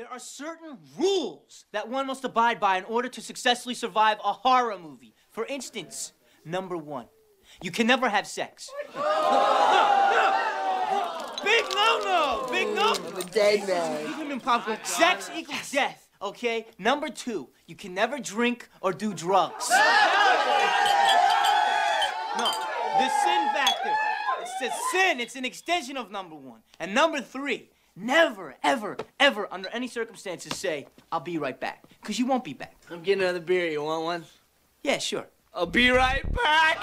There are certain rules that one must abide by in order to successfully survive a horror movie. For instance, number one, you can never have sex. Big no-no! Big no! I'm a dead man. Even in popcorn, sex equals death. Okay. Number two, you can never drink or do drugs. No, the sin factor. It's a sin. It's an extension of number one. And number three, never, ever, ever, under any circumstances, say, "I'll be right back," because you won't be back. I'm getting another beer. You want one? Yeah, sure. I'll be right back.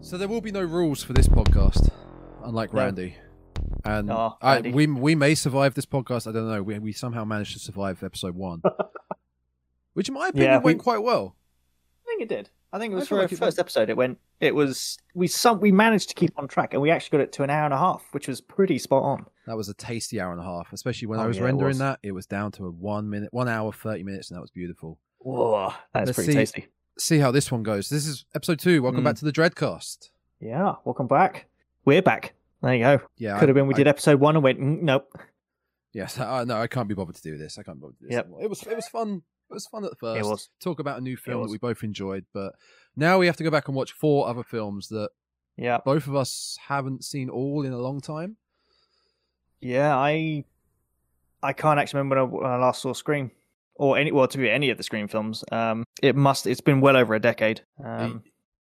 So there will be no rules for this podcast, unlike No. Randy. And Oh, I, Randy. we we may survive this podcast. I don't know. We, we somehow managed to survive episode one, which in my opinion Yeah, went we- quite well. I think it did. I think it was feel for like our it first episode. It went. It was we some we managed to keep on track, and we actually got it to an hour and a half, which was pretty spot on. That was a tasty hour and a half, especially when I Oh, was yeah, it rendering was. that. It was down to a one minute, one hour, thirty minutes, and that was beautiful. Whoa, that's pretty see- tasty. See how this one goes. This is episode two. Welcome Mm. back to the Dreadcast. Yeah, welcome back. We're back. There you go. Yeah, Could I- have been we I- did episode one and went mm, nope. Yes, I, no, I can't be bothered to do this. I can't be bothered to do this. Yep. anymore. It was it was fun. It was fun at first. was. Talk about a new film that we both enjoyed, but now we have to go back and watch four other films that Yeah, both of us haven't seen all in a long time. yeah. I I can't actually remember when I, when I last saw Scream or any well to be any of the Scream films. Um, it must. It's been well over a decade. Um,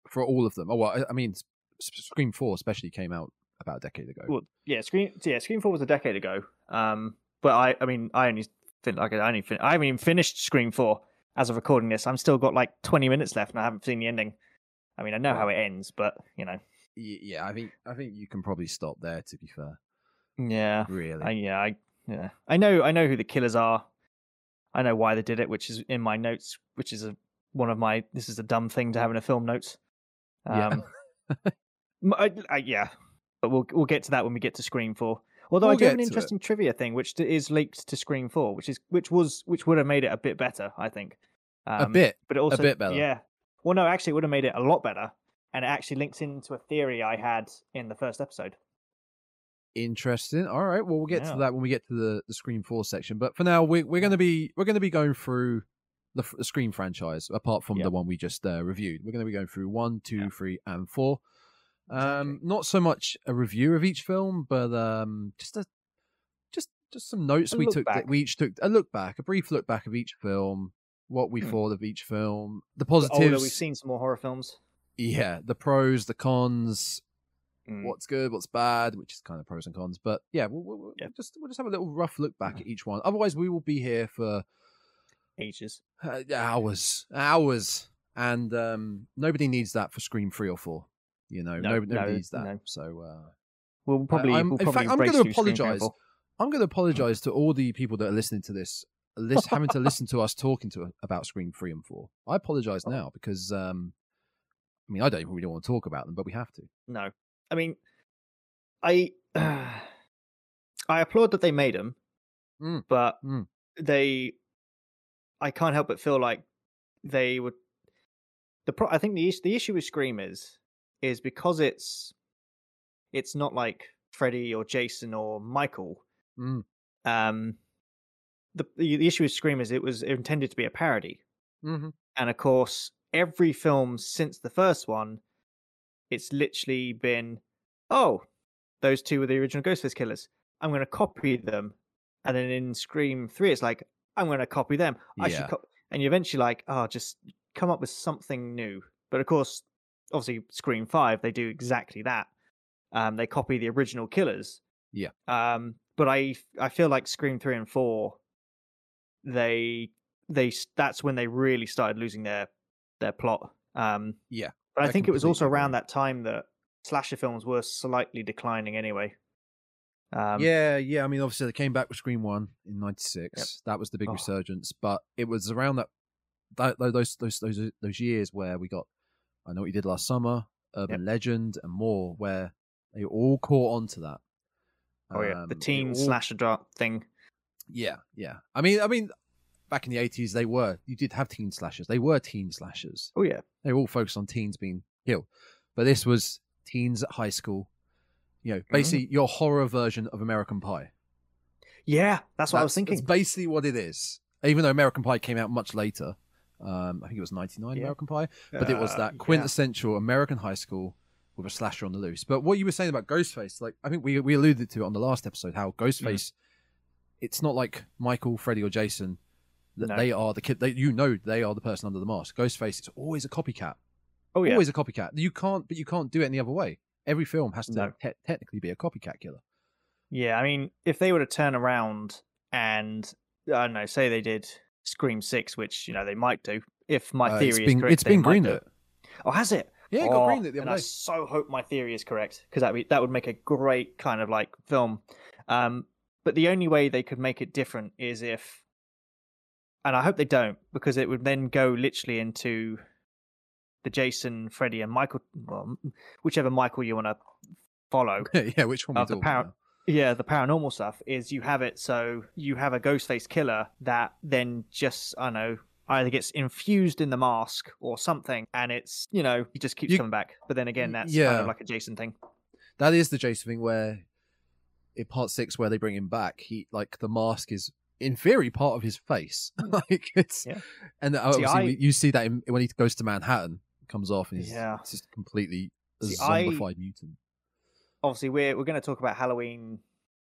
for all of them. Oh well, I, I mean, Scream Four especially came out about a decade ago. well, yeah, Scream. Yeah, Scream Four was a decade ago. Um, but I, I mean, I only fin- like I only fin- I haven't even finished Scream Four as of recording this. I'm still got like 20 minutes left, and I haven't seen the ending. I mean, I know how it ends, but you know, yeah, I think I think you can probably stop there. To be fair, yeah, really. I, yeah, I, yeah, I know, I know who the killers are. I know why they did it, which is in my notes, which is a one of my. This is a dumb thing to have in a film notes. Yeah. Um, m- I- I- yeah, but we'll we'll get to that when we get to Scream Four. Although We'll I do have an to it. interesting trivia thing, which is linked to Scream Four, which is which was which would have made it a bit better, I think. a Um, bit. but it also a bit better. Yeah. Well, no, actually, it would have made it a lot better, and it actually links into a theory I had in the first episode. Interesting. All right. Well, we'll get Yeah. to that when we get to the, the Scream Four section. But for now, we, we're going to be we're going to be going through the, the Scream franchise, apart from Yep. the one we just uh, reviewed. We're going to be going through one, two, three, and four. Um, Exactly. not so much a review of each film, but um, just a just just some notes A we took. That we each took a look back, a brief look back of each film, what we Hmm. thought of each film, the Older, positives. we've seen some more horror films. yeah, the pros, the cons, Mm. what's good, what's bad, which is kind of pros and cons. But yeah, we'll, we'll, we'll just we'll just have a little rough look back at each one. Otherwise, we will be here for Ages. uh, hours, hours, and um, nobody needs that for Scream three or four. You know, No, nobody, nobody no, needs that. no. So uh, We'll probably. I'm- we'll in probably fact, I'm gonna apologise. I'm going to apologize to all the people that are listening to this, lis- having to listen to us talking to about Scream three and four. I apologize Oh. now because um, I mean I don't even really want to talk about them, but we have to. No, I mean, I I applaud that they made them, Mm, but mm. they, I can't help but feel like they would. The pro- I think the is- the issue with Scream is is because it's it's not like Freddy or Jason or Michael. Mm. Um, the the issue with Scream is it was intended to be a parody, hmm and of course, every film since the first one, it's literally been, oh, those two were the original Ghostface killers. I'm going to copy them, and then in Scream Three, it's like I'm going to copy them. I Yeah. should, co-. and you eventually like, oh, just come up with something new. But of course, obviously, Scream Five, they do exactly that. Um, they copy the original killers. Yeah. Um, but I I feel like Scream Three and Four, they they that's when they really started losing their their plot. Um, Yeah, but I, I think it was also around that time that slasher films were slightly declining anyway. Um, yeah, yeah. I mean, obviously they came back with Scream One in '96. That was the big Oh. resurgence, but it was around that, that those those those those years where we got I know what you did last summer, Urban Legend, and more, where they all caught on to that. Oh yeah, Um, the teen all- slasher drop thing. Yeah, yeah. I mean, I mean, back in the eighties, they were you did have teen slashers. They were teen slashers. Oh yeah. They were all focused on teens being killed, but this was teens at high school. You know, basically your horror version of American Pie. Yeah, that's what I was That's thinking. basically what it is. Even though American Pie came out much later, um, I think it was ninety nine Yeah. American Pie, but it was Uh, that yeah. quintessential American high school with a slasher on the loose. But what you were saying about Ghostface, like I think we we alluded to it on the last episode, how Mm. Ghostface, it's not like Michael, Freddy, or Jason. That No. they are the kid. They, you know, they are the person under the mask. Ghostface is always a copycat. Oh yeah. Always a copycat. You can't, but you can't do it any other way. Every film has to No. te- technically be a copycat killer. Yeah, I mean, if they were to turn around and I don't know, say they did Scream Six, which you know they might do, if my Uh, theory is been, correct, It's been greenlit. Oh, has it? Yeah, it got Oh, greenlit the and I so hope my theory is correct because that would that would make a great kind of like film. Um, but the only way they could make it different is if, and I hope they don't, because it would then go literally into the Jason, Freddy, and Michael, well, whichever Michael you want to follow. yeah, which one? of the about? Yeah, the paranormal stuff is you have it so you have a ghost face killer that then just I don't know either gets infused in the mask or something, and it's you know he just keeps You- coming back. But then again, that's kind yeah. of like a Jason thing. That is the Jason thing where in part six where they bring him back, he like the mask is in theory part of his face. Hmm. like it's Yeah. and obviously I- you see that in, when he goes to Manhattan, comes off and he's Yeah. it's just completely a See, I- zombified mutant. Obviously, we're we're going to talk about Halloween,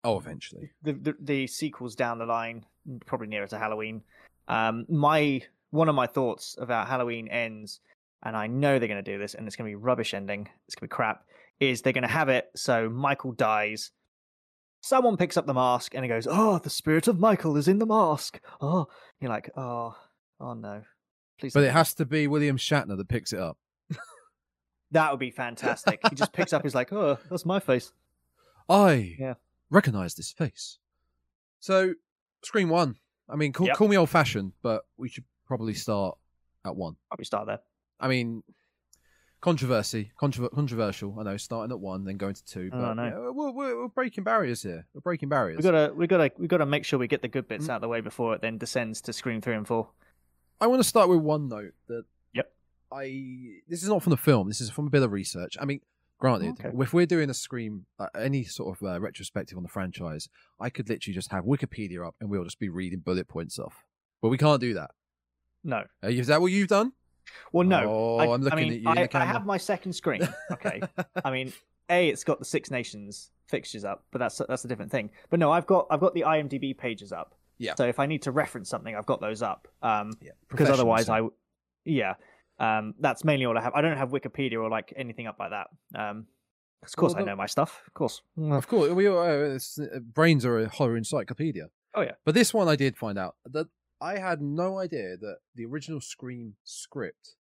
Oh, eventually. the, the the sequels down the line, probably nearer to Halloween. Um, my one of my thoughts about Halloween ends, and I know they're going to do this, and it's going to be rubbish ending. It's going to be crap. Is they're going to have it so Michael dies. Someone picks up the mask and it goes, "Oh, the spirit of Michael is in the mask." Oh, you're like, "Oh, oh no, please." But don't it has to be William Shatner that picks it up. That would be fantastic. he just picks up. He's like, "Oh, that's my face." I Yeah. recognize this face. So, Scream One. I mean, call, Yep. call me old fashioned, but we should probably start at one. Probably start there. I mean, controversy, controver- controversial. I know, starting at one, then going to two. Oh, But no. yeah, we're, we're, we're breaking barriers here. We're breaking barriers. We gotta, we gotta, we gotta make sure we get the good bits Mm. out of the way before it then descends to Scream three and four. I want to start with one note that. I this is not from the film. This is from a bit of research. I mean, granted, Okay. if we're doing a Scream, uh, any sort of uh, retrospective on the franchise, I could literally just have Wikipedia up and we'll just be reading bullet points off. But we can't do that. No, Uh, is that what you've done? well, no. Oh, I, I'm looking I mean, at you I, I have my second screen. Okay. I mean, a it's got the Six Nations fixtures up, but that's that's a different thing. But no, I've got I've got the IMDb pages up. Yeah. So if I need to reference something, I've got those up. Um, Yeah, because otherwise. I, yeah, um, that's mainly all I have. I don't have Wikipedia or like anything up like that. Um, of course Well, I know my stuff. Of course. Of course, we uh, it's, uh, brains are a horror encyclopedia. Oh, yeah. But this one I did find out that I had no idea that the original Scream script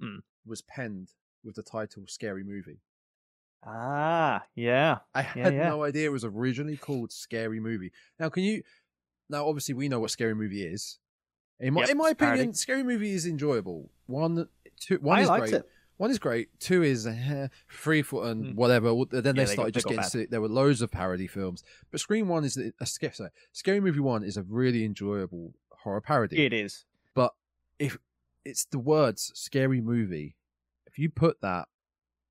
Hmm. was penned with the title "Scary Movie." Ah, yeah. I Yeah, had yeah. no idea it was originally called Scary Movie. Now, can you? Now, obviously, we know what Scary Movie is. In my, Yep, in my a parody. opinion, Scary Movie is enjoyable. One, two, one I is great. it. One is great. Two is uh, three foot and Mm. whatever. Well, Then Yeah, they they started got just getting. bad. si- There were loads of parody films, but Scream One is a, sorry, Scary Movie One is a really enjoyable horror parody. It is. But if it's the words "scary movie," if you put that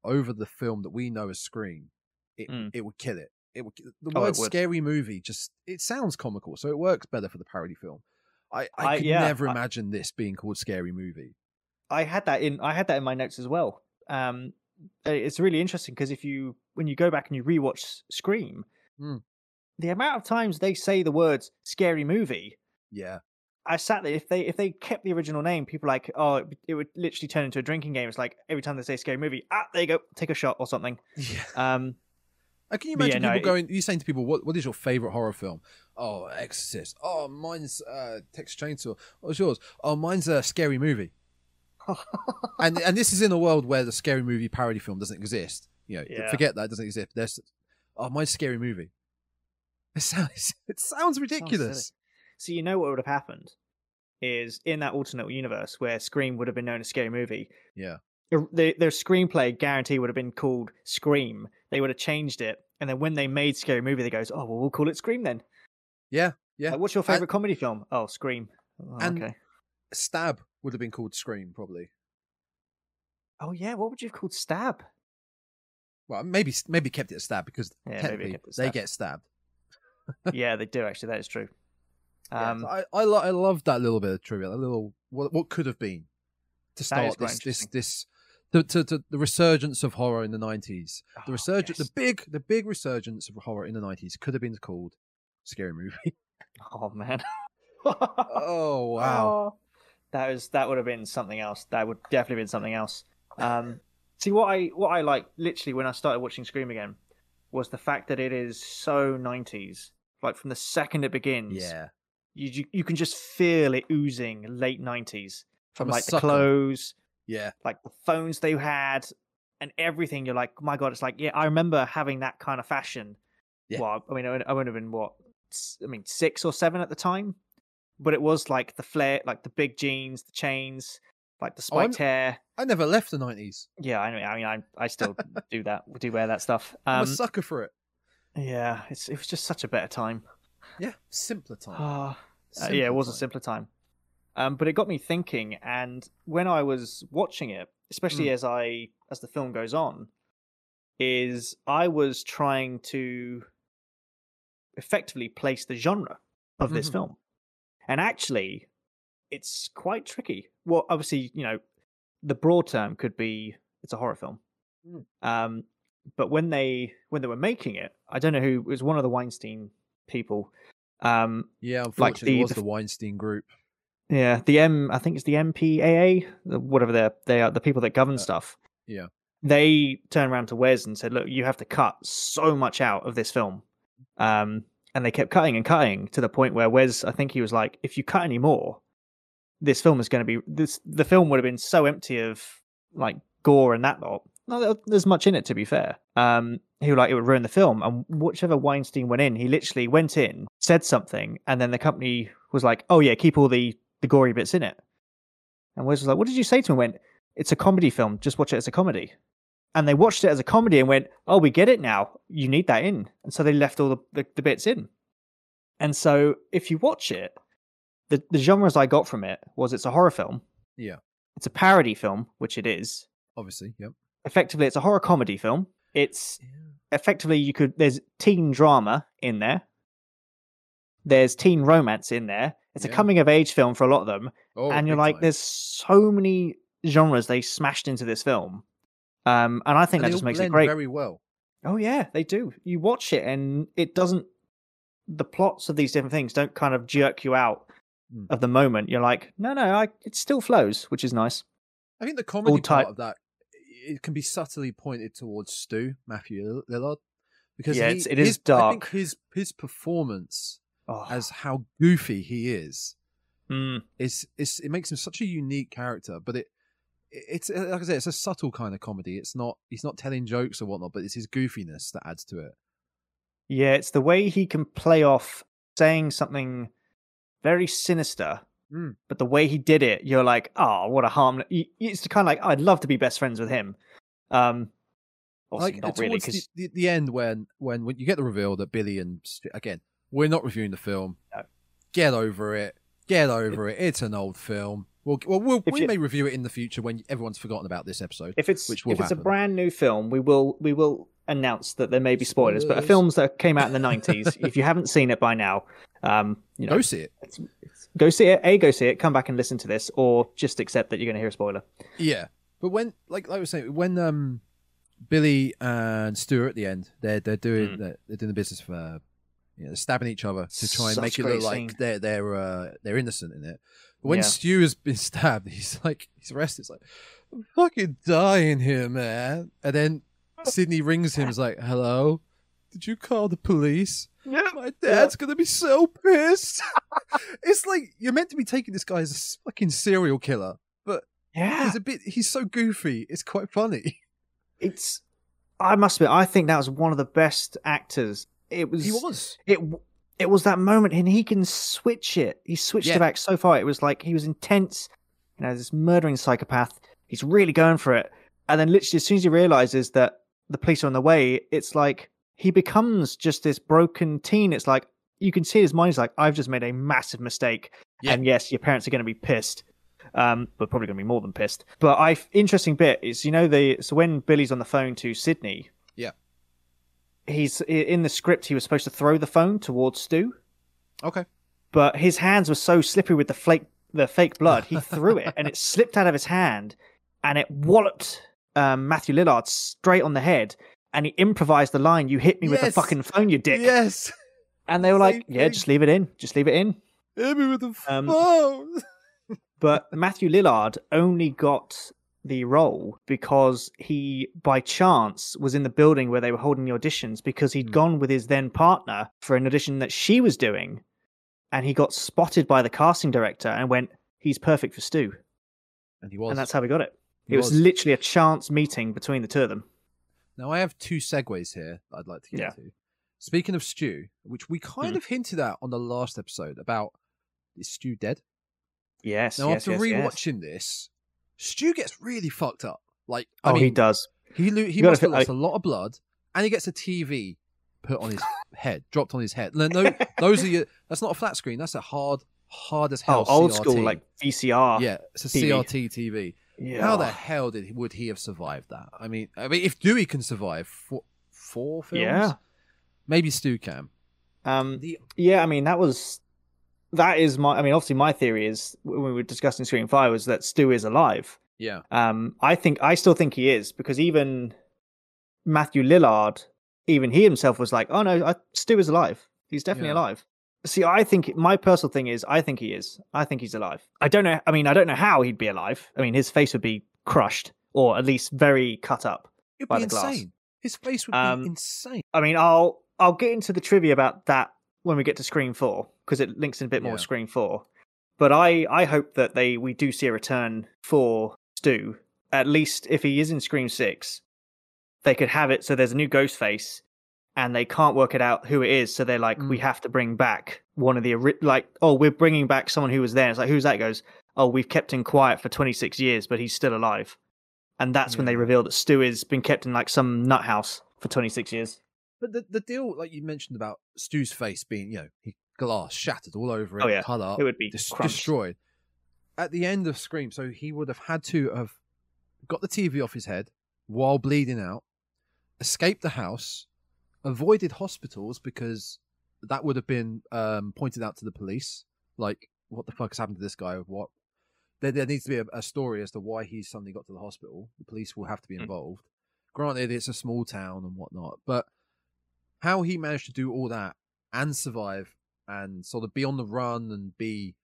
over the film that we know as Scream, it Mm. it would kill it. It would the Oh, word. "scary movie" just it sounds comical, so it works better for the parody film. I I, I- could yeah, never I- imagine this being called "scary movie." I had that in I had that in my notes as well. Um, it's really interesting because if you when you go back and you rewatch Scream, Mm. the amount of times they say the words "scary movie," Yeah, I sat there. If they if they kept the original name, people like oh, it, would literally turn into a drinking game. It's like every time they say "scary movie," ah, there you go, take a shot or something. yeah. Um, Uh, can you But yeah, imagine no, people going? You saying to people, "What what is your favorite horror film?" Oh, Exorcist. Oh, mine's uh, Texas Chainsaw. What's yours? Oh, mine's a scary movie. and and this is in a world where the scary movie parody film doesn't exist. You know, Yeah. forget that it doesn't exist. There's oh, mine's scary movie. It sounds it sounds ridiculous. so you know what would have happened is in that alternate universe where Scream would have been known as Scary Movie. Yeah. the- the- their screenplay guarantee would have been called Scream. They would have changed it, and then when they made Scary Movie, they goes, "Oh, well, we'll call it Scream then." Yeah, yeah. Like, what's your favorite comedy film? Oh, Scream. Oh, And- okay. Stab would have been called Scream, probably. Oh yeah, what would you have called stab? Well, maybe maybe kept it a stab because Yeah, technically a they get stabbed. yeah, they do actually. That is true. Um, so I I, lo- I love that little bit of trivia, a little what what could have been to start this this this the, to, to the resurgence of horror in the nineties. The Oh, resurgence, yes. the big the big resurgence of horror in the nineties could have been called Scary Movie. Oh man. oh wow! Oh, that was that would have been something else. That would definitely been something else. Um, see what I what I like literally when I started watching Scream again was the fact that it is so nineties. Like from the second it begins, Yeah, you you, you can just feel it oozing late nineties from like the clothes, yeah. like the phones they had, and everything. You're like, my god, it's like yeah, I remember having that kind of fashion. Yeah. Well, I mean, I would- have been what, I mean, six or seven at the time, but it was like the flare, like the big jeans, the chains, like the Oh, spiked hair. I never left the nineties. Yeah, I mean, I mean, I, I still do that, do wear that stuff. I'm Um, a sucker for it. yeah, it's it was just such a better time. Yeah, simpler time. Ah. Uh, yeah, it was a simpler time. Um, but it got me thinking, and when I was watching it, especially Mm. as I as the film goes on, is I was trying to effectively place the genre of this Mhm. film, and actually, it's quite tricky. Well, obviously, you know, the broad term could be it's a horror film. Mm. Um, but when they when they were making it, I don't know who it was one of the Weinstein people. Um, Yeah, like unfortunately, the- it was the- the Weinstein Group. Yeah, the M, I think it's the MPAA, the- whatever they're they are, the people that govern Uh, stuff. yeah. They turned around to Wes and said, "Look, you have to cut so much out of this film," um, and they kept cutting and cutting to the point where Wes, I think he was like, "If you cut any more, this film is going to be this. The film would have been so empty of like gore and that lot. No, there's much in it to be fair. Um, he was like it would ruin the film. And whichever Weinstein went in, he literally went in, said something, and then the company was like, "Oh yeah, keep all the the gory bits in it." And Wes was like, "What did you say to him?" Went, "It's a comedy film. Just watch it as a comedy." And they watched it as a comedy and went, "Oh, we get it now. You need that in." And so they left all the, the, the bits in. And so if you watch it, the the genres I got from it was it's a horror film. Yeah. It's a parody film, which it is. Obviously, yep. Effectively, it's a horror comedy film. It's effectively you could there's teen drama in there. There's teen romance in there. It's a coming of age film for a lot of them, Oh, and you're like, time. there's so many genres they smashed into this film, um, and I think And that just all makes it great. very well. Oh yeah, they do. You watch it and it doesn't. The plots of these different things don't kind of jerk you out Mm. of the moment. You're like, no, no, I, it still flows, which is nice. I think the comedy type- part of that it can be subtly pointed towards Stu Matthew Lillard because Yeah, he, it's- it is his, I think dark. his his performance Oh, as how goofy he is mm, is is it makes him such a unique character. But it it's like I said, it's a subtle kind of comedy. It's not he's not telling jokes or whatnot, but it's his goofiness that adds to it. yeah, it's the way he can play off saying something very sinister, Mm. but the way he did it, you're like, oh, what a harmless. It's kind of like I'd love to be best friends with him. Um, obviously like not really because the, the, the end when, when when you get the reveal that Billy and again we're not reviewing the film. No. Get over it. Get over it. It's an old film. We'll, well, we'll we you- may review it in the future when everyone's forgotten about this episode. if it's if it's a brand new film, we will we will announce that there may be spoilers. But Spoilers. films that came out in the nineties, if you haven't seen it by now, um, you know, Go see it. it's- it's- go see it. A, go see it. Come back and listen to this, or just accept that you're going to hear a spoiler. Yeah, but when like like I was saying, when um Billy and Stu are at the end, they're they're doing Mm. they're, they're doing the business for you know stabbing each other to try and Such make it look like they're they're uh, they're innocent in it. When Yeah. Stu has been stabbed, he's like he's arrested. It's like I'm fucking dying here, man. And then Sidney rings him. Is like, hello. Did you call the police? Yeah. My dad's gonna be so pissed. it's like you're meant to be taking this guy as a fucking serial killer, but Yeah, he's a bit he's so goofy it's quite funny it's. I must admit, I think that was one of the best actors. It was. he was It. It was that moment, and he can switch it. He switched Yeah. it back so far. It was like he was intense. You know, this murdering psychopath. He's really going for it, and then literally, as soon as he realizes that the police are on the way, it's like he becomes just this broken teen. It's like you can see his mind is like, I've just made a massive mistake. Yeah. And yes, your parents are going to be pissed. Um, but probably going to be more than pissed. But I interesting bit is you know the so when Billy's on the phone to Sidney, Yeah. He's in the script he was supposed to throw the phone towards Stu, Okay. but his hands were so slippery with the flake the fake blood, he threw it and it slipped out of his hand and it walloped um, Matthew Lillard straight on the head. And he improvised the line, "You hit me with the fucking phone, you dick." Yes. And they were like, "Yeah, just leave it in. Just leave it in." Hit me with the Um, phone. But Matthew Lillard only got the role because he, by chance, was in the building where they were holding the auditions because he had Hmm. gone with his then partner for an audition that she was doing, and he got spotted by the casting director and went, "He's perfect for Stu," And he was. and that's how we got it. He it was, was. literally a chance meeting between the two of them. Now I have two segues here that I'd like to get Yeah. to. Speaking of Stu, which we kind Mhm. of hinted at on the last episode about is Stu dead? Yes. Now yes, after yes, yes. rewatching this, Stu gets really fucked up. Like oh, I mean, he does. He lo- he must have lost like- a lot of blood, and he gets a TV put on his head, dropped on his head. No, no, those are your. That's not a flat screen. That's a hard, hard as hell. Oh, hell. old CRT. school like VCR. yeah, it's a TV. CRT TV. Yeah. How the hell did he, would he have survived that? I mean, I mean, if Dewey can survive four, four films, Yeah. maybe Stu can. Um, The Yeah, I mean that was that is my. I mean, obviously, my theory is when we were discussing Scream Five was that Stu is alive. yeah, Um, I think I still think he is because even Matthew Lillard, even he himself was like, "Oh no, I, Stu is alive. He's definitely Yeah. alive." See, I think my personal thing is I think he is. I think he's alive. I don't know. I mean, I don't know how he'd be alive. I mean, his face would be crushed or at least very cut up. it'd by be the glass. insane. His face would Um, be insane. I mean, I'll I'll get into the trivia about that when we get to Scream Four because it links in a bit more Yeah. Scream Four. But I I hope that they we do see a return for Stu. At least if he is in Scream Six, they could have it so there's a new ghost face, and they can't work it out who it is. So they're like, we Mm. have to bring back one of the like, oh, we're bringing back someone who was there. It's like, who's that? He goes, oh, we've kept him quiet for 26 years, but he's still alive. And that's when they reveal that Stu has been kept in like some nut house for 26 years. But the the deal, like you mentioned about Stu's face being, you know, he, glass shattered all over it, Oh, yeah. cut up, It would be dis- destroyed. At the end of Scream, so he would have had to have got the TV off his head while bleeding out, escaped the house, avoided hospitals because that would have been um, pointed out to the police. Like, what the fuck has happened to this guy? What? There, there needs to be a, a story as to why he suddenly got to the hospital. The police will have to be Mm. involved. Granted, it's a small town and whatnot, but how he managed to do all that and survive and sort of be on the run and be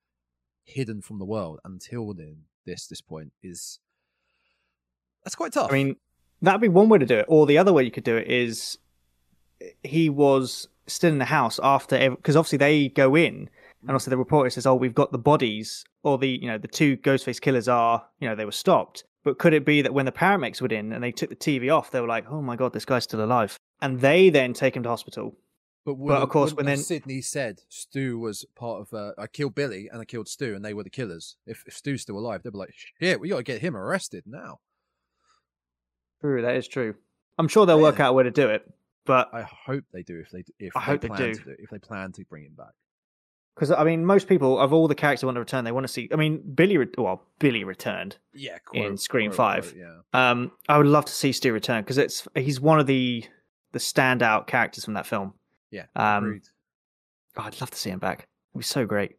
hidden from the world until then this this point is that's quite tough. I mean, that'd be one way to do it. Or the other way you could do it is he was still in the house after, because obviously they go in, and also the reporter says, "Oh, we've got the bodies, or the you know the two Ghostface killers are you know they were stopped." But could it be that when the paramedics were in and they took the TV off, they were like, "Oh my god, this guy's still alive," and they then take him to hospital. but, would, of course, when then- Sidney said Stu was part of uh, I killed Billy and I killed Stu and they were the killers. If, if Stu's still alive, they'd be like, shit, we got to get him arrested now. True, that is true. I'm sure they'll work out a way to do it, but I hope they do if they if I they hope they plan do. to do if they plan to bring him back. because I mean, most people of all the characters who want to return, they want to see. I mean, Billy, re- well, Billy returned. Yeah, In Scream quote, 5. yeah. Um, I would love to see Stu return because it's he's one of the the standout characters from that film. Yeah, Um. Oh, I'd love to see him back. It'd be so great.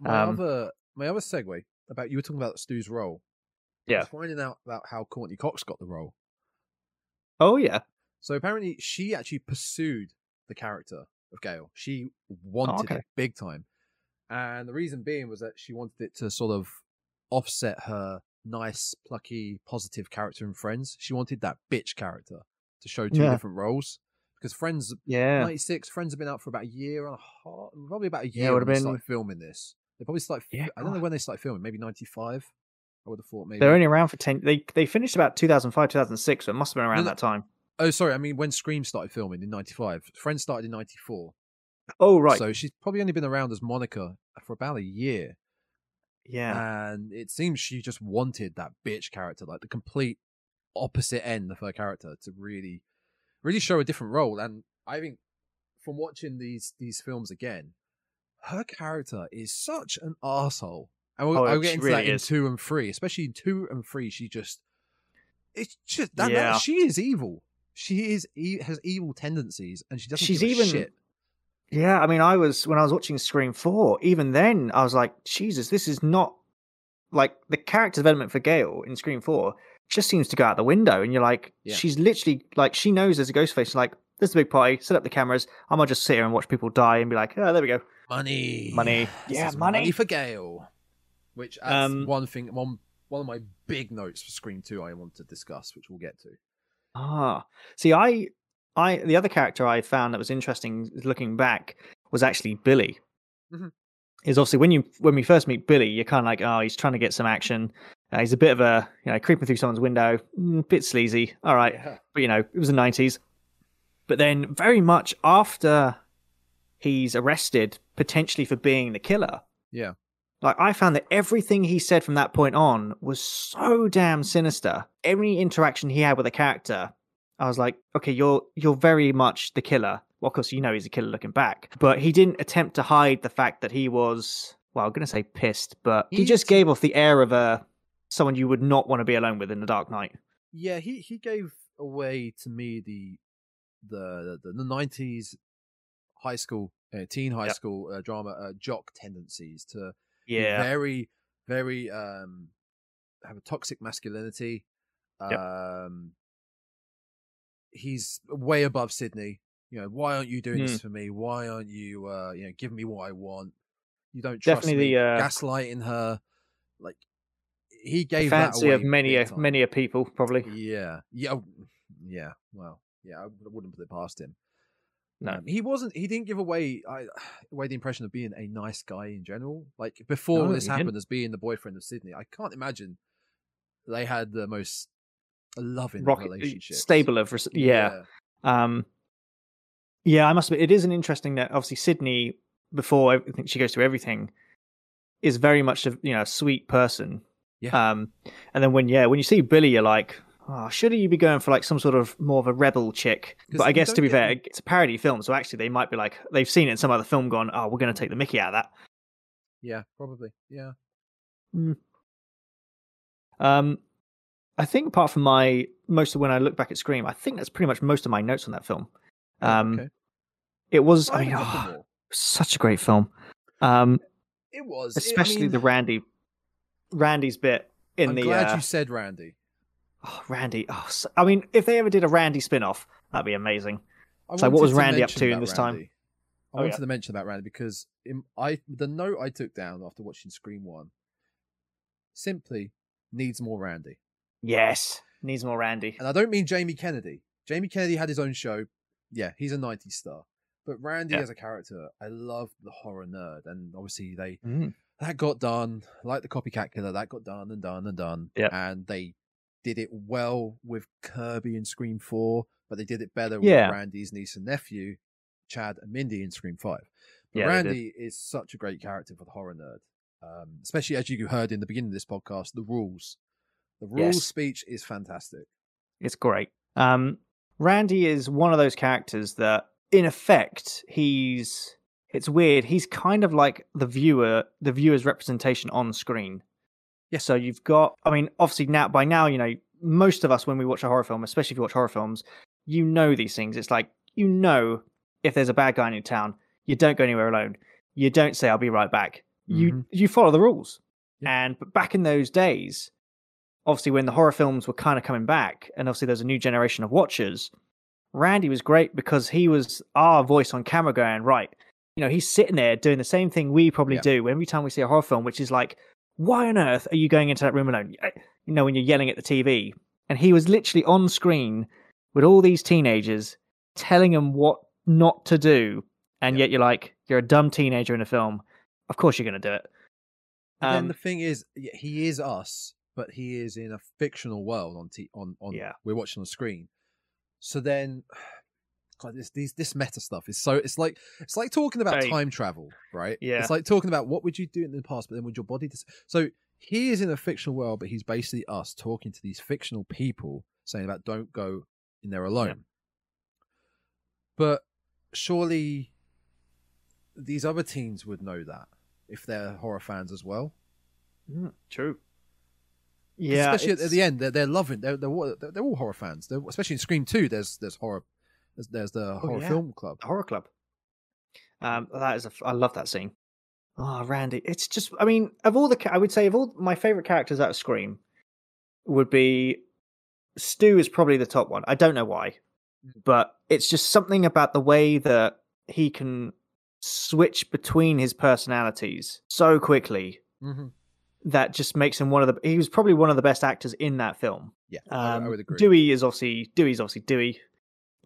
My Um, other my other segue about you were talking about Stu's role. Yeah. finding out about how Courteney Cox got the role. Oh yeah. So apparently, she actually pursued the character of Gale. She wanted okay. it big time, and the reason being was that she wanted it to sort of offset her nice, plucky, positive character in Friends. She wanted that bitch character to show two Yeah. different roles because Friends Yeah. ninety six Friends have been out for about a year and a half, probably about a year when would've they been- started filming this. They probably started. Yeah, I don't know when they started filming. Maybe ninety five. I would have thought maybe. They're only around for ten. They they finished about 2005, 2006. So it must have been around No, that time. Oh, sorry. I mean, when Scream started filming in '95, Friends started in '94. Oh right. So she's probably only been around as Monica for about a year, yeah. and it seems she just wanted that bitch character, like the complete opposite end of her character, to really, really show a different role. And I think from watching these these films again, her character is such an asshole. And we'll, Oh, I'll get into that really in two and three, especially in two and three. She just, it's just that, that- she is evil. She is has evil tendencies, and she doesn't. She's give a even- shit. Yeah, I mean, I was when I was watching Scream Four. Even then, I was like, Jesus, this is not like the character development for Gale in Scream Four just seems to go out the window. And you're like, Yeah. she's literally like, she knows there's a ghost face. Like, there's a big party. Set up the cameras. I'm gonna just sit here and watch people die and be like, oh, there we go. Money, Money. Yeah, is money. for Gale. Which adds Um, one thing, one one of my big notes for Scream Two I want to discuss, which we'll get to. Ah, see, I, I, the other character I found that was interesting looking back was actually Billy. Mhm. Is obviously when you when we first meet Billy, you're kind of like, oh, he's trying to get some action. Uh, he's a bit of a you know creeping through someone's window, mm, bit sleazy. All right, Yeah. but you know it was the '90s. But then, very much after he's arrested, potentially for being the killer, Yeah. like I found that everything he said from that point on was so damn sinister. Every interaction he had with a character, I was like, okay, you're you're very much the killer. Well, of course, you know he's a killer looking back, but he didn't attempt to hide the fact that he was. Well, I'm gonna say pissed, but he just gave off the air of a someone you would not want to be alone with in the Dark Knight. Yeah, he he gave away to me the the the, 90s high school uh, teen high Yep. school uh, drama uh, jock tendencies to Yeah, very very um have a toxic masculinity Yep. um he's way above sidney you know why aren't you doing Hmm. this for me why aren't you uh you know giving me what i want you don't trust Definitely me the, uh, gaslighting her like he gave that fancy of many a many a people probably. Yeah, yeah, yeah. Well, yeah, I wouldn't put it past him. No. Um, he wasn't. He didn't give away I, away the impression of being a nice guy in general. Like before No, this happened, didn't. as being the boyfriend of Sidney, I can't imagine they had the most loving Rocket relationship. stable of res- yeah. Um, yeah, I must admit, it is an interesting that obviously Sidney, before I think she goes through everything, is very much a you know a sweet person. Yeah. Um, and then when yeah, when you see Billy, you're like, oh, shouldn't you be going for like some sort of more of a rebel chick? But I guess to be fair, it's a parody film, so actually they might be like they've seen it in some other film, gone, oh, we're going to take the Mickey out of that. yeah, probably. Yeah, Um, I think apart from my most of when I look back at Scream, I think that's pretty much most of my notes on that film. Um, okay. it was, I I mean, have a couple oh, such a great film. Um, It was I especially mean, the Randy, Randy's bit in the I'm the. glad uh, you said Randy. oh, Randy. Oh, so- I mean, if they ever did a Randy spin-off, that'd be amazing. I So what was Randy up to in this time? I Oh, wanted yeah. to mention about Randy because in, I the note I took down after watching Scream One simply needs more Randy, Yes, needs more Randy. and I don't mean Jamie Kennedy. Jamie Kennedy had his own show. Yeah, he's a '90s star, but Randy Yeah. as a character, I love the horror nerd, and obviously they Mm. That got done like the Copycat Killer. That got done and done and done. Yep. and they did it well with Kirby in Scream Four, but they did it better Yeah. with Randy's niece and nephew, Chad and Mindy in Scream Five. But Yeah. Randy is such a great character for the horror nerd, um, especially as you heard in the beginning of this podcast. The rules, the rules Yes. speech is fantastic. It's great. Um, Randy is one of those characters that, in effect, he's. It's weird. He's kind of like the viewer, the viewer's representation on screen. Yeah. So you've got. I mean, obviously now by now, you know, most of us when we watch a horror film, especially if you watch horror films, you know these things. It's like you know if there's a bad guy in your town, you don't go anywhere alone. You don't say, "I'll be right back." You Mhm. you follow the rules. Yeah. And but back in those days, obviously when the horror films were kind of coming back, and obviously there's a new generation of watchers, Randy was great because he was our voice on camera going, right, you know, he's sitting there doing the same thing we probably Yeah. do every time we see a horror film, which is like, why on earth are you going into that room alone? You know, when you're yelling at the TV. And he was literally on screen with all these teenagers telling them what not to do. And Yeah. yet you're like, you're a dumb teenager in a film. Of course you're going to do it. And then Um, the thing is, he is us, but he is in a fictional world on t- on on. Yeah. we're watching on screen. So then, God, this these this meta stuff is so. It's like it's like talking about time travel, right? Yeah. It's like talking about what would you do in the past, but then would your body? Dis- so he is in a fictional world, but he's basically us talking to these fictional people, saying about don't go in there alone. But surely these other teens would know that if they're horror fans as well. Mm, true. Yeah, especially at, at the end, they're, they're loving. They're, they're all- they're, they're all horror fans. They're, especially in Scream Two, there's there's horror. There's, there's the horror Oh, yeah. film club. horror club. Um, that is a, f- I love that scene. Oh, Randy, it's just, I mean, of all the, I would say of all my favorite characters out of Scream would be Stu is probably the top one. I don't know why, but it's just something about the way that he can switch between his personalities so quickly hmm that just makes him one of the. He was probably one of the best actors in that film. Yeah, I, I Um, would agree. Dewey is obviously Dewey's obviously Dewey,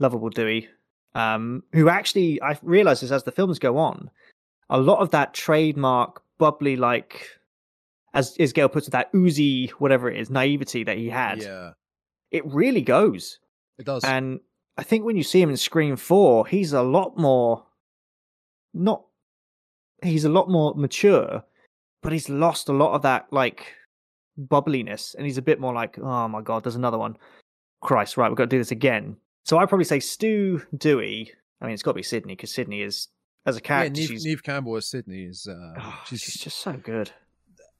lovable Dewey, um, who actually I realize this as the films go on, a lot of that trademark bubbly like, as as Gale puts it, that oozy whatever it is naivety that he had, yeah, it really goes. it does. And I think when you see him in Scream Four, he's a lot more, not, he's a lot more mature, but he's lost a lot of that like bubbliness, and he's a bit more like, oh my god, there's another one. Christ, right, we've got to do this again. So I'd probably say Stu Dewey. I mean, it's got to be Sidney because Sidney is as a yeah, character, Neve, she's, Neve Campbell as Sidney is. Uh, oh, she's, she's just so good.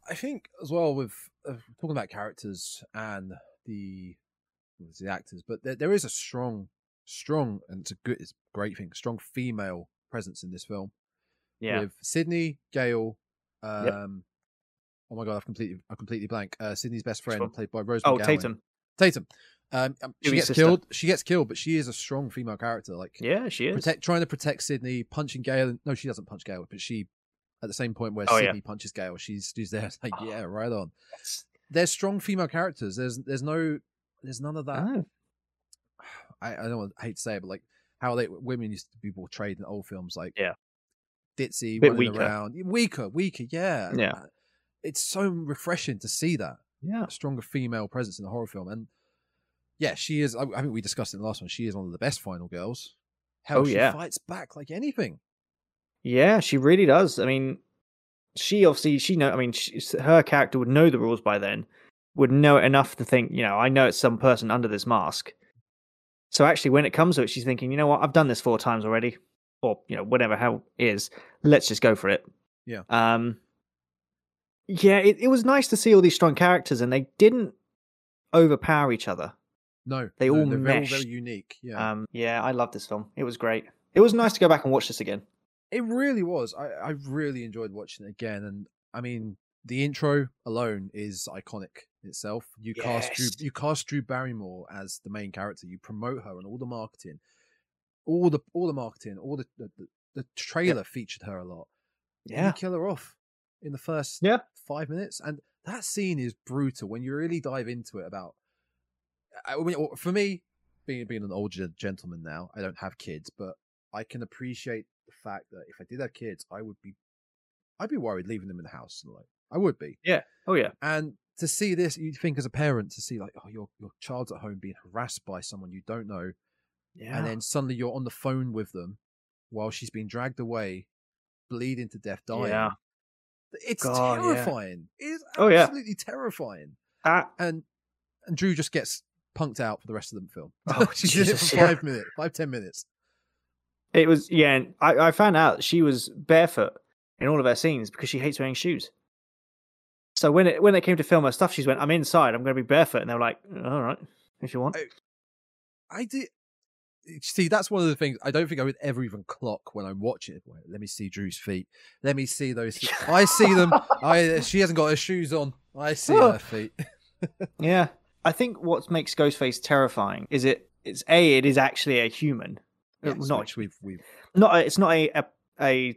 I think as well with uh, talking about characters and the the actors, but there, there is a strong, strong, and it's a good, it's a great thing, strong female presence in this film. Yeah, with Sidney, Gale. Um, Yep. Oh my god, I've completely, I'm completely blank. Uh, Sidney's best friend, played by Rose. oh McGowan. Tatum. Tatum. Um, um, she gets sister. killed. She gets killed, but she is a strong female character. Like Yeah, she is. protect, trying to protect Sidney, punching Gale. No, she doesn't punch Gale, but she, at the same point where Oh, yeah. Sidney punches Gale, she's she's there. It's like, Oh. yeah, right on. Yes. There's strong female characters. There's there's no there's none of that. Oh, I, I don't want I hate to say it, but like how they women used to be portrayed in old films, like Yeah. ditzy, Bit running weaker. around, weaker, weaker, yeah, Yeah. It's so refreshing to see that yeah. stronger female presence in a horror film, and yeah, she is. I, I think we discussed it in the last one. She is one of the best final girls. Hell, Oh, she yeah. fights back like anything. Yeah, she really does. I mean, she obviously she know. I mean, she, her character would know the rules by then, would know it enough to think, you know, I know it's some person under this mask. So actually, when it comes to it, she's thinking, you know what, I've done this four times already, or you know, whatever how it is. Let's just go for it. Yeah. Um. Yeah, it, it was nice to see all these strong characters, and they didn't overpower each other. No, They no, all they're very, very unique. Yeah, Um. Yeah, I love this film. It was great. It was nice to go back and watch this again. It really was. I, I really enjoyed watching it again, and I mean, the intro alone is iconic itself. You cast Drew, you cast Drew Barrymore as the main character. You promote her and all the marketing, all the all the marketing, all the the, the, trailer featured her a lot. Yeah. you kill her off in the first Yeah. five minutes, and that scene is brutal when you really dive into it. About, I mean, for me, being being an older gentleman now, I don't have kids, but I can appreciate the fact that if I did have kids, I would be, I'd be worried leaving them in the house. Like, I would be. Yeah. Oh yeah. And to see this, you think as a parent to see like, oh, your your child's at home being harassed by someone you don't know, Yeah. and then suddenly you're on the phone with them while she's being dragged away, bleeding to death, dying. Yeah. It's God, yeah. terrifying. It is Oh, yeah. absolutely terrifying. Ah, And and Drew just gets punked out for the rest of the film. Oh, she's in it Jesus, for yeah. five minutes, five ten minutes. It was yeah. and I, I found out she was barefoot in all of her scenes because she hates wearing shoes. So when it when it came to film her stuff, she went, "I'm inside. I'm going to be barefoot," and they were like, "All right, if you want." Oh, I did. See, that's one of the things I don't think I would ever even clock when I'm watching it. Wait, let me see Drew's feet. Let me see those. Feet. I see them. I she hasn't got her shoes on. I see Oh. her feet. Yeah, I think what makes Ghostface terrifying is it. It's a. It is actually a human. Yes, not we've we've not. It's not a, a a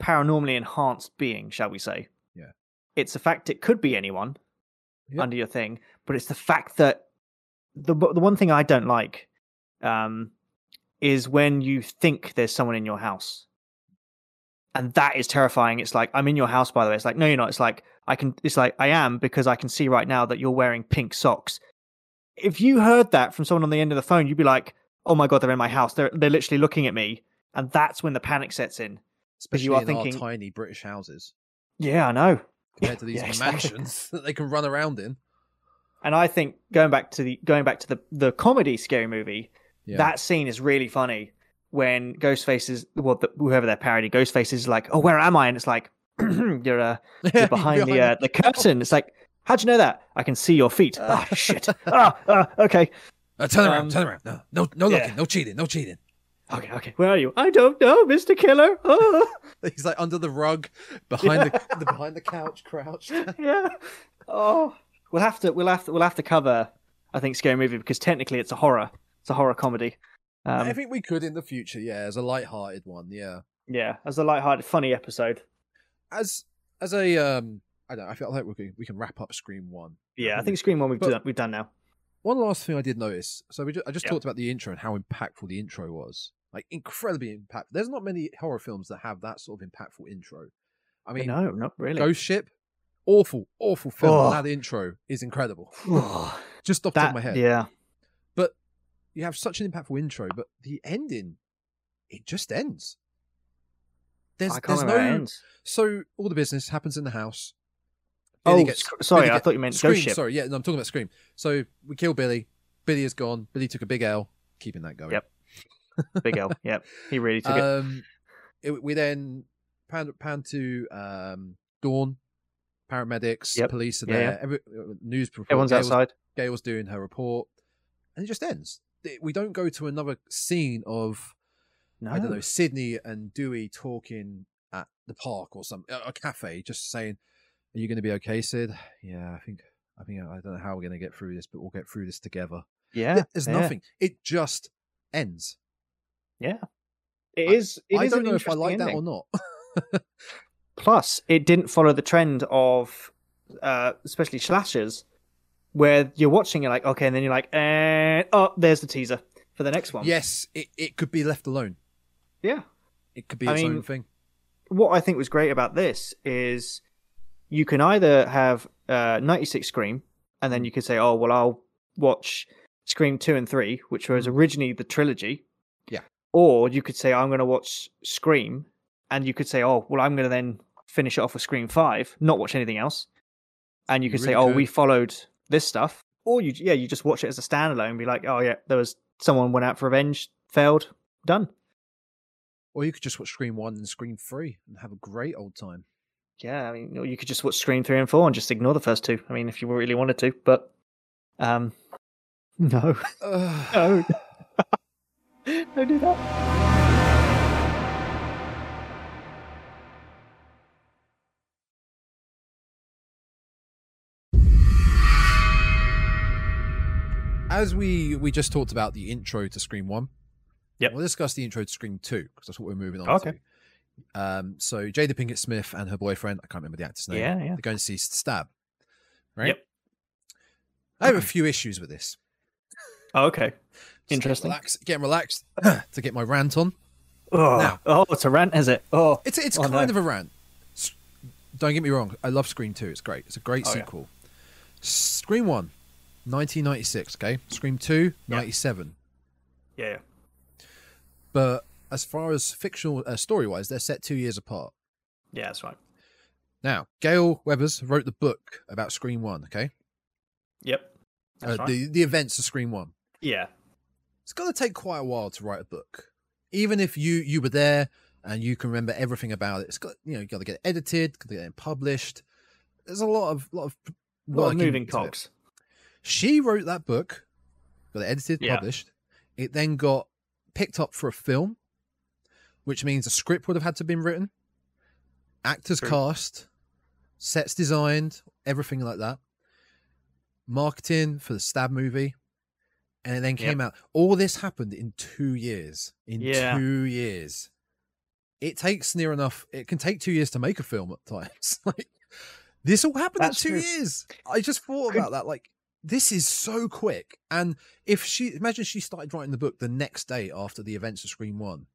paranormally enhanced being, shall we say? Yeah. It's the fact it could be anyone under your thing, but it's the fact that the the one thing I don't like um, is when you think there's someone in your house, and that is terrifying. It's like I'm in your house, by the way. It's like no, you're not. It's like I can. It's like I am because I can see right now that you're wearing pink socks. If you heard that from someone on the end of the phone, you'd be like, "Oh my god, they're in my house. They're they're literally looking at me," and that's when the panic sets in. especially you are in thinking- our tiny British houses Yeah, I know. compared to these Yeah, exactly. mansions that they can run around in. And I think going back to the going back to the the comedy scary movie, Yeah. that scene is really funny when Ghostface is well, the, whoever their parody, Ghostface is like, "Oh, where am I?" And it's like, "You're uh, you're behind the uh, the curtain." It's like, "How'd you know that?" I can see your feet. Oh shit. Ah, ah, okay, Uh, turn around, Um, turn around. No, no, no yeah. looking, no cheating, no cheating. okay, okay. Where are you? I don't know, Mister Killer. Oh, He's like under the rug, behind the, the behind the couch, crouched. yeah. Oh, we'll have to. We'll have to. We'll have to cover. I think scary movie because technically it's a horror. It's a horror comedy. Um, I think we could in the future, yeah, as a light-hearted one, yeah. yeah, as a light-hearted, funny episode. As as a um, I don't. know, I feel like we can we can wrap up Scream One. Yeah, I think Scream One we've But- done. We've done now. One last thing I did notice. So we just, I just talked about the intro and how impactful the intro was. Like incredibly impactful. There's not many horror films that have that sort of impactful intro. I mean, no, not really. Ghost Ship, awful, awful film. Oh. That intro is incredible. Just off the top of my head. yeah, you have such an impactful intro, but the ending, it just ends. There's, there's no. So all the business happens in the house. Oh, gets- sc- sorry, Billy I thought you meant Scream. Ghost Ship. Sorry, yeah, no, I'm talking about Scream. So we kill Billy. Billy is gone. Billy took a big L, keeping that going. Yep. Big L. Yep, he really took it. Um, it, we then pan pan to um, Dawn. Paramedics, Yep. police are Yeah, there. yeah. Every, uh, news report. Everyone's Gale's- outside. Gale's doing her report, and it just ends. We don't go to another scene of No, I don't know Sidney and Dewey talking at the park or some a cafe, just saying, "Are you going to be okay, Sid?" Yeah, I think I think I don't know how we're going to get through this, but we'll get through this together. Yeah, Th- There's yeah, nothing. It just ends. Yeah, it I- is. It I is don't know if I like that or not. Plus, it didn't follow the trend of, uh, especially slashers, where you're watching you're like okay, and then you're like, eh, oh, there's the teaser for the next one. yes, it, it could be left alone. yeah. It could be I its mean, own thing. what I think was great about this is you can either have uh, 96 Scream, and then you could say, oh, well, I'll watch Scream 2 and 3, which was originally the trilogy. Yeah. Or you could say, I'm going to watch Scream, and you could say, oh, well, I'm going to then finish it off with Scream 5, not watch anything else. And you could say, really oh, we followed this stuff. Or you, yeah, you just watch it as a standalone and be like, oh, yeah, there was someone went out for revenge, failed, done. Or you could just watch Scream One and Scream Three and have a great old time. Yeah, I mean, or you could just watch Scream three and four and just ignore the first two. I mean, if you really wanted to, but um, no, no, don't do that. As we we just talked about the intro to Scream One. yeah, We'll discuss the intro to Scream Two because that's what we're moving on Okay. to. Um, so Jada Pinkett Smith and her boyfriend, I can't remember the actor's name. Yeah, yeah. They're going to see Stab. Right. Yep. I have a few issues with this. Oh, okay, Just Interesting. Get relaxed, getting relaxed to get my rant on. oh, Now- oh, it's a rant, is it? Oh, It's it's Oh, kind no. of a rant. Don't get me wrong. I love Scream 2. It's great. It's a great Oh, yeah. sequel. Scream 1, 1996, okay? Scream 2, 97. yeah, But as far as fictional uh, story wise, they're set two years apart. yeah, that's right. Now, Gale Weathers wrote the book about Scream 1, okay? Yep, that's Uh, right. the, the events of Scream 1. yeah, It's going to take quite a while to write a book. Even if you you were there and you can remember everything about it, it's got you know you got to get it edited, got to get it published. There's a lot of lot of lot of moving cogs. She wrote that book, got it edited, Yeah. published. It then got picked up for a film, which means a script would have had to have been written, actors True. cast, sets designed, everything like that. Marketing for the Stab movie. And it then Yep. came out. All this happened in two years. In Yeah. two years. It takes near enough, it can take two years to make a film at times. like this all happened That's in two true. years. I just thought Could- about that. Like, this is so quick. And if she imagine she started writing the book the next day after the events of Scream One.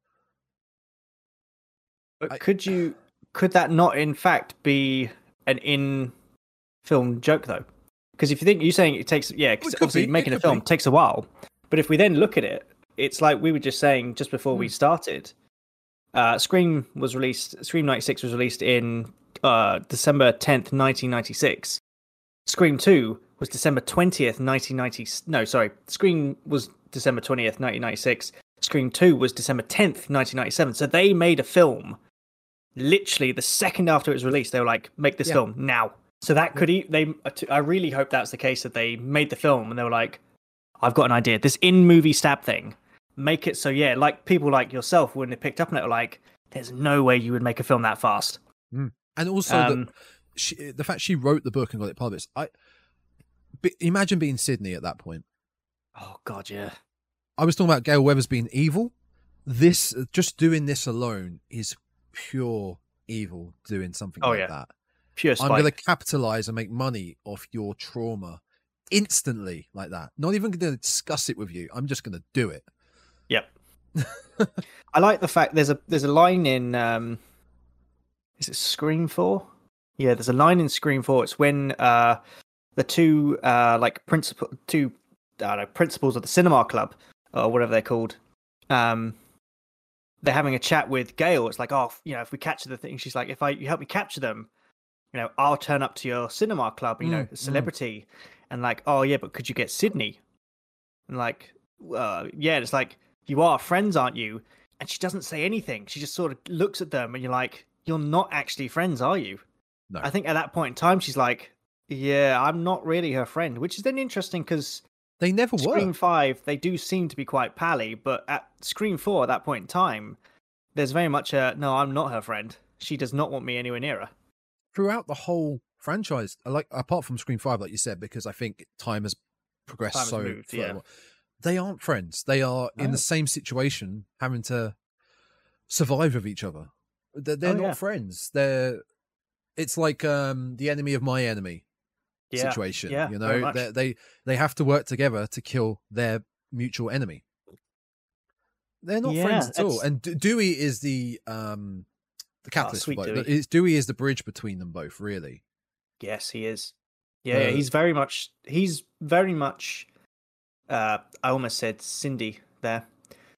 But I- could you? Could that not, in fact, be an in-film joke though? Because if you think you're saying it takes, yeah, because obviously be, making a film be. takes a while. But if we then look at it, it's like we were just saying just before Hmm. we started. Uh, Scream was released. Scream '96 was released in uh, December 10th, 1996. Scream 2 was December 20th, 1990. No, sorry. Scream was December 20th, 1996. Scream 2 was December 10th, 1997. So they made a film literally the second after it was released. They were like, make this Yeah. film now. So that could, e- they, I really hope that's the case that they made the film and they were like, I've got an idea. This in movie stab thing, make it so, yeah, like people like yourself, when they picked up on it, were like, there's no way you would make a film that fast. And also Um, the, she, the fact she wrote the book and got it published. I be, imagine being Sidney at that point. Oh, God, yeah. I was talking about Gale Weathers being evil. This just doing this alone is pure evil. Doing something Oh, like yeah. that. Pure spite. I'm going to capitalize and make money off your trauma instantly, like that. Not even going to discuss it with you. I'm just going to do it. Yep. I like the fact there's a there's a line in um is it Scream 4? Yeah, there's a line in Scream 4. It's when uh the two uh like principal two I know, principals of the cinema club or whatever they're called. Um they're having a chat with Gale. It's like, oh, you know, if we capture the thing, she's like, if I you help me capture them, you know, I'll turn up to your cinema club, you know, Mm, mm. a celebrity. And like, oh yeah, but could you get Sidney? And like, uh, yeah, it's like you are friends, aren't you? And she doesn't say anything. She just sort of looks at them, and you're like, you're not actually friends, are you? No. I think at that point in time, she's like, yeah, I'm not really her friend, which is then interesting because They never Scream were. Five, they do seem to be quite pally, but at Scream Four, at that point in time, there's very much a no, I'm not her friend. She does not want me anywhere near her. Throughout the whole franchise, like apart from Scream Five, like you said, because I think time has progressed Time has so. moved, further. yeah. They aren't friends. They are in the same situation, having to survive with each other. They're, they're Oh, not yeah. friends. They're. It's like um the enemy of my enemy Yeah, situation. yeah, you know, they they they have to work together to kill their mutual enemy. They're not Yeah, friends at all. And Dewey is the um the catalyst. for sweet both. Dewey. It's Dewey is the bridge between them both. Really. Yes, he is. Yeah, yeah, Uh, he's very much. He's very much. Uh, I almost said Cindy there.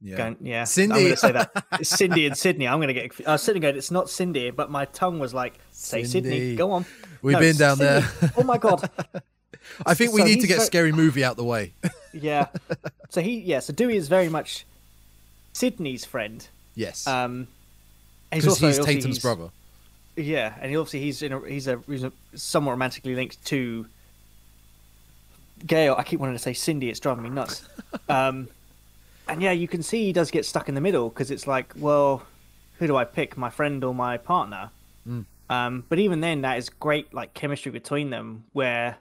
Yeah. Going, yeah, I'm going to say that. It's Cindy and Sidney. I'm going to get. I was sitting going, it's not Cindy, but my tongue was like, say Sidney. Go on. We've No, been down there. Oh my god. I think we So need to get very- scary movie out the way. Yeah. So he, yeah. So Dewey is very much Sidney's friend. yes. Um, and Because he's, Tatum's he's- brother. Yeah, and he obviously he's in a, he's a he's a somewhat romantically linked to Gale. I keep wanting to say Cindy. It's driving me nuts. um, and yeah, you can see he does get stuck in the middle because it's like, well, who do I pick, my friend or my partner? Um, but even then, that is great, like chemistry between them. Where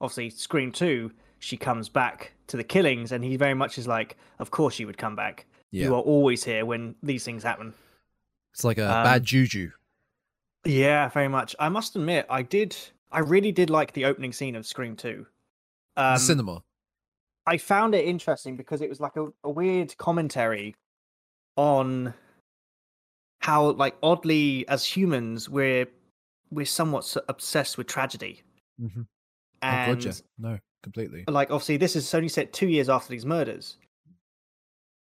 obviously Scream Two, she comes back to the killings, and he very much is like, of course you would come back. Yeah. You are always here when these things happen. It's like a um, bad juju. Yeah, very much. I must admit, I did. I really did like the opening scene of Scream Two. Um, the cinema. I found it interesting because it was like a, a weird commentary on how, like, oddly, as humans, we're we're somewhat obsessed with tragedy, hmm Oh, and yeah. No, completely. like, obviously, this is only set two years after these murders,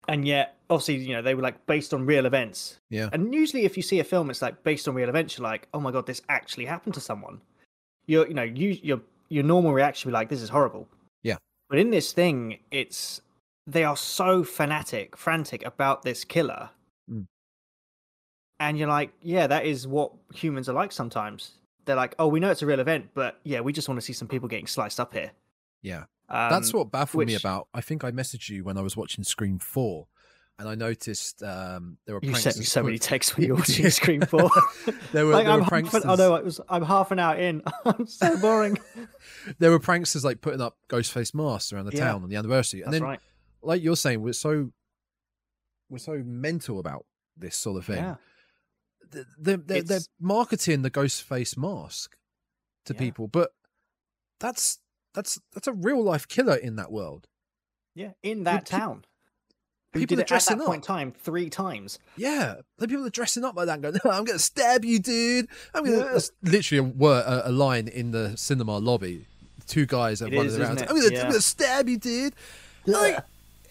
and yet, obviously, you know, they were like based on real events. Yeah. And usually, if you see a film, it's like based on real events. You're like, oh my god, this actually happened to someone. Your, you know, you your your normal reaction would be like, this is horrible. Yeah. But in this thing, it's they are so fanatic, frantic about this killer. And you're like, yeah, that is what humans are like sometimes. They're like, oh, we know it's a real event, but yeah, we just want to see some people getting sliced up here. Yeah. Um, That's what baffled me about. I think I messaged you when I was watching Scream Four, and I noticed um, there were You sent me so many texts when you were watching Scream 4. there were like, there I'm were an, oh it was, I'm half an hour in. I'm so boring. There were pranksters like putting up ghost face masks around the Yeah. town on the anniversary, and That's then right. like you're saying, we're so we're so mental about this sort of thing. Yeah. Th- They're, they're, they're marketing the ghost face mask to Yeah. people, but that's that's that's a real life killer in that world. Yeah, in that town. Who people are it at that up. point in time three times. Yeah, the people are dressing up like that, and going, "I'm going to stab you, dude." I'm going to. Literally a, a, a line in the cinema lobby. Two guys are running around. I'm going Yeah. to stab you, dude. Like,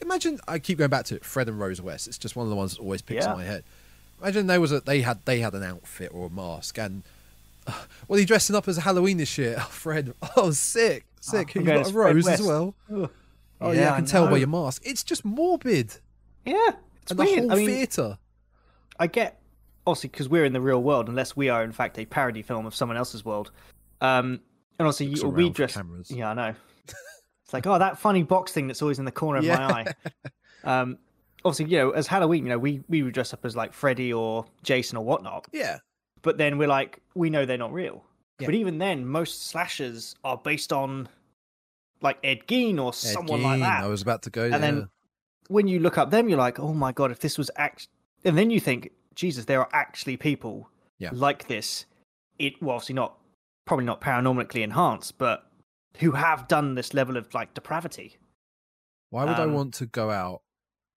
imagine I keep going back to it. Fred and Rose West. It's just one of the ones that always picks Yeah. in my head. Imagine there was a they had they had an outfit or a mask, and uh, well, he dressing up as a Halloween this year. Oh, Fred, oh, sick, sick. I'm You've got a rose as well. Ugh. Oh yeah, I I can tell by your mask. It's just morbid. Yeah, it's and weird. the whole I mean, theater. I get obviously because we're in the real world, unless we are in fact a parody film of someone else's world. Um, and also you, we dress. cameras. Yeah, I know. it's like oh, that funny box thing that's always in the corner of Yeah. my eye. Um, obviously, you know, as Halloween, you know, we we would dress up as like Freddy or Jason or whatnot. Yeah, But then we're like, we know they're not real. Yeah. But even then, most slashers are based on like Ed Gein or Ed someone like Gein, that. I was about to go there. and then when you look up them, you're like, oh my god, if this was act, and then you think, Jesus, there are actually people Yeah. like this. It well, obviously not, probably not paranormally enhanced, but who have done this level of like depravity. Why would I Um, want to go out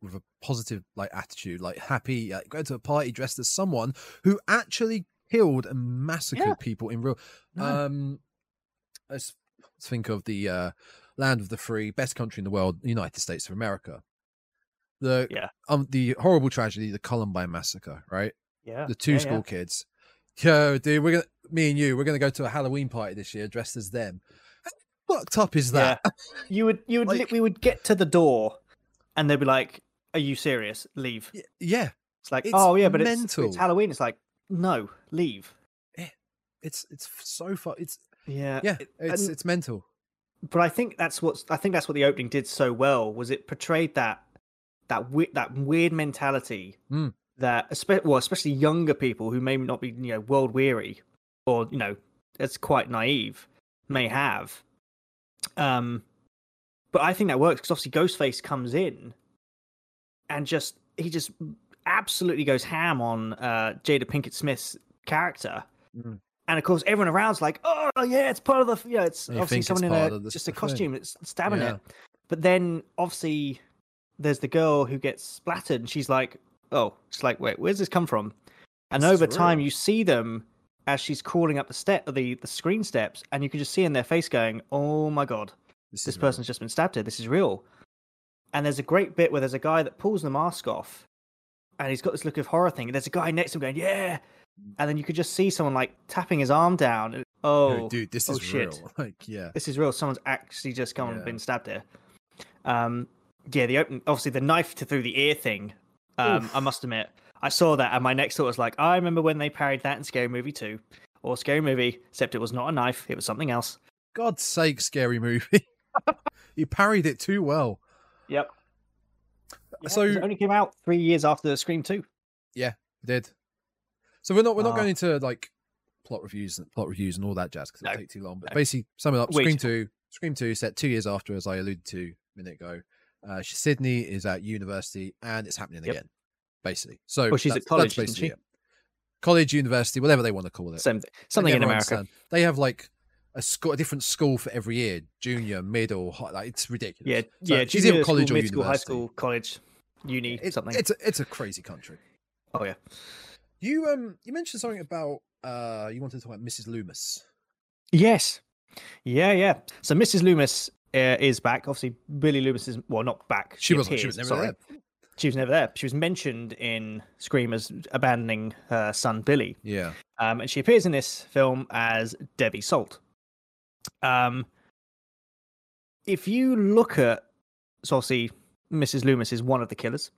with a positive like attitude, like happy, like go to a party dressed as someone who actually killed and massacred Yeah. people in real? No. Um, let's, let's think of the uh, land of the free, best country in the world, United States of America. The Yeah. um the horrible tragedy, the Columbine massacre, right? Yeah, The two yeah, school yeah. kids. Yo, dude, we're gonna me and you, we're gonna go to a Halloween party this year dressed as them. How fucked up is that? You would, you would, Like- we would get to the door, and they'd be like, "Are you serious? Leave." Y- yeah. It's like, It's oh yeah, but it's, mental. it's Halloween. It's like, no, leave. It's it's so far. It's Yeah, yeah. it- It's and- it's mental. but I think that's what I think that's what the opening did so well was it portrayed that that we- that weird mentality Mm. that espe- well especially younger people who may not be you know world weary or you know it's quite naive may have um but I think that works because obviously Ghostface comes in and just he just absolutely goes ham on uh Jada Pinkett Smith's character Mm. and of course everyone around's like oh yeah it's part of the you know it's you obviously think it's someone in a just a costume that's stabbing Yeah. it but then obviously there's the girl who gets splattered and she's like oh it's like wait where's this come from and over time you see them as she's crawling up the step the the screen steps and you can just see in their face going oh my god This, this is real. person's just been stabbed here. This is real. And there's a great bit where there's a guy that pulls the mask off and he's got this look of horror thing. And there's a guy next to him going, Yeah. And then you could just see someone like tapping his arm down. and- Oh, Yo, dude, this oh, is shit. real. Like, yeah, this is real. Someone's actually just come Yeah. and been stabbed here. Um, yeah, the open, obviously the knife to through the ear thing. Um, I must admit, I saw that and my next thought was like, I remember when they parried that in Scary Movie 2 or Scary Movie, except it was not a knife, it was something else. God's sake, scary movie. you parried it too well. Yep. So- it only came out three years after Scream 2. You did. So we're not we're not Ah. going into like plot reviews and plot reviews and all that jazz because No. it'll take too long. But No. basically, summing up, Way Scream Two, Scream Two, set two years after, as I alluded to a minute ago. Uh, she- Sidney is at university and it's happening Yep. again, basically. So Well, she's at college, that's isn't basically she? it. College, university, whatever they want to call it. Same thing. Something in America. understand. They have like a school, a different school for every year, junior, middle, high, like it's ridiculous. Yeah, So yeah. she's junior in college school, or mid school, high school, college, uni, It- something. It's a, it's a crazy country. Oh yeah. You um you mentioned something about uh you wanted to talk about Mrs. Loomis. Yes. Yeah, yeah. So Mrs. Loomis uh, is back. Obviously, Billy Loomis is well, not back. She wasn't. She was never sorry. there. She was never there. She was mentioned in Scream as abandoning her son Billy. Yeah. Um, and she appears in this film as Debbie Salt. Um, if you look at, so obviously, Mrs. Loomis is one of the killers.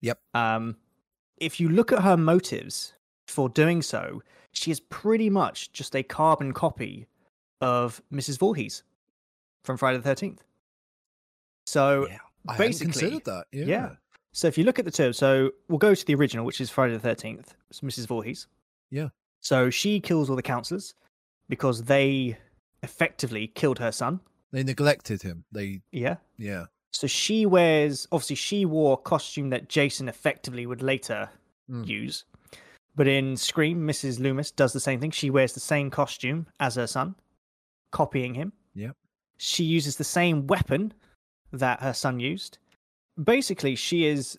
Yep. Um, if you look at her motives for doing so, she is pretty much just a carbon copy of Mrs. Voorhees from Friday the Thirteenth. So, yeah. Basically, considered that. Yeah. yeah. so if you look at the term, so we'll go to the original, which is Friday the Thirteenth. It's Mrs. Voorhees. Yeah. So she kills all the counselors because they effectively killed her son. They neglected him. They Yeah. yeah. So she wears obviously she wore a costume that Jason effectively would later Mm. use. But in Scream, Mrs. Loomis does the same thing. She wears the same costume as her son, copying him. Yep. She uses the same weapon that her son used. Basically, she is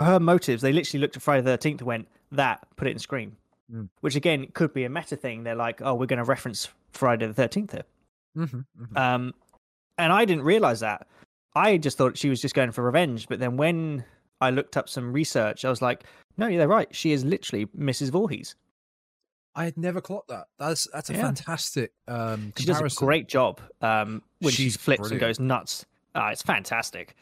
her motives. They literally looked at Friday the Thirteenth and went that, put it in Scream, Mm. which again could be a meta thing. They're like, oh, we're going to reference Friday the Thirteenth here. hmm hmm Um, and I didn't realize that. I just thought she was just going for revenge. But then when I looked up some research, I was like, no, yeah, they're right. She is literally Mrs. Voorhees. I had never clocked that. That's that's a Yeah. fantastic um She does a great job um, when She's she flips and goes nuts. Uh, it's fantastic.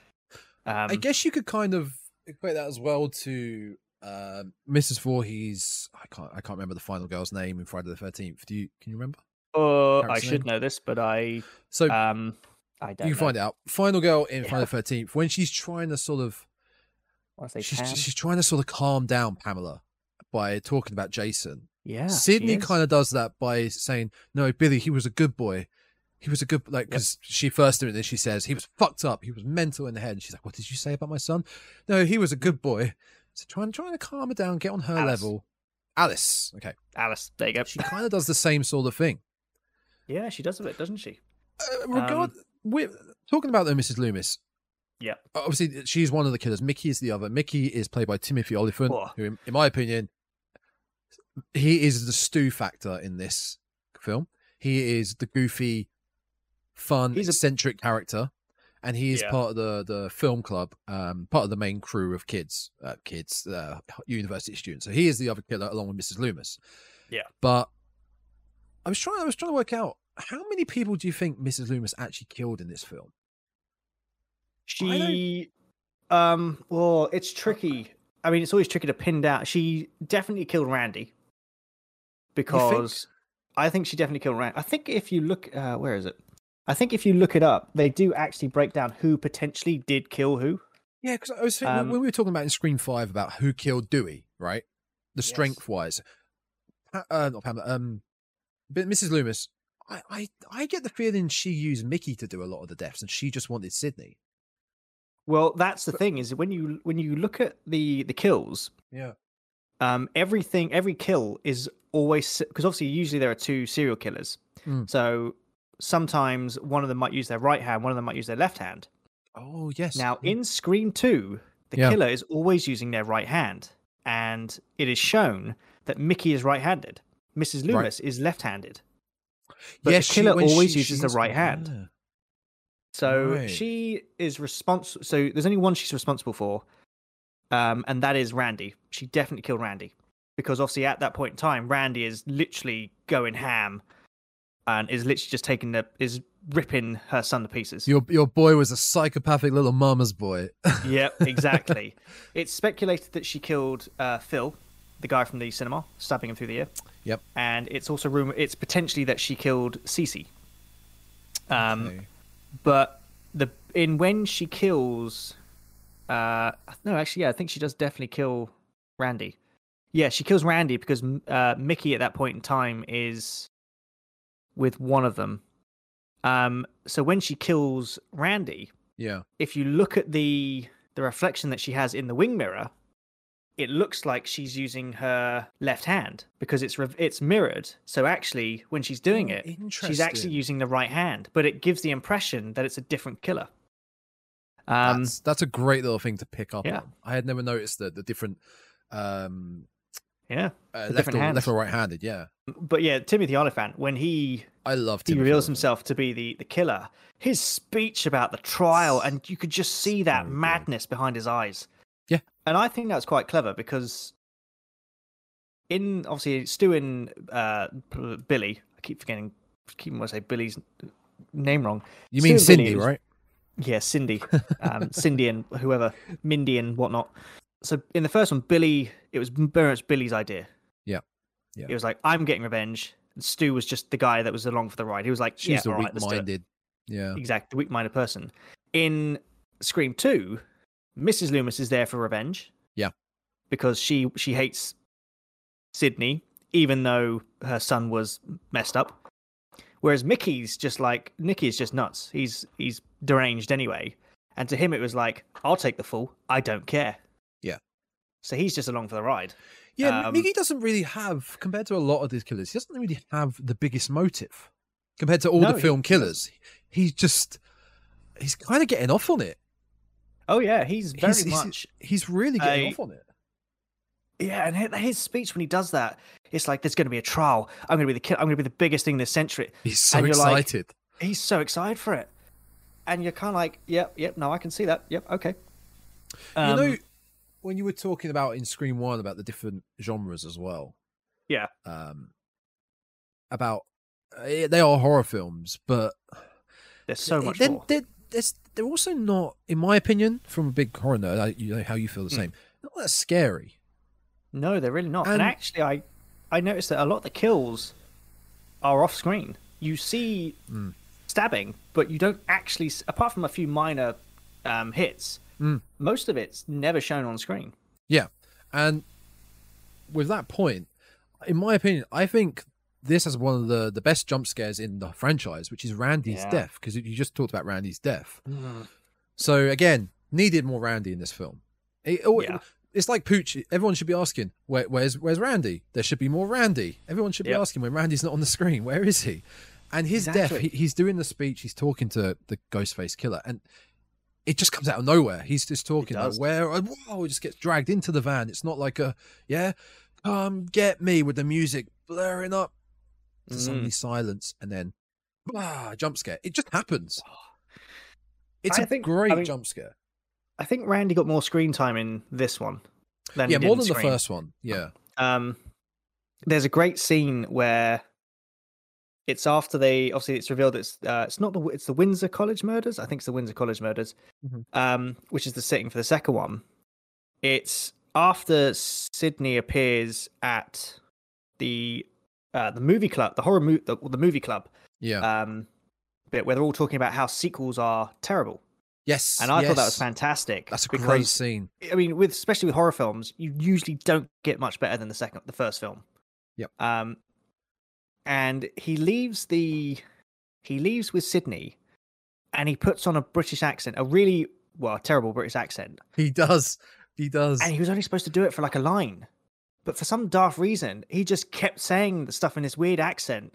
Um, I guess you could kind of equate that as well to uh, Mrs. Voorhees. I can't. I can't remember the final girl's name in Friday the Thirteenth. Do you? Can you remember? Uh, I should know this, but I So um I don't. you can find out. Final girl in Yeah. The Thirteenth when she's trying to sort of she's she's trying to sort of calm down Pamela by talking about Jason. yeah. Sidney kind of does that by saying, "No, Billy, he was a good boy. He was a good like." Because she first did it, and then she says he was fucked up. He was mental in the head. And she's like, "What did you say about my son?" No, he was a good boy. So trying trying to calm her down, get on her Alice. level. Alice, okay, Alice. There you go. she kind of does the same sort of thing. Yeah, she does a bit, doesn't she? Uh, regard, we're talking about though, Mrs. Loomis. Yeah. Obviously, she's one of the killers. Mickey is the other. Mickey is played by Timothy Olyphant, Oh. who, in, in my opinion, he is the Stu factor in this film. He is the goofy, fun, He's a- eccentric character, and he is Yeah. part of the the film club, um, part of the main crew of kids, uh, kids, uh, university students. So he is the other killer, along with Mrs. Loomis. Yeah. But I was trying. I was trying to work out how many people do you think Mrs. Loomis actually killed in this film? She, um, well, it's tricky. I mean, it's always tricky to pin down. She definitely killed Randy because I think she definitely killed Randy. I think if you look, uh, where is it? I think if you look it up, they do actually break down who potentially did kill who. Yeah, because I was thinking Um, when we were talking about in Scream Five about who killed Dewey, right? The Yes. strength wise, uh, not Pamela, um, but Mrs. Loomis. I, I, I get the feeling she used Mickey to do a lot of the deaths, and she just wanted Sidney. Well, that's the thing is when you when you look at the the kills, Yeah, um, everything every kill is always because obviously usually there are two serial killers, Mm. so sometimes one of them might use their right hand, one of them might use their left hand. Oh yes. Now, Yeah. in Scream 2, the Yeah. killer is always using their right hand, and it is shown that Mickey is right Mrs. Right. Loomis is left handed. But Yes, the killer when always she- uses the she's- right hand. So Right. she is responsible. So there's only one she's responsible for, um, and that is Randy. She definitely killed Randy because obviously at that point in time, Randy is literally going ham and is literally just taking the is ripping her son to pieces. Your your boy was a psychopathic little mama's boy. Yep, exactly. it's speculated that she killed uh, Phil, the guy from the cinema, stabbing him through the ear. Yep. And it's also rumor. It's potentially that she killed Cece. Um, Okay. but the in when she kills, uh, no, actually, yeah, I think she does definitely kill Randy. Yeah, she kills Randy because uh, Mickey at that point in time is with one of them. Um, so when she kills Randy, Yeah. if you look at the the reflection that she has in the wing mirror, it looks like she's using her left hand because it's rev- it's mirrored. So actually, when she's doing it, she's actually using the right hand, but it gives the impression that it's a different killer. Um, that's that's a great little thing to pick up yeah. on. I had never noticed the the different um yeah, uh, left or left or right handed. Yeah, but yeah, Timothy Olyphant when he I love. he reveals Olyphant. himself to be the the killer, his speech about the trial, and you could just see that So good. madness behind his eyes. Yeah. and I think that's quite clever because in obviously Stu and uh, Billy, I keep forgetting, keep wanting to say Billy's name wrong. You mean Stu Cindy, right? Yeah, Cindy, um, Cindy and whoever, Mindy and whatnot. So in the first one, Billy, it was very much Billy's idea. Yeah. Yeah. It was like, I'm getting revenge. And Stu was just the guy that was along for the ride. He was like, She's yeah, the all right, let's do it." weak-minded. Yeah, Exactly, the weak-minded person. In Scream Two, Mrs. Loomis is there for revenge. Yeah. because she she hates Sidney, even though her son was messed up. Whereas Mickey's just like Nicky's just nuts. He's he's deranged anyway, and to him it was like, I'll take the fall. I don't care. Yeah. So he's just along for the ride. yeah. Um, Mickey doesn't really have, compared to a lot of these killers, he doesn't really have the biggest motive compared to all No, the he- film killers. He's just he's kind of getting off on it. Oh yeah, he's very He's- he's- much He's really getting I- off on it. Yeah, and hi- his speech when he does that, it's like there's going to be a trial. I'm going to be the kid. I'm going to be the biggest thing this century. He's so and you're like- excited. He's so excited for it, and you're kind of like, yep, yep. No, I can see that. Yep, okay. Um, you know, when you were talking about in Scream One about the different genres as well. Yeah. Um, about eh, they are horror films, but there's so much they're, more. They're, there's they're also not, in my opinion, from a big horror nerd, I, you know how you feel the Hmm. same. Not that scary. No, they're really not. And, And- actually, I I noticed that a lot of the kills are off screen. You see Hmm. stabbing, but you don't actually, apart from a few minor um, hits, Mm. most of it's never shown on screen. Yeah, and with that point, in my opinion, I think this has one of the the best jump scares in the franchise, which is Randy's Yeah. death, because you just talked about Randy's death. Mm. So again, needed more Randy in this film. It- oh, Yeah. It's like Pooch. Everyone should be asking, Where, "Where's Where's Randy?" There should be more Randy. Everyone should be Yep. asking when Randy's not on the screen. Where is he? And his death, Exactly. he, he's doing the speech. He's talking to the Ghostface killer, and it just comes out of nowhere. He's just talking like, where, and whoa, it just gets dragged into the van. It's not like a, yeah, come get me with the music blaring up to Mm. suddenly silence and then, ah, jump scare. It just happens. It's I a think- I great mean, jump scare. I think Randy got more screen time in this one than Yeah, he more than the first one. Yeah. Um, there's a great scene where it's after they obviously it's revealed it's uh, it's not the it's the Windsor College murders. I think it's the Windsor College murders, Mhm. um, which is the setting for the second one. It's after Sidney appears at the uh, the movie club, the horror mo- the, the movie club, Yeah. um, bit where they're all talking about how sequels are terrible, yes. and I thought that was fantastic. That's a great scene. I mean, with especially with horror films, you usually don't get much better than the second, the first film. Yep. Um, and he leaves the, he leaves with Sidney, and he puts on a British accent, a really well a terrible British accent, He does. He does. and he was only supposed to do it for like a line, but for some daft reason, he just kept saying the stuff in this weird accent.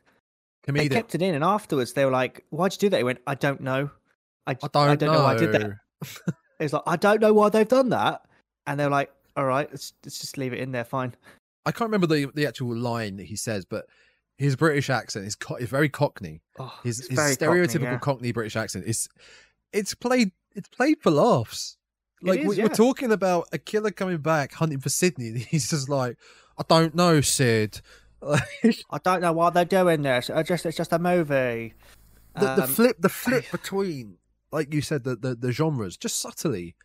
They kept it in, and afterwards they were like, "Why'd you do that?" He went, "I don't know. I, I don't, I don't know. why I did that." know. It's like I don't know why they've done that, and they're like, "All right, let's, let's just leave it in there, fine." I can't remember the the actual line that he says, but his British accent is co- is very Cockney. Oh, His, his stereotypical Cockney, Cockney, British accent is it's played it's played for laughs. Like is, we, yeah. we're talking about a killer coming back hunting for Sidney, and he's just like, I don't know, Sid. I don't know why they're doing this. I just it's just a movie. the, the Um, flip the flip between, like you said, the, the the genres just subtly.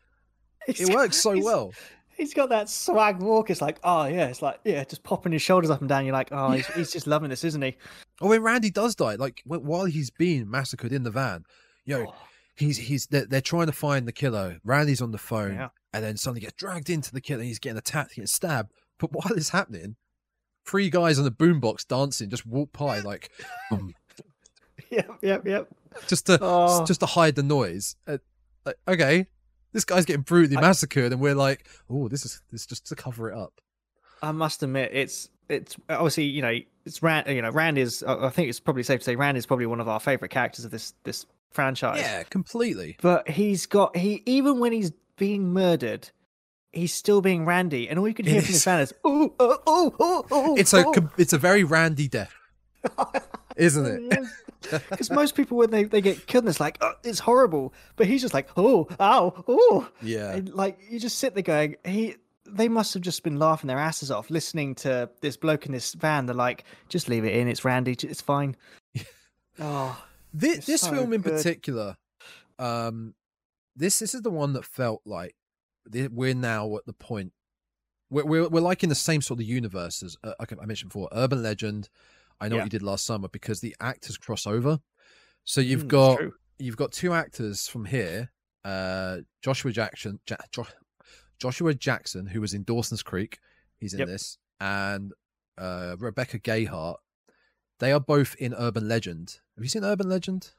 It works so well. He's got that swag walk. It's like, oh yeah, it's like yeah, just popping his shoulders up and down. You're like, oh, he's, he's just loving this, isn't he? Or when Randy does die, like while he's being massacred in the van, yo, Oh, he's he's they're, they're trying to find the killer. Randy's on the phone, Yeah. and then suddenly gets dragged into the killer. He's getting attacked, he's getting stabbed. But while it's happening, three guys on the boombox dancing just walk by, like boom, yep, yep, yep. just to Oh. just to hide the noise. Uh, like, okay, this guy's getting brutally I- massacred, and we're like, oh, this is this is just to cover it up. I must admit, it's it's obviously you know it's Rand. You know, Rand is. I I think it's probably safe to say Rand is probably one of our favorite characters of this this franchise. Yeah, completely. But he's got he even when he's being murdered, he's still being Randy, and all you can It hear from is. his fan is oh oh oh oh oh. It's a it's a very Randy death, isn't it? Because most people when they, they get killed, it's like oh, it's horrible, but he's just like oh ow oh. Yeah. And, like you just sit there going he. They must have just been laughing their asses off listening to this bloke in this van. They're like, just leave it in. It's Randy. It's fine. oh, This, It's this so film in good. particular, um, this this is the one that felt like we're now at the point we're we're, we're like in the same sort of universe as uh, I mentioned before, Urban Legend. I know Yeah. what you did last summer because the actors cross over. So you've mm, got you've got two actors from here, uh, Joshua Jackson, ja- jo- Joshua Jackson, who was in Dawson's Creek, he's in Yep. this, and uh, Rebecca Gayhart. They are both in Urban Legend. Have you seen Urban Legend?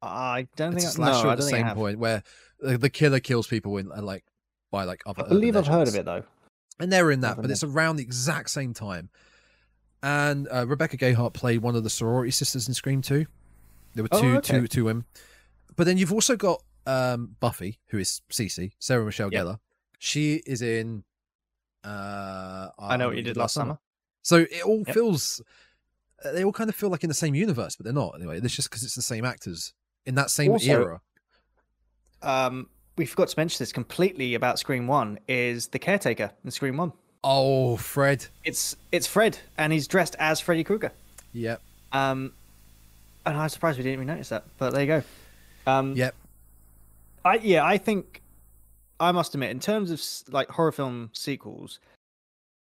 I don't It's think a no, slasher I at the don't think I same point where the, the killer kills people in uh, like by like other. I believe I've heard of it though. and they're in that, but it's around the exact same time. And uh, Rebecca Gayhart played one of the sorority sisters in Scream Two. There were Oh, two, okay. two, two women. But then you've also got um, Buffy, who is Cece, Sarah Michelle Yep. Gellar. She is in. Uh, I know what you did last summer. So it all Yep. feels. Uh, They all kind of feel like in the same universe, but they're not. Anyway, it's just because it's the same actors in that same Also- era. Um, we forgot to mention this completely about Scream One is the caretaker in Scream One. Oh, Fred. It's it's Fred, and he's dressed as Freddy Krueger. Yep. Um, and I'm surprised we didn't even notice that, but there you go. Um, Yep. I yeah, I think I must admit, in terms of like horror film sequels,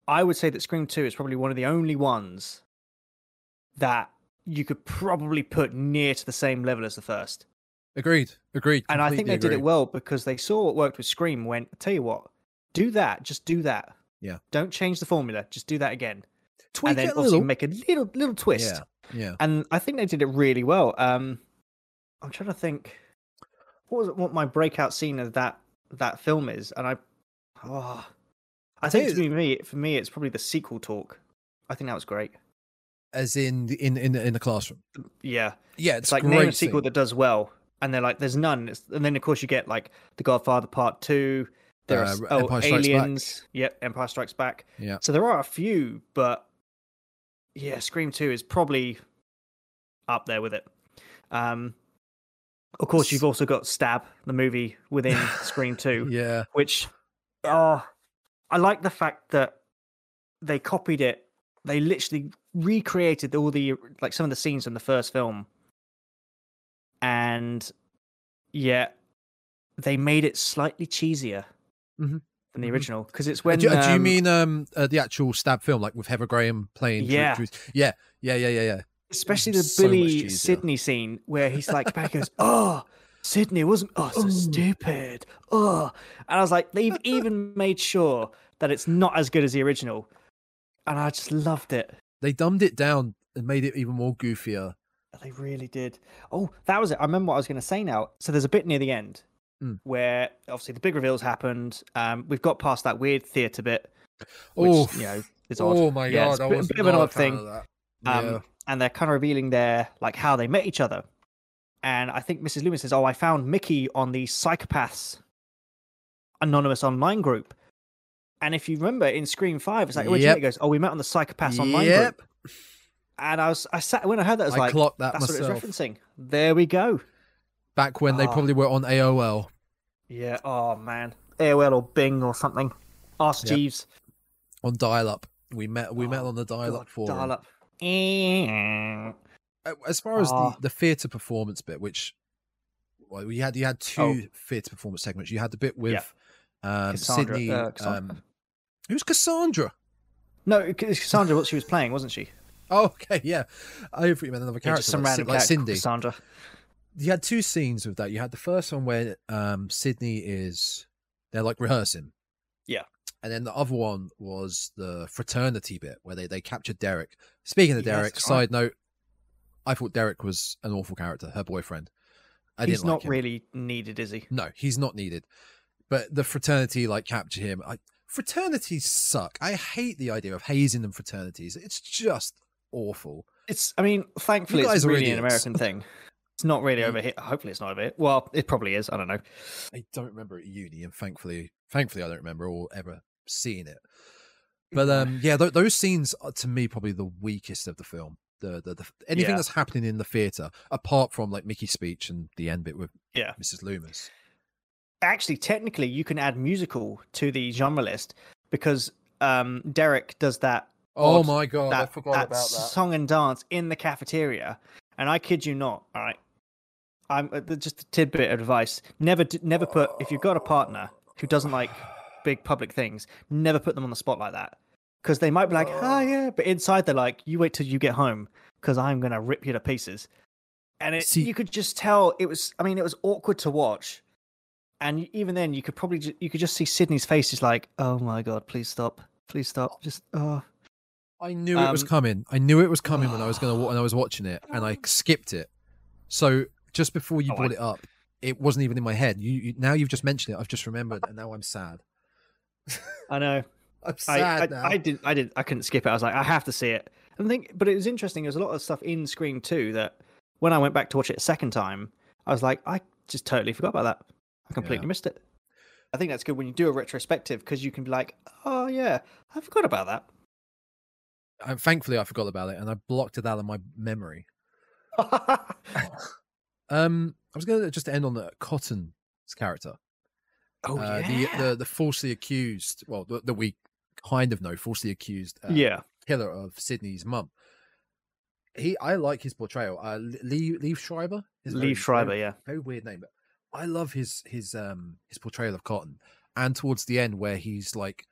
I would say that Scream Two is probably one of the only ones that you could probably put near to the same level as the first. Agreed. Agreed. And I think they did it well because they saw what worked with Scream. Went, tell you what, do that, just do that. Yeah. Don't change the formula, just do that again, Tweak and then it a obviously little. make a little little twist. Yeah. Yeah. and I think they did it really well. Um, I'm trying to think what was it, what my breakout scene of that that film is, and I, oh, I think think to me for me it's probably the sequel talk. I think that was great. As in the- in in the, in the classroom. Yeah, Yeah, it's, it's, like name a sequel that does well, and they're like, there's none. It's, and then of course you get like The Godfather Part Two. There are Uh, s- oh, Strikes Back. Aliens. Yep, Empire Strikes Back. Yeah. So there are a few, but yeah, Scream Two is probably up there with it. Um, of course, you've also got Stab, the movie within Scream Two, Yeah. which, oh, I like the fact that they copied it. They literally recreated all the like some of the scenes from the first film, and yeah, they made it slightly cheesier Mhm. than the Mhm. original because it's when do, uh, do you um, mean um uh, the actual stab film, like with Heather Graham playing? Yeah. Drew's- yeah, yeah, yeah, yeah, yeah. especially the so Billy. Sidney scene where he's like back goes, "Oh, Sidney wasn't oh so stupid." Oh, and I was like, they've even made sure that it's not as good as the original, and I just loved it. They dumbed it down and made it even more goofier. They really did. Oh, that was it. I remember what I was going to say now. So there's a bit near the end Mm. where obviously the big reveals happened. Um, we've got past that weird theatre bit, Oh, you know is odd. oh my Yeah, it's god, a I bit- of an a odd thing. of that. Um, and they're kind of revealing their like how they met each other. And I think Mrs. Loomis says, "Oh, I found Mickey on the Psychopaths Anonymous online group." And if you remember in Scream Five, it's like when Yep. it goes, "Oh, we met on the Psychopaths online Yep. group." And I was, I sat when I heard that, I was I like, clocked that "That's myself. what it's referencing." There we go. Back when they Ah. probably were on AOL. Yeah. Oh man, AOL or Bing or something. Ask Yep. Jeeves. on dial up. We met we met Oh, on the dial God, up forum. dial up. Uh, As far as Ah. the, the theatre performance bit, which well, you had you had two Oh. theatre performance segments. You had the bit with um, Sidney. uh, um, who's Cassandra? No, Cassandra, what she was playing, wasn't she? Oh, okay, yeah. I thought you meant another character, just some like, random like character Cindy. Cassandra. You had two scenes with that. You had the first one where um, Sidney is they're like rehearsing. Yeah. And then the other one was the fraternity bit where they, they captured Derek. Speaking of Yes, Derek, side note, I thought Derek was an awful character, her boyfriend. I He's didn't like not him. really needed, is he? No, he's not needed. But the fraternity like capture him. I, fraternities suck. I hate the idea of hazing and fraternities. It's just awful. It's. I mean, thankfully, it's really an. American thing. It's not really Mm. over here. Hopefully, it's not over here. Well, it probably is. I don't know. I don't remember at uni, and thankfully, thankfully, I don't remember or ever seeing it. But um, yeah, th- those scenes are to me probably the weakest of the film. The the, the anything Yeah. that's happening in the theater, apart from like Mickey's speech and the end bit with Yeah. Mrs. Loomis. Actually, technically, you can add musical to the genre list because um, Derek does that. Oh odd- my god, I that, forgot that about that. song and dance in the cafeteria, and I kid you not. All right, I'm uh, just a tidbit of advice: never, never put if you've got a partner who doesn't like big public things, never put them on the spot like that because they might be like, oh yeah, but inside they're like, you wait till you get home because I'm gonna rip you to pieces. And it, See- you could just tell it was. I mean, it was awkward to watch, and even then, you could probably ju- you could just see Sidney's face. is like, oh my god, please stop, please stop, just oh. I knew it was Um, coming. I knew it was coming when I was gonna when I was watching it, and I skipped it. So just before you Oh, I- brought it up, it wasn't even in my head. You, you now you've just mentioned it. I've just remembered, and now I'm sad. I know. I'm sad I, now. I didn't I didn't I couldn't skip it. I was like, I have to see it. And think but it was interesting, there's a lot of stuff in Scream too that when I went back to watch it a second time, I was like, I just totally forgot about that. I completely missed it. I think that's good when you do a retrospective because you can be like, Oh yeah, I forgot about that. I, thankfully, I forgot about it, and I blocked it out of my memory. Um, I was going to just end on the Cotton's character. oh uh, yeah. the, the the falsely accused, well, that that we kind of know, falsely accused uh, yeah. killer of Sidney's mum. He, I like his portrayal. Uh, Lee Liev Schreiber, His Liev Schreiber, very- yeah. very weird name, but I love his his um his portrayal of Cotton, and towards the end where he's like,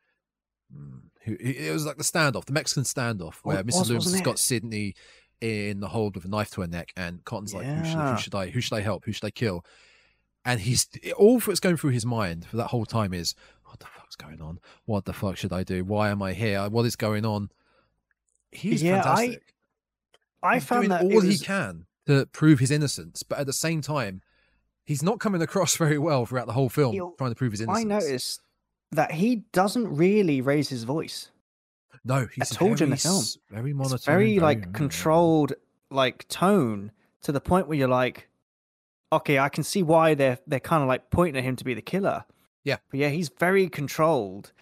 mm, who it was like the standoff, the Mexican standoff, where Mrs. Loomis has got? Sidney in the hold with a knife to her neck, and Cotton's like, who should, who should I who should I help? Who should I kill? And he's all that's going through his mind for that whole time is, what the fuck's going on? What the fuck should I do? Why am I here? What is going on? He's Yeah, I- fantastic. I He's found that all he can to prove his innocence, but at the same time, he's not coming across very well throughout the whole film, He'll- trying to prove his innocence. I noticed that he doesn't really raise his voice. No, he's told you in the very film. very monotone, It's very like controlled like tone to the point where you're like, okay, I can see why they're they're kind of like pointing at him to be the killer. Yeah. But yeah, he's very controlled.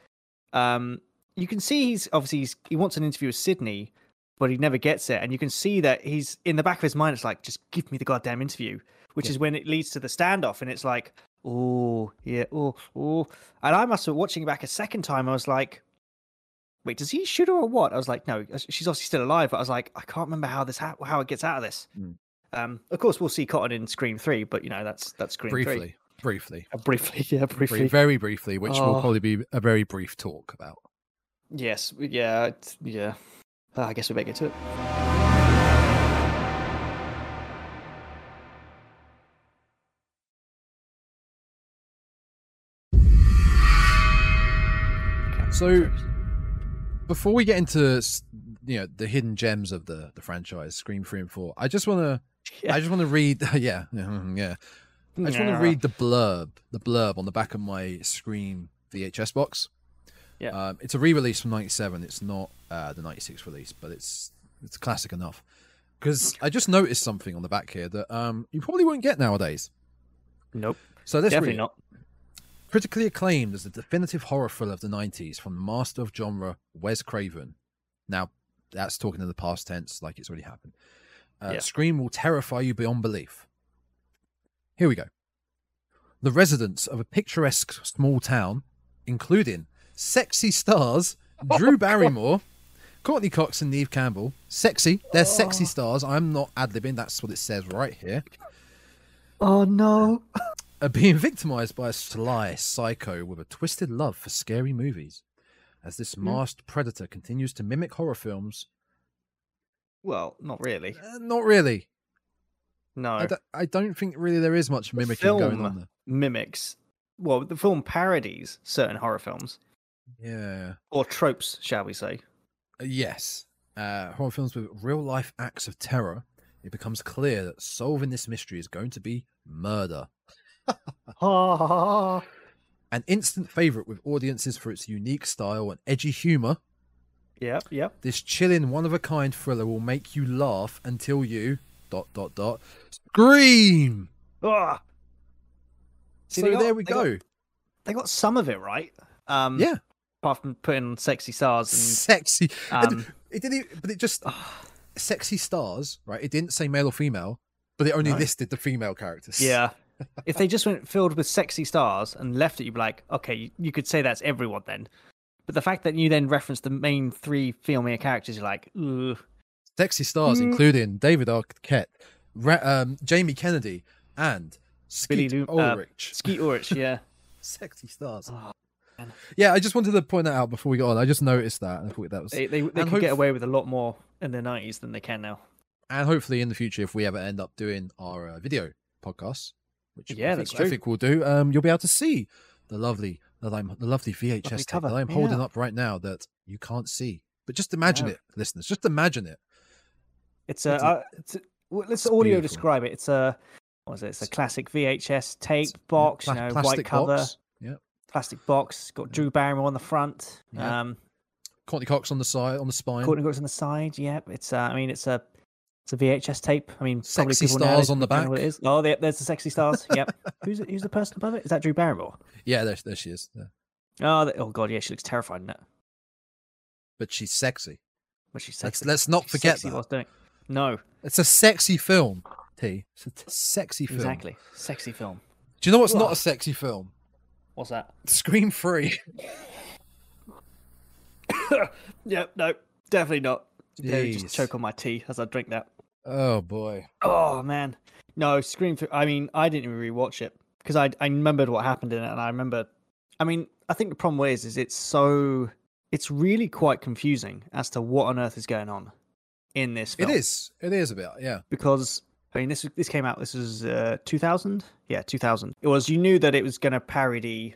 Um, you can see he's obviously he's, he wants an interview with Sidney, but he never gets it, and you can see that he's in the back of his mind. It's like, just give me the goddamn interview, which Yeah. is when it leads to the standoff, and it's like, oh yeah, oh oh. And I must have watching back a second time. I was like, wait, does he shoot her or what? I was like, no, uh, she's obviously still alive. But I was like, I can't remember how this ha- how it gets out of this. Mm. Um, of course, we'll see Cotton in Scream Three, but you know that's that's Scream briefly, Three. briefly, Uh, briefly, yeah, Bri- briefly. very briefly, which will Oh. probably be a very brief talk about. Yes, yeah, yeah. Uh, I guess we better get to it. So- Before we get into you know the hidden gems of the the franchise, Scream three and four, I just want to yeah. I just want to read yeah yeah I just want to read the blurb, the blurb on the back of my Scream VHS box. Yeah. Um, it's a re-release from '97. It's not uh, the '96 release, but it's it's classic enough. Because I just noticed something on the back here that um, you probably won't get nowadays. Nope, So let's definitely read not. Critically acclaimed as the definitive horror thriller of the 90s from the master of genre, Wes Craven. Now, that's talking in the past tense, like it's already happened. Uh, Yeah. Scream will terrify you beyond belief. Here we go. The residents of a picturesque small town, including sexy stars Drew Barrymore, Courteney Cox, and Neve Campbell. Sexy. They're sexy stars. I'm not ad libbing. That's what it says right here Oh no! are being victimized by a sly psycho with a twisted love for scary movies. As this masked predator continues to mimic horror films, Well, not really. uh, not really. No, I, don't, think really there is much mimicking going on there. mimics. Well, the film parodies certain horror films Yeah. or tropes, shall we say? Uh, Yes. Uh, horror films with real life acts of terror. It becomes clear that solving this mystery is going to be murder. An instant favorite with audiences for its unique style and edgy humor. Yep, yep. This chilling, one of a kind thriller will make you laugh until you dot dot dot scream. Ah. See, so got- there we they go. got- They got some of it right. Um, yeah, Apart from putting sexy stars and sexy. Um, it didn't, but it just sexy stars, right? It didn't say male or female, but it only No. listed the female characters. yeah. If they just went filled with sexy stars and left it, you'd be like, okay, you, you could say that's everyone then. But the fact that you then reference the main three female characters, you're like, Ugh. sexy stars, Mm. including David Arquette, Ra- um, Jamie Kennedy, and Billy Skeet Lu- uh, Ulrich. Skeet Ulrich, yeah. sexy stars. Oh. Yeah, I just wanted to point that out before we got on. I just noticed that, and I thought that was. They they, they And could get away with a lot more in the nineties than they can now. and hopefully in the future, if we ever end up doing our uh, video podcasts, which Yeah, I that's true. I think we'll do, um, you'll be able to see the lovely, that I'm, the lovely VHS Lovely tape cover, that I'm holding yeah. up right now that you can't see. But just imagine No. it, listeners. Just imagine it. It's a, It's a- uh, it's a well, let's it's audio beautiful. describe it. It's a what was it? It's a classic VHS tape box, pla- you know, white cover, box. Yeah. plastic box. Got Drew Barrymore on the front. Yeah. Um, Courteney Cox on the side, on the spine. Courteney Cox on the side. Yep. It's uh, I mean, it's a it's a VHS tape. I mean, probably Sexy people stars nowadays on the don't what back. it is. Oh, there, there's the sexy stars. Yep. who's who's the person above it? Is that Drew Barrymore? Yeah, there, there she is. Yeah. Oh, that, oh god, yeah, she looks terrified in that. But she's sexy. But she's Let's, sexy. let's not She's forget sexy that. whilst doing. No, It's a sexy film, T. It's a t- sexy film. exactly. Sexy film. Do you know what's not a sexy film? What's that? Scream 3. Yep. No, definitely not. Jeez. just choke on my tea as I drink that. Oh, boy. Oh man, no Scream. Th- I mean, I didn't even rewatch it because I I remembered what happened in it, and I remember. I mean, I think the problem is, is it's so it's really quite confusing as to what on earth is going on in this. It Film. is. It is a bit. Yeah. because I mean this this came out. This was uh, 2000. Yeah, 2000. It was. You knew that it was going to parody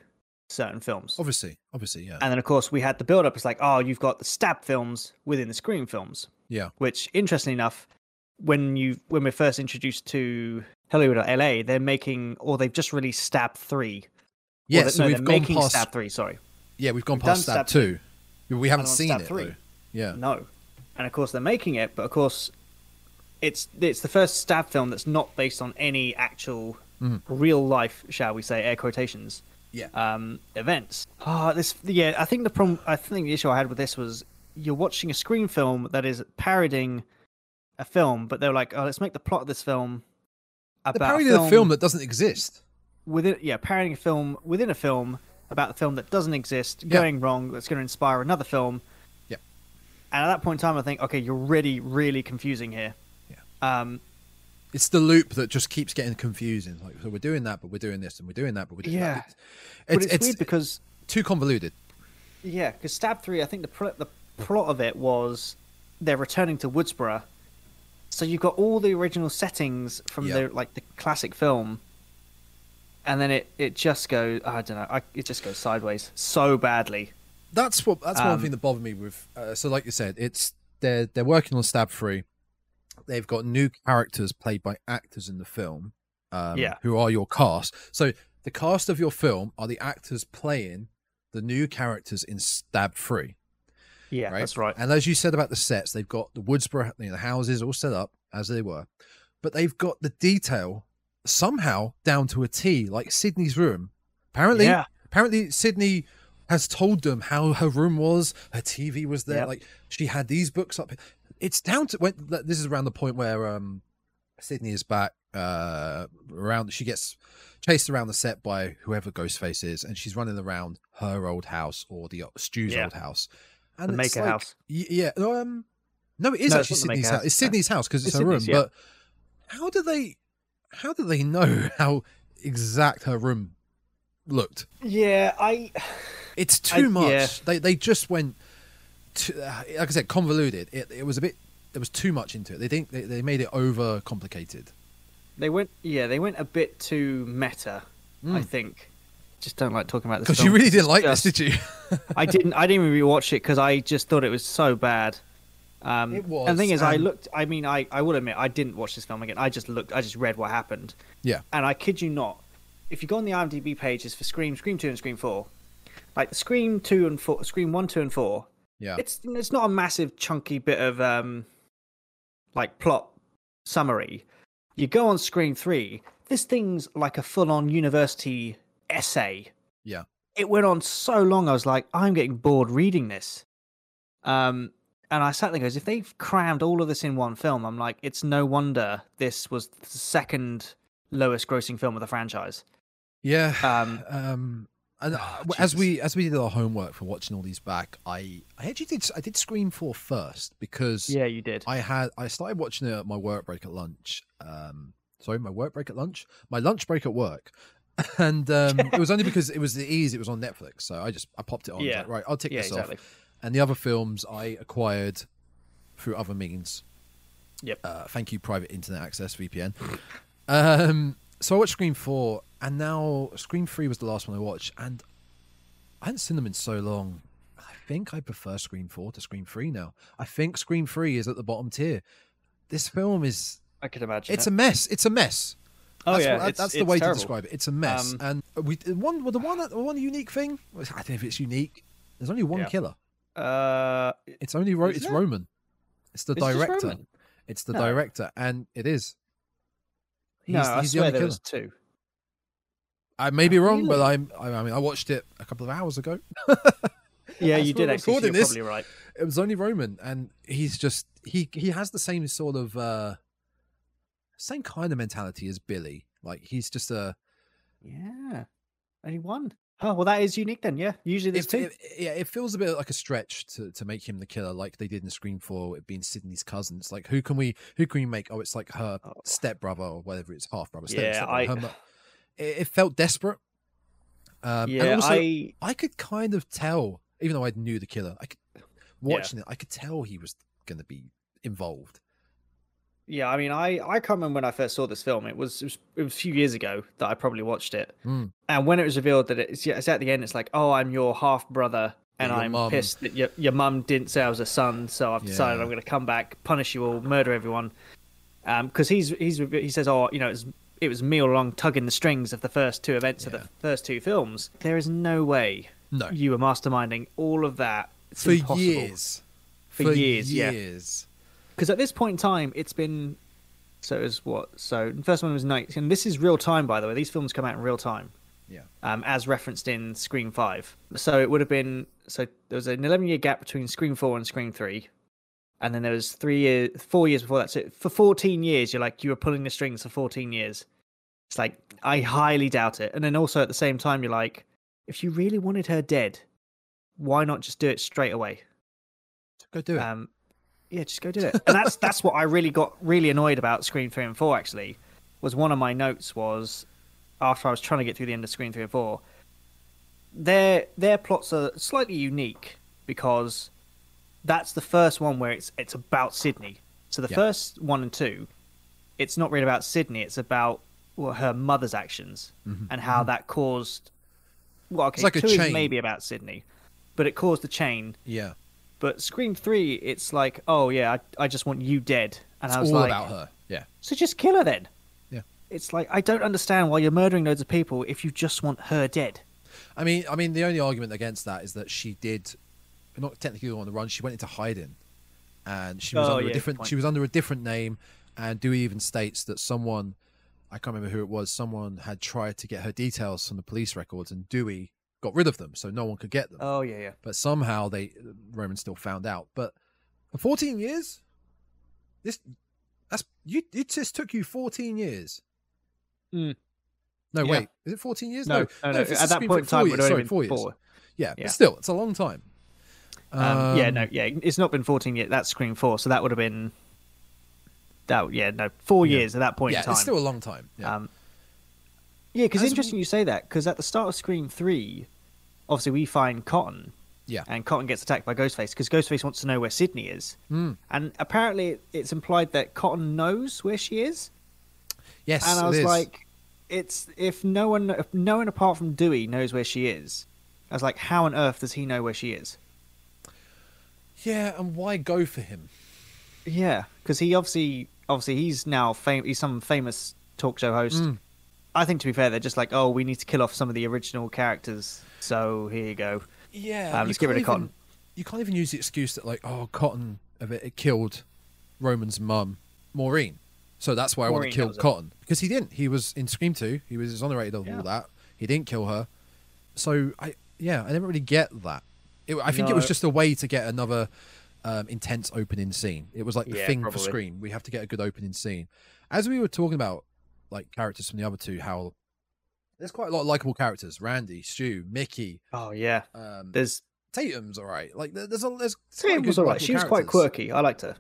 certain films. Obviously. Obviously. Yeah. And then, of course, we had the build up. It's like, oh, you've got the stab films within the Scream films. Yeah. Which, interestingly enough, when you when we're first introduced to Hollywood or LA, they're making or they've just released Stab Three. Yeah. They- so no, we've they're gone making past. Stab Three. Sorry, Yeah, we've gone we've past Stab two. We haven't seen Stab it. three. Though. Yeah. no, and of course they're making it, but of course, it's it's the first Stab film that's not based on any actual real life, shall we say, air quotations, Yeah. um, events. Ah, this yeah. I think the problem. I think the issue I had with this was you're watching a Scream film that is parodying a film, but they're like, oh, let's make the plot of this film about They're a a film that doesn't exist. within yeah, parodying a film within a film about the film that doesn't exist, Yeah. going wrong, that's going to inspire another film. Yeah. And at that point in time, I think, okay, you're really, really confusing here. Yeah. Um, It's the loop that just keeps getting confusing. Like, so we're doing that, but we're doing this, and we're doing that, but we're doing Yeah. that. It's, it's, it's, it's weird because too convoluted. yeah, because Stab Three, I think the pl- the plot of it was they're returning to Woodsboro, so you've got all the original settings from Yeah. the like the classic film, and then it it just goes I don't know, I, it just goes sideways so badly. That's what. That's one Um, thing that bothered me with. Uh, so, like you said, it's they're they're working on Stab Three. They've got new characters played by actors in the film. Um, Yeah. Who are your cast? So the cast of your film are the actors playing the new characters in Stab Three. Yeah, right? that's right. And as you said about the sets, they've got the Woodsboro, you know, the houses all set up as they were, but they've got the detail somehow down to a T, like Sidney's room. Apparently, Yeah. apparently Sidney has told them how her room was, her TV was there, Yep. like she had these books up. It's down to when this is around the point where um Sidney is back uh around she gets chased around the set by whoever Ghostface is and she's running around her old house or the Stu's Yeah. old house. The And it's Maker like- house. Y- Yeah, um, no, it is No, actually Sidney's house. house. It's Sidney's house because it's, It's her room. Yeah. But how do they, how do they know how exact her room looked? Yeah, I It's I- too much. yeah. They they just went, to, uh, like I said, convoluted. It it was a bit. There was too much into it. They think they, they made it over complicated. they went yeah, they went a bit too meta, I Mm. think. Just don't like talking about this Because you really didn't like just- this, did you? I didn't. I didn't even rewatch it because I just thought it was so bad. Um, It And the thing was, is, I looked. I mean, I, I will admit, I didn't watch this film again. I just looked. I just read what happened. Yeah. And I kid you not, if you go on the IMDb pages for Scream, Scream Two, and Scream Four, like the Scream Two and Four, Scream One, Two, and Four, Yeah. it's it's not a massive chunky bit of um, like plot summary. You go on Scream Three, this thing's like a full-on university essay Yeah. it went on so long. I was like, I'm getting bored reading this. Um, and I sat there and goes, if they've crammed all of this in one film, I'm like, it's no wonder this was the second lowest grossing film of the franchise. Yeah. Um, um and uh, Oh, as we as we did our homework for watching all these back, I I actually did I did Scream Four first because yeah, you did. I had I started watching it at my work break at lunch. Um, sorry, my work break at lunch, my lunch break at work, and um, it was only because it was the ease. It was on Netflix, so I just I popped it on. Yeah. like, right, I'll tick yeah, this exactly. off. And the other films I acquired through other means. Yep. Uh, thank you, private internet access VPN. Um, so I watched Scream Four, and now Scream Three was the last one I watched, and I hadn't seen them in so long. I think I prefer Scream Four to Scream Three now. I think Scream Three is at the bottom tier. This film is I could imagine. it's it. a mess. It's a mess. Oh That's yeah, what- that's the way terrible. to describe it. It's a mess. Um, and we one well, the one the one unique thing. I don't know if it's unique. There's only one Yeah. killer. Uh, It's only Ro- it's there? Roman. It's the It's director. It's the No. director, and it is. He's, no, I he's the swear only there was two. I may be wrong, but I'm. I I mean, I watched it a couple of hours ago. Yeah, you did actually. Recording this, probably right. it was only Roman, and he's just he he has the same sort of uh same kind of mentality as Billy. Like he's just a Yeah, only one. Oh well, that is unique then. Yeah, usually there's it, two. it- yeah, it feels a bit like a stretch to, to make him the killer, like they did in Scream Four, it being Sidney's cousin. It's like who can we who can we make? Oh, it's like her Oh. stepbrother or whatever. It's half brother. Yeah, I- her it, it felt desperate. Um, yeah, and also, I I could kind of tell, even though I knew the killer, I could watching it, I could tell he was going to be involved. Yeah, I mean, I I can't remember when I first saw this film. It was it was, it was a few years ago that I probably watched it. Mm. And when it was revealed that it's, yeah, it's at the end, it's like, oh, I'm your half brother, and your I'm mum. pissed that your your mum didn't say I was a son, so I've decided Yeah. I'm going to come back, punish you all, murder everyone. Um, because he's he's he says, oh, you know, it was, it was me all along tugging the strings of the first two events of the first two films. There is no way No, you were masterminding all of that It's for impossible. years, For years, yeah. Because at this point in time it's been so it was what so the first one was night and this is real time by the way. These films come out in real time. Yeah. um, as referenced in scream 5 so it would have been so there was an 11 year gap between scream 4 and scream 3 and then there was three years four years before that. So for 14 years you're like you were pulling the strings for 14 years. It's like i highly doubt it. And then also at the same time you're like if you really wanted her dead why not just do it straight away? Go do it. um, yeah, just go do it. And that's that's what I really got really annoyed about Scream Three and Four. Actually, was one of my notes was after I was trying to get through the end of Scream Three and Four. Their their plots are slightly unique because that's the first one where it's it's about Sidney. So the Yeah. first one and two, it's not really about Sidney. It's about well, her mother's actions and how that caused. Well, okay, Mm-hmm. like a two is maybe about Sidney, but it caused the chain. yeah, But Scream Three, it's like, oh yeah, I, I just want you dead, and it's I was all like, about her. Yeah, so just kill her then. Yeah. It's like I don't understand why you're murdering loads of people if you just want her dead. I mean, I mean, the only argument against that is that she did not technically on the run. She went into hiding, and she was Oh, under yeah, a different. She was under a different name, and Dewey even states that someone, I can't remember who it was, someone had tried to get her details from the police records, and Dewey got rid of them, so no one could get them. Oh yeah, yeah. But somehow they Roman still found out. But for 14 years, this that's you. It just took you 14 years. Mm. No, Yeah. wait, is it 14 years? No, no, no. if it's At that point in four time, it years, would sorry, been four years. four. Yeah, Yeah. but still, it's a long time. Um, yeah, Um, no, yeah. It's not been 14 yet. That's Scream Four, so that would have been that. Yeah, no, four Yeah. years at that point Yeah, in time. it's still a long time. Yeah. Um, yeah, because As interesting we- you say that because at the start of Scream Three, obviously we find Cotton. Yeah. And Cotton gets attacked by Ghostface because Ghostface wants to know where Sidney is, Mm. and apparently it's implied that Cotton knows where she is. yes, and I was like, it's if no one, if no one apart from Dewey knows where she is. I was like, how on earth does he know where she is? yeah, and why go for him? Yeah, because he obviously, obviously, he's now fam- he's some famous talk show host. Mm. I think to be fair, they're just like, oh, we need to kill off some of the original characters. So here you go. Yeah, Um, let's get rid of Cotton. even- You can't even use the excuse that like, oh, Cotton of it, it killed Roman's mum, Maureen. So that's why I want to kill was it. Cotton because he didn't. He was in Scream Two. He was exonerated of Yeah. all that. He didn't kill her. So I, yeah, I never really get that. It, I think it was just a way to get another um, intense opening scene. It was like the Yeah, thing probably. for Scream. We have to get a good opening scene. As we were talking about like characters from the other two, how there's quite a lot of likable characters: Randy, Stu, Mickey. Oh yeah, Um, there's. Tatum's all right. Like there's a there's Sam quite was good alright. likable She was quite quirky. I liked her.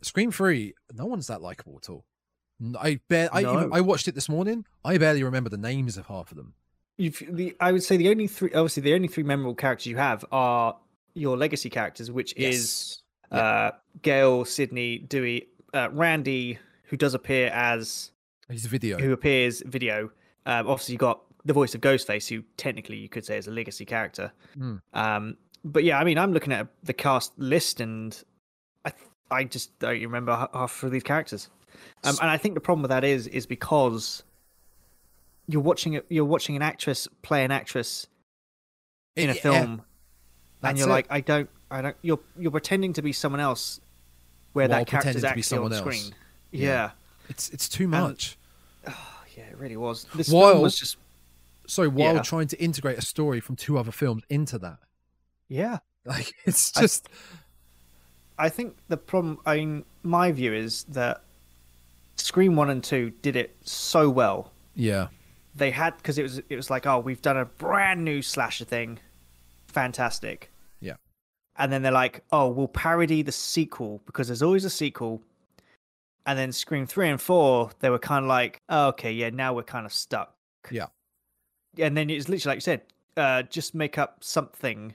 Scream Three, no one's that likable at all. I bare I even, I watched it this morning. I barely remember the names of half of them. You've, the, I would say the only three, obviously, the only three memorable characters you have are your legacy characters, which is Yes. uh, Gale, Sidney, Dewey, uh, Randy, who does appear as His video. who appears video. Um, obviously, you got the voice of Ghostface, who technically you could say is a legacy character. Mm. Um, but yeah, I mean, I'm looking at the cast list, and I I just don't remember half of these characters. Um, and I think the problem with that is is because you're watching it, you're watching an actress play an actress in a Yeah, film, and you're it. like, I don't, I don't. You're you're pretending to be someone else, where While that to be actually someone on else. screen. Yeah. yeah. It's it's too much. Yeah, it really was. This While- film was just So while Yeah. trying to integrate a story from two other films into that, yeah. like it's I- just I think the problem, I mean, my view is that Scream One and Two did it so well. yeah, They had because it was it was like, oh, we've done a brand new slasher thing, fantastic. Yeah. And then they're like, oh, we'll parody the sequel because there's always a sequel. And then Scream Three and Four, they were kind of like, oh, okay, yeah, now we're kind of stuck. Yeah. and then it's literally like you said, uh, just make up something.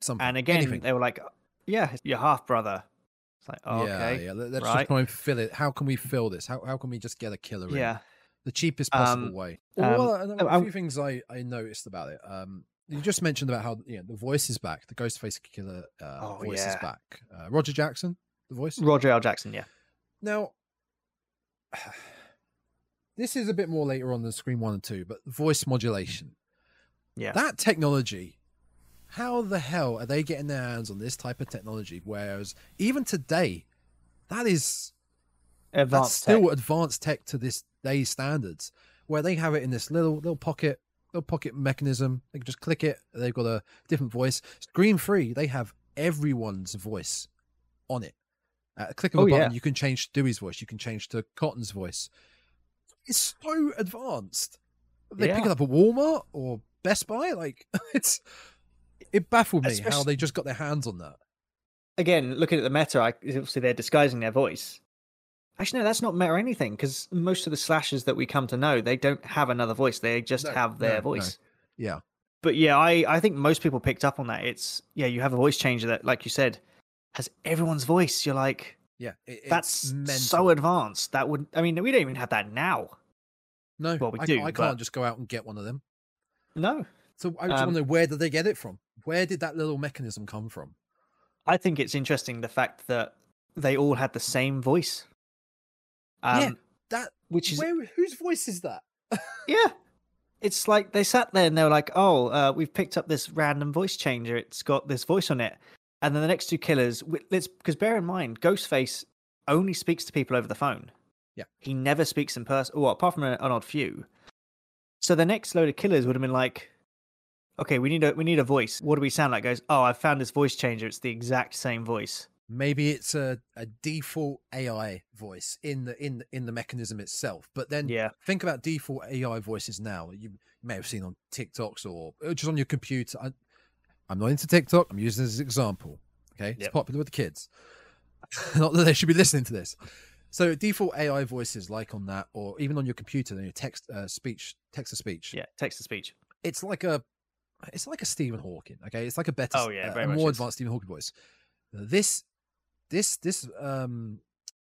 Something. And again, anything. they were like, "Yeah, your half brother." It's like, oh, yeah, okay, yeah. Let, us right. just try and fill it. How can we fill this? How how can we just get a killer in? yeah. the cheapest possible Um, way. um, well, oh, a I'm- few things I, I noticed about it. Um, you just mentioned about how you know, the voice is back. The Ghostface Killer uh, Oh, voice is back. Uh, Roger Jackson, the voice. Roger L. Jackson. Yeah. Now, this is a bit more later on than Scream One and Two, but voice modulation. Yeah. That technology. How the hell are they getting their hands on this type of technology? Whereas even today, that is that's Advanced. still tech. advanced tech to this day's standards, where they have it in this little little pocket little pocket mechanism. They can just click it. They've got a different voice. Scream free. They have everyone's voice on it. A click of a Oh, button, yeah. you can change to Dewey's voice. You can change to Cotton's voice. It's so advanced. They pick it up at Walmart or Best Buy. Like it's it baffled me how they just got their hands on that. Again, looking at the meta, I, obviously they're disguising their voice. Actually, no, that's not meta anything because most of the slashes that we come to know, they don't have another voice. They just No, have their no, no. voice. Yeah. But yeah, I, I think most people picked up on that. It's yeah, you have a voice changer that, like you said, has everyone's voice. You're like, Yeah. it- it's that's mental. so advanced. That would, I mean, we don't even have that now. No, Well, we I, do, I but- can't just go out and get one of them. No, So I just Um, want to know where did they get it from? Where did that little mechanism come from? I think it's interesting the fact that they all had the same voice. Um, Yeah, That which is where whose voice is that? Yeah. It's like they sat there and they were like, "Oh, uh, we've picked up this random voice changer. It's got this voice on it." And then the next two killers, let's because bear in mind, Ghostface only speaks to people over the phone. Yeah. he never speaks in person. Well, apart from an, an odd few. So the next load of killers would have been like, "Okay, we need a we need a voice. What do we sound like?" Goes, "Oh, I found this voice changer. It's the exact same voice." Maybe it's a, a default AI voice in the in the, in the mechanism itself. But then Yeah, think about default AI voices now. You may have seen on TikToks or or just on your computer. I'm not into TikTok. I'm using this as an example. Okay, it's Yep. popular with the kids. not that they should be listening to this. So default AI voices like on that, or even on your computer, then your text uh, speech, text to speech. yeah, text to speech. it's like a it's like a Stephen Hawking. Okay, it's like a better, Oh, yeah, uh, very a much more is. advanced Stephen Hawking voice. This this this um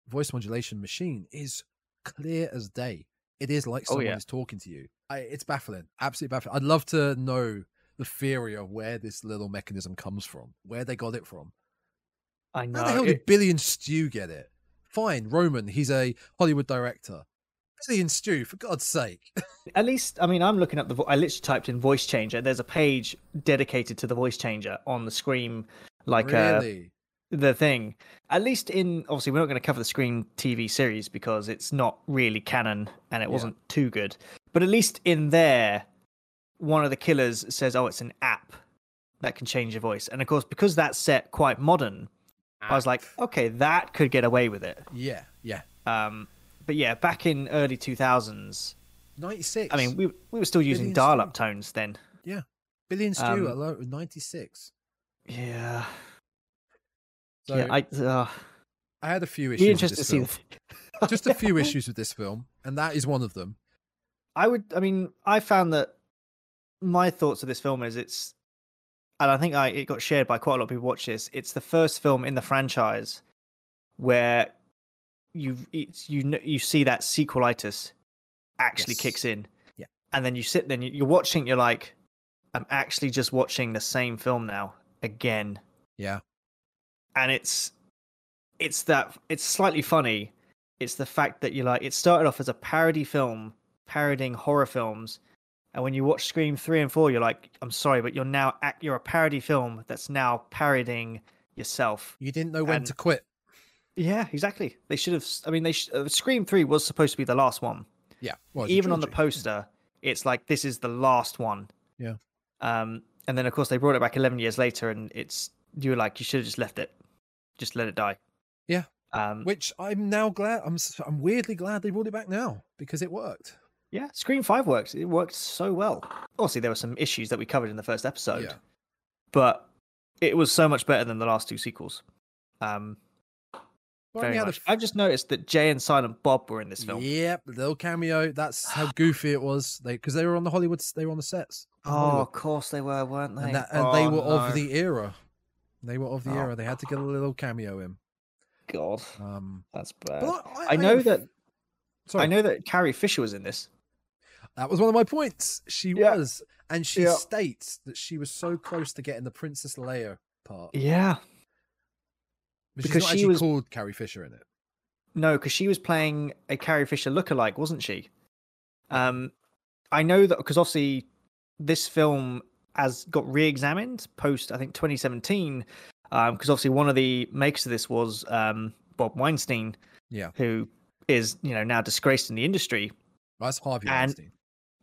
voice modulation machine is clear as day. It is like Oh, someone yeah. is talking to you. I, it's baffling, absolutely baffling. I'd love to know the theory of where this little mechanism comes from, where they got it from. I know. How the hell it- did Billy and Stu get it? Fine, Roman, he's a Hollywood director. Billy and Stu, for God's sake. At least, I mean, I'm looking up the. Vo- I literally typed in voice changer. There's a page dedicated to the voice changer on the Scream, like uh, the thing. At least in obviously, we're not going to cover the Scream TV series because it's not really canon and it Yeah. wasn't too good. But at least in there, one of the killers says, "Oh, it's an app that can change your voice." And of course, because that's set quite modern, I was like, "Okay, that could get away with it." yeah, yeah. Um, but yeah, back in early 2000s, 96. I mean, we we were still using dial-up tones then. Yeah, Billy and Stu um, alone with 96. Yeah, So yeah. I uh, I had a few issues with interested to this see. film. the- Just a few issues with this film, and that is one of them. I would. I mean, I found that my thoughts of this film is it's, and I think I it got shared by quite a lot of people. Watch this. It's the first film in the franchise where you it's you you see that sequelitis actually Yes. kicks in. Yeah. and then you sit you- you're watching. You're like, I'm actually just watching the same film now again. Yeah. and it's it's that it's slightly funny it's the fact that you like it started off as a parody film parodying horror films and when you watch scream 3 and 4 you're like i'm sorry but you're now act you're a parody film that's now parodying yourself You didn't know when And- to quit. yeah exactly they should have I mean they sh- uh, scream 3 was supposed to be the last one Yeah. Well, even on the poster it's like this is the last one Yeah. um and then of course they brought it back 11 years later and it's you were like you should have just left it just let it die Yeah. um Which I'm now glad. I'm I'm weirdly glad they brought it back now because it worked. Yeah scream 5 works it worked so well obviously there were some issues that we covered in the first episode Yeah. but it was so much better than the last two sequels um Well, Very we had a much. I've just noticed that Jay and Silent Bob were in this film. Yep, little cameo. That's how goofy it was. They because they were on the Hollywood. They were on the sets. Oh, Hollywood. of course they were, weren't they? and, that, and they Oh, were no. of the era. They were of the Oh, era. They had to get a little cameo in. God, Um, that's bad. but I know have- that Sorry, I know that Carrie Fisher was in this. That was one of my points. She Yeah. was, and she Yeah. states that she was so close to getting the Princess Leia part. Yeah, But because she's not she actually was- called Carrie Fisher in it. no, because she was playing a Carrie Fisher lookalike, wasn't she? Um, I know that because obviously this film has got re-examined post I think 2017, because obviously one of the makers of this was um, Bob Weinstein, Yeah. who is you know now disgraced in the industry. That's Harvey And- Weinstein.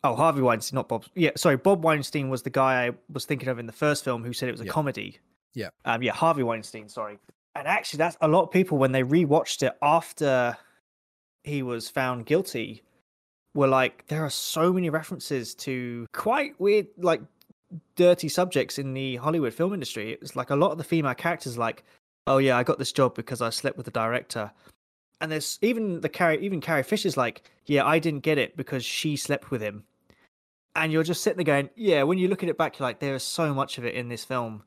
Oh, Harvey Weinstein, not Bob. Yeah, sorry, Bob Weinstein was the guy I was thinking of in the first film who said it was a Yeah. comedy. Yeah. Um, yeah, Harvey Weinstein. Sorry. And actually, that's a lot of people when they rewatched it after he was found guilty were like, there are so many references to quite weird, like dirty subjects in the Hollywood film industry. It was like a lot of the female characters, like, oh yeah, I got this job because I slept with the director. And there's even the Carrie, even Carrie Fisher's like, yeah, I didn't get it because she slept with him. And you're just sitting there going, yeah. When you look at it back, you're like, there is so much of it in this film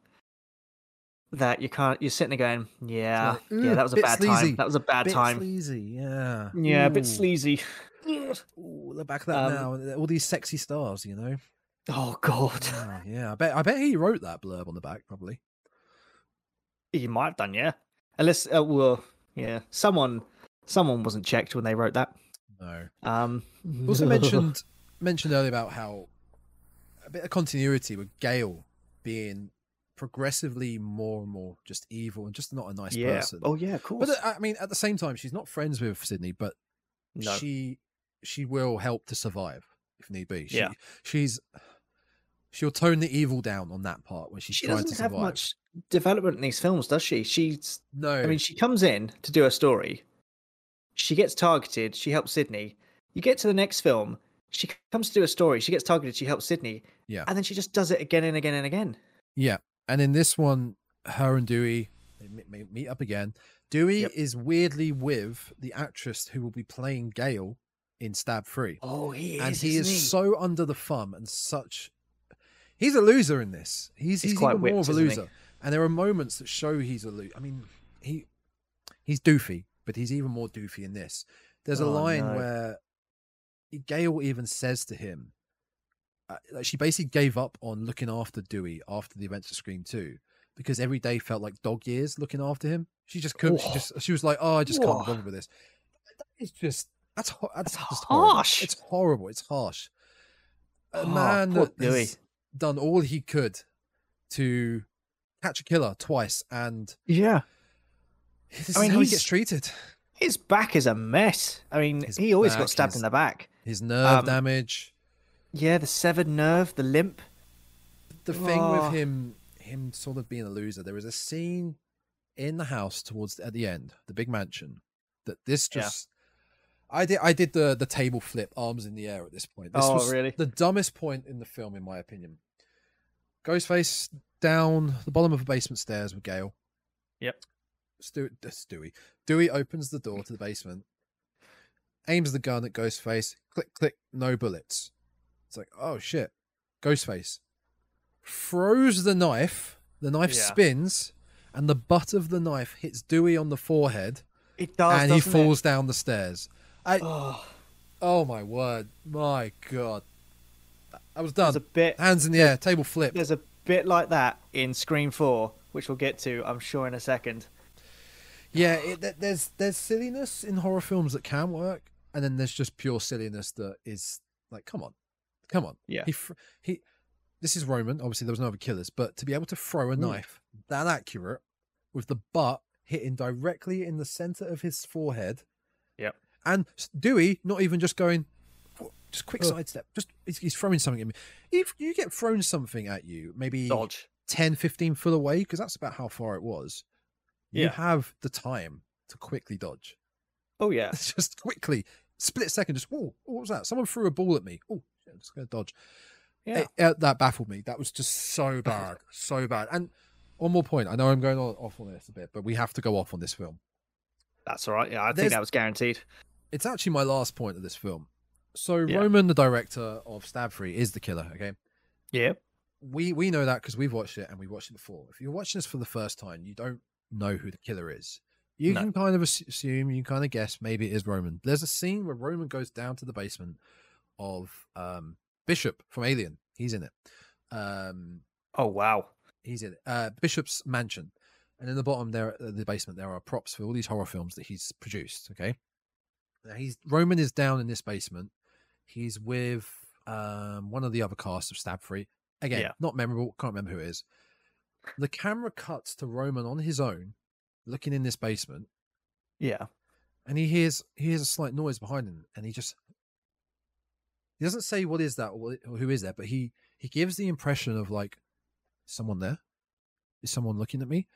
that you can't. You're sitting there going, yeah, like, yeah, that was a bad sleazy, time. That was a bad bit time. sleazy, yeah. Yeah, a bit sleazy. Ooh, look back at that Um, now. All these sexy stars, you know. Oh God, Yeah, yeah. I bet. I bet he wrote that blurb on the back, probably. He might have done, yeah. Unless, uh, well, yeah, someone, someone wasn't checked when they wrote that. No. Um, Also mentioned mentioned earlier about how a bit of continuity with Gale being progressively more and more just evil and just not a nice yeah. person. Oh yeah, of course. but uh, I mean, at the same time, she's not friends with Sidney, but no. she she will help to survive if need be. She, Yeah. she's she'll tone the evil down on that part when she's she trying doesn't to have much development in these films, does she? She's No, I mean, she comes in to do a story. She gets targeted. She helps Sidney. You get to the next film. She comes to do a story. She gets targeted. She helps Sidney. Yeah. And then she just does it again and again and again. Yeah, and in this one, her and Dewey they me- me- meet up again. Dewey Yep. is weirdly with the actress who will be playing Gale in Stab Three, Oh, he is. and he is so under the thumb and such. He's a loser in this. He's He's he's, quite even more of a loser, and there are moments that show he's a loser. I mean, he he's doofy, but he's even more doofy in this. There's a Oh, line no. where Gale even says to him, uh, like she basically gave up on looking after Dewey after the events of Scream 2 because every day felt like dog years looking after him. She just couldn't. She just she was like, oh, I just can't Whoa. bother with this. That is just that's that's, That's just horrible. harsh. It's horrible. It's harsh. A Oh, man that Dewey. has done all he could to catch a killer twice, and Yeah. this I mean, is how he gets treated. His back is a mess. I mean, His he always back got stabbed is- in the back. His nerve Um, damage. Yeah, the severed nerve, the limp. the thing Oh. with him him sort of being a loser there is a scene in the house towards at the end the big mansion that this Yeah. just i did i did the the table flip arms in the air at this point this Oh, was really? the dumbest point in the film in my opinion ghostface down the bottom of a basement stairs with gale Yep. Uh, stewie dewey opens the door to the basement aims the gun at ghostface click click no bullets it's like oh shit ghostface throws the knife. The knife Yeah. spins, and the butt of the knife hits Dewey on the forehead, It does, and he doesn't it? falls down the stairs. I, Oh, oh my word, my god, I was there's done. a bit. Hands in the air, table flip. There's a bit like that in Scream Four, which we'll get to, I'm sure, in a second. Yeah, it, there's there's silliness in horror films that can work, and then there's just pure silliness that is like, come on, come on. Yeah. he fr- he. This is Roman. Obviously, there was no other killers, but to be able to throw a Mm. knife that accurate with the butt hitting directly in the center of his forehead. Yep. And Dewey not even just going, just quick Ugh. sidestep. Just he's, he's throwing something at me. If you get thrown something at you, maybe Dodge. 10, 15 foot away, because that's about how far it was. You Yeah. have the time to quickly dodge. Oh yeah. just quickly, split second, just, oh, what was that? Someone threw a ball at me. Oh, I'm just going to dodge. Yeah. It- uh, that baffled me. That was just so bad. so bad. And one more point. I know I'm going off on this a bit, but we have to go off on this film. That's all right. Yeah, I think There's- that was guaranteed. It's actually my last point of this film. So Yeah. Roman, the director of Stab Free, is the killer. Okay, Yeah. we we know that because we've watched it and we watched it before. If you're watching this for the first time, you don't know who the killer is. You No. can kind of assume, you can kind of guess, maybe it is Roman. There's a scene where Roman goes down to the basement of um, Bishop from Alien. He's in it. Um, Oh wow. he's in it. Uh, Bishop's mansion, and in the bottom there, uh, the basement, there are props for all these horror films that he's produced. Okay, now he's Roman is down in this basement. He's with um, one of the other cast of Stab Free. Again, Yeah. not memorable. Can't remember who it is. The camera cuts to Roman on his own, looking in this basement, Yeah. and he hears he hears a slight noise behind him, and he just he doesn't say what is that or, who is that, but he he gives the impression of like someone there. Is someone looking at me?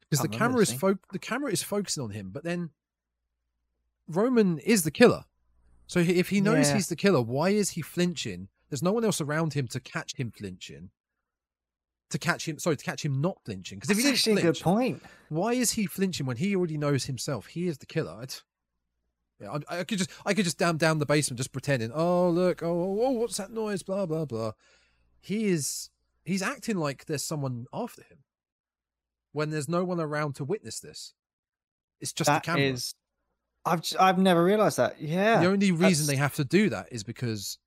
Because the camera is fo- the camera is focusing on him, but then Roman is the killer. So if he knows Yeah. he's the killer, why is he flinching? There's no one else around him to catch him flinching. To catch him, sorry, to catch him not flinching. Because if he That's didn't actually a good point. why is he flinching when he already knows himself he is the killer? Yeah, I, I could just I could just down down the basement just pretending. Oh look, oh, oh oh, what's that noise? Blah blah blah. He is he's acting like there's someone after him when there's no one around to witness this. It's just That the camera. is. I've I've never realized that. Yeah. the only reason that's- they have to do that is because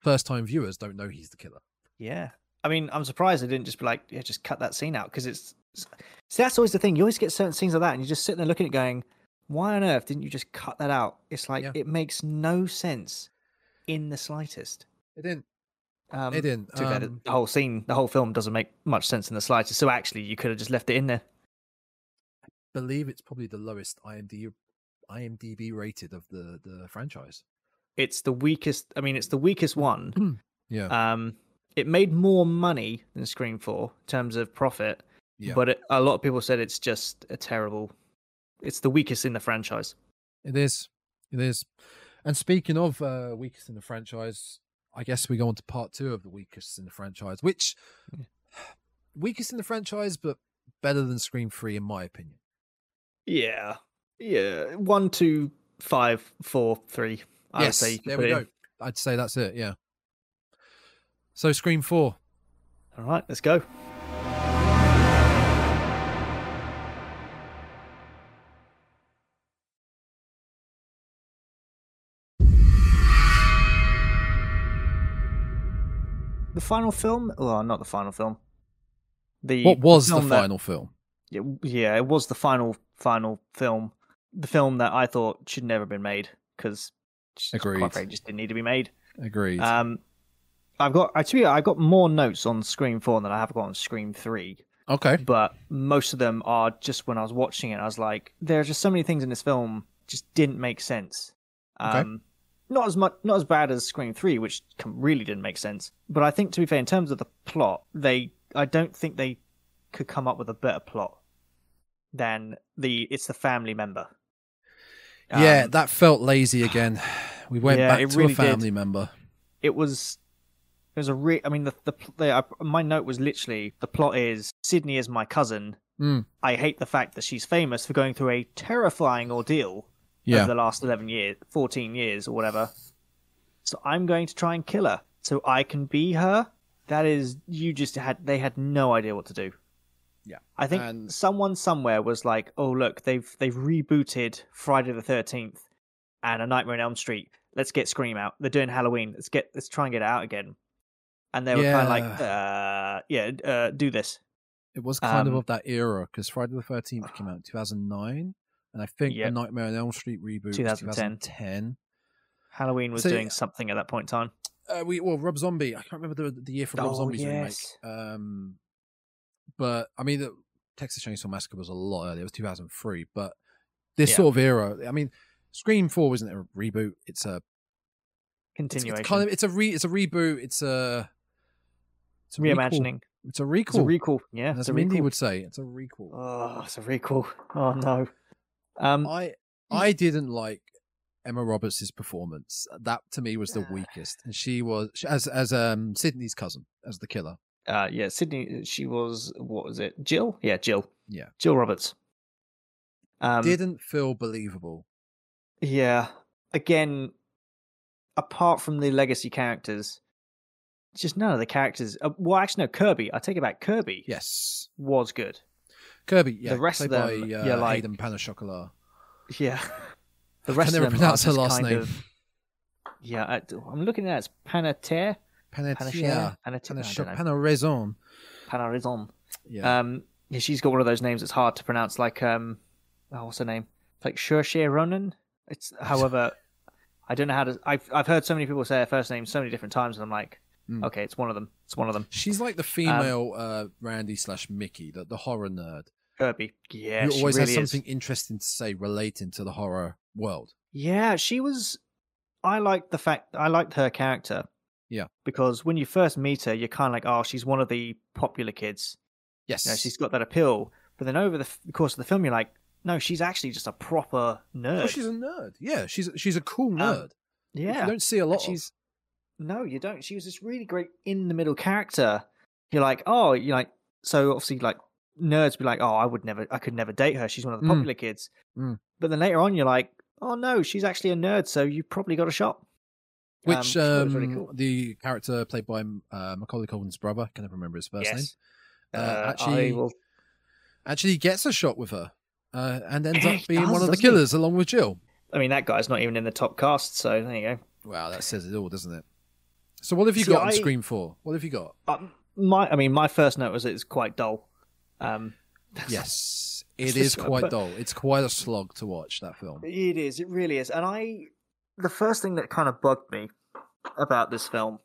first time viewers don't know he's the killer. Yeah. I mean, I'm surprised they didn't just be like, yeah, just cut that scene out because it's. See, that's always the thing. You always get certain scenes like that, and you're just sit there looking at it going, why on earth didn't you just cut that out? It's like Yeah. it makes no sense in the slightest. It didn't. Um, it didn't. to be fair, the- Um, the whole scene, the whole film doesn't make much sense in the slightest. So actually, you could have just left it in there. I believe it's probably the lowest IMDb IMDb rated of the the franchise. It's the weakest. I mean, it's the weakest one. Yeah. Um, it made more money than Scream Four in terms of profit, Yeah. but it, a lot of people said it's just a terrible. It's the weakest in the franchise. It is. It is. And speaking of uh, weakest in the franchise, I guess we go on to part two of the weakest in the franchise, which weakest in the franchise, but better than Scream Three, in my opinion. Yeah, yeah. One, two, five, four, three. I would yes, say there we go. I'd say that's it. Yeah. So Scream Four. All right, let's go. The final film? Well, not the final film. The What was the film that- final film? Yeah, yeah, it was the final final film. The film that I thought should never have been made because Agreed. quite frankly, just didn't need to be made. Agreed. Um, I've got actually I've got more notes on Scream Four than I have got on Scream Three, okay. but most of them are just when I was watching it, I was like, there are just so many things in this film just didn't make sense. Okay. Um, not as much, not as bad as Scream Three, which really didn't make sense. But I think, to be fair, in terms of the plot, they I don't think they could come up with a better plot than the it's the family member. yeah, Um, that felt lazy again. We went Yeah, back to really a did. family member. it was it was a re- I mean the the, the I, my note was literally the plot is Sidney is my cousin. Mm. I hate the fact that she's famous for going through a terrifying ordeal Yeah. over the last 11 years, 14 years or whatever. So I'm going to try and kill her so I can be her. That is you just had they had no idea what to do. Yeah. I think And- someone somewhere was like, "Oh look, they've they've rebooted Friday the 13th and A Nightmare on Elm Street. Let's get Scream out. They're doing Halloween. Let's get let's try and get it out again." And they were kind of like, uh, "Yeah, uh, do this." It was kind of Um, of that era because Friday the Thirteenth came out in two thousand nine, and I think Yep. the Nightmare on Elm Street reboot was 2010. 2010. Halloween was So- doing something at that point in time. Uh, we well, Rob Zombie. I can't remember the the year for Rob Oh, Zombie's yes. remake. Um, but I mean, the Texas Chainsaw Massacre was a lot earlier. It was two thousand three. But this Yeah. sort of era, I mean, Scream Four isn't a reboot. It's a it's, Continuation, it's kind of it's a re it's a reboot. It's a it's a recall. reimagining. It's a It's a recall. recall. Yeah, As Mindy would say, it's a recall. Oh, it's a recall. Oh no. Um, I I didn't like Emma Roberts' performance. That to me was the weakest, and she was as as um Sidney's cousin as the killer. uh, yeah, Sidney. She was what was it? Jill? Yeah, Jill. Yeah. Jill Roberts. Um, Didn't feel believable. Yeah. Again, apart from the legacy characters, just none of the characters. Uh, well, actually, no. Kirby. I take it back. Kirby Yes. was good. Kirby, yeah. The rest of by them, uh, yeah, like- Hayden Panaschocolat. Yeah. The I rest can never of them pronounce her last name. Of, yeah, I, I'm looking at it as Panater. Panater, I Panacho- Panarizon. Panarizon. Yeah. Um, yeah, she's got one of those names that's hard to pronounce. Like, um, oh, what's her name? Like Saoirse Ronan. It's, however, I don't know how to. I've I've heard so many people say her first name so many different times, and I'm like, Mm. okay, it's one of them. It's one of them. She's like the um, female uh, Randy slash Mickey, the, the horror nerd, Kirby. Yeah, she always really has is. something interesting to say relating to the horror world. Yeah, she was. I liked the fact I liked her character. Yeah. Because when you first meet her, you're kind of like, oh, she's one of the popular kids. Yes. You know, she's got that appeal. But then over the, f- the course of the film, you're like, no, she's actually just a proper nerd. Oh, she's a nerd. Yeah, she's she's a cool nerd. You yeah. You don't see a lot. she's no, you don't. She was this really great in the middle character. You're like, oh, you're like, so obviously, like nerds be like, oh, I would never, I could never date her. She's one of the Mm. popular kids. Mm. But then later on, you're like, oh no, she's actually a nerd. So you probably got a shot. Which I thought um, really cool. the character played by uh, Macaulay Culkin's brother, I can never remember his first name, yes. uh, Uh, actually I will. actually gets a shot with her, uh, and ends up being does, one of the doesn't he? killers along with Jill. I mean, that guy's not even in the top cast. So there you go. Wow, that says it all, doesn't it? So what have you See, got on I- Scream Four? What have you got? Um, my, I mean, my first note was it's quite dull. Um, Yes, it is quite but- dull. It's quite a slog to watch that film. It is. It really is. And I, the first thing that kind of bugged me about this film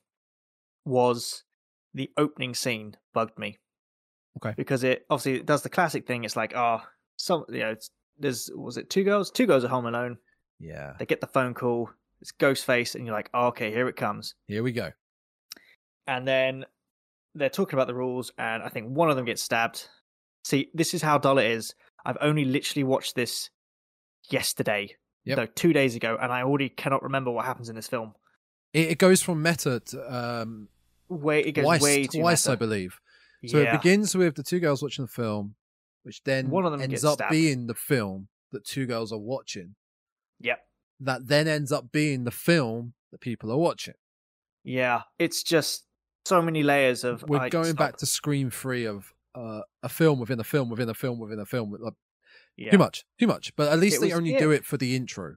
was the opening scene. Bugged me. Okay. Because it obviously it does the classic thing. It's like, oh, some you know, it's, there's was it two girls? Two girls at home alone. Yeah, They get the phone call. It's Ghostface, and you're like, oh, okay, here it comes. here we go. And then they're talking about the rules, and I think one of them gets stabbed. See, this is how dull it is. I've only literally watched this yesterday, Yep. no, two days ago, and I already cannot remember what happens in this film. It, it goes from meta to um, Way it goes twice, way too twice I believe. So yeah. it begins with the two girls watching the film, which then One of them ends up stabbed. being the film that two girls are watching. Yep. That then ends up being the film that people are watching. Yeah, it's just so many layers of. We're I- going back to Scream Three of uh, a film within a film within a film within a film. Like, yeah, Too much, too much. But at least It they only yeah. do it for the intro.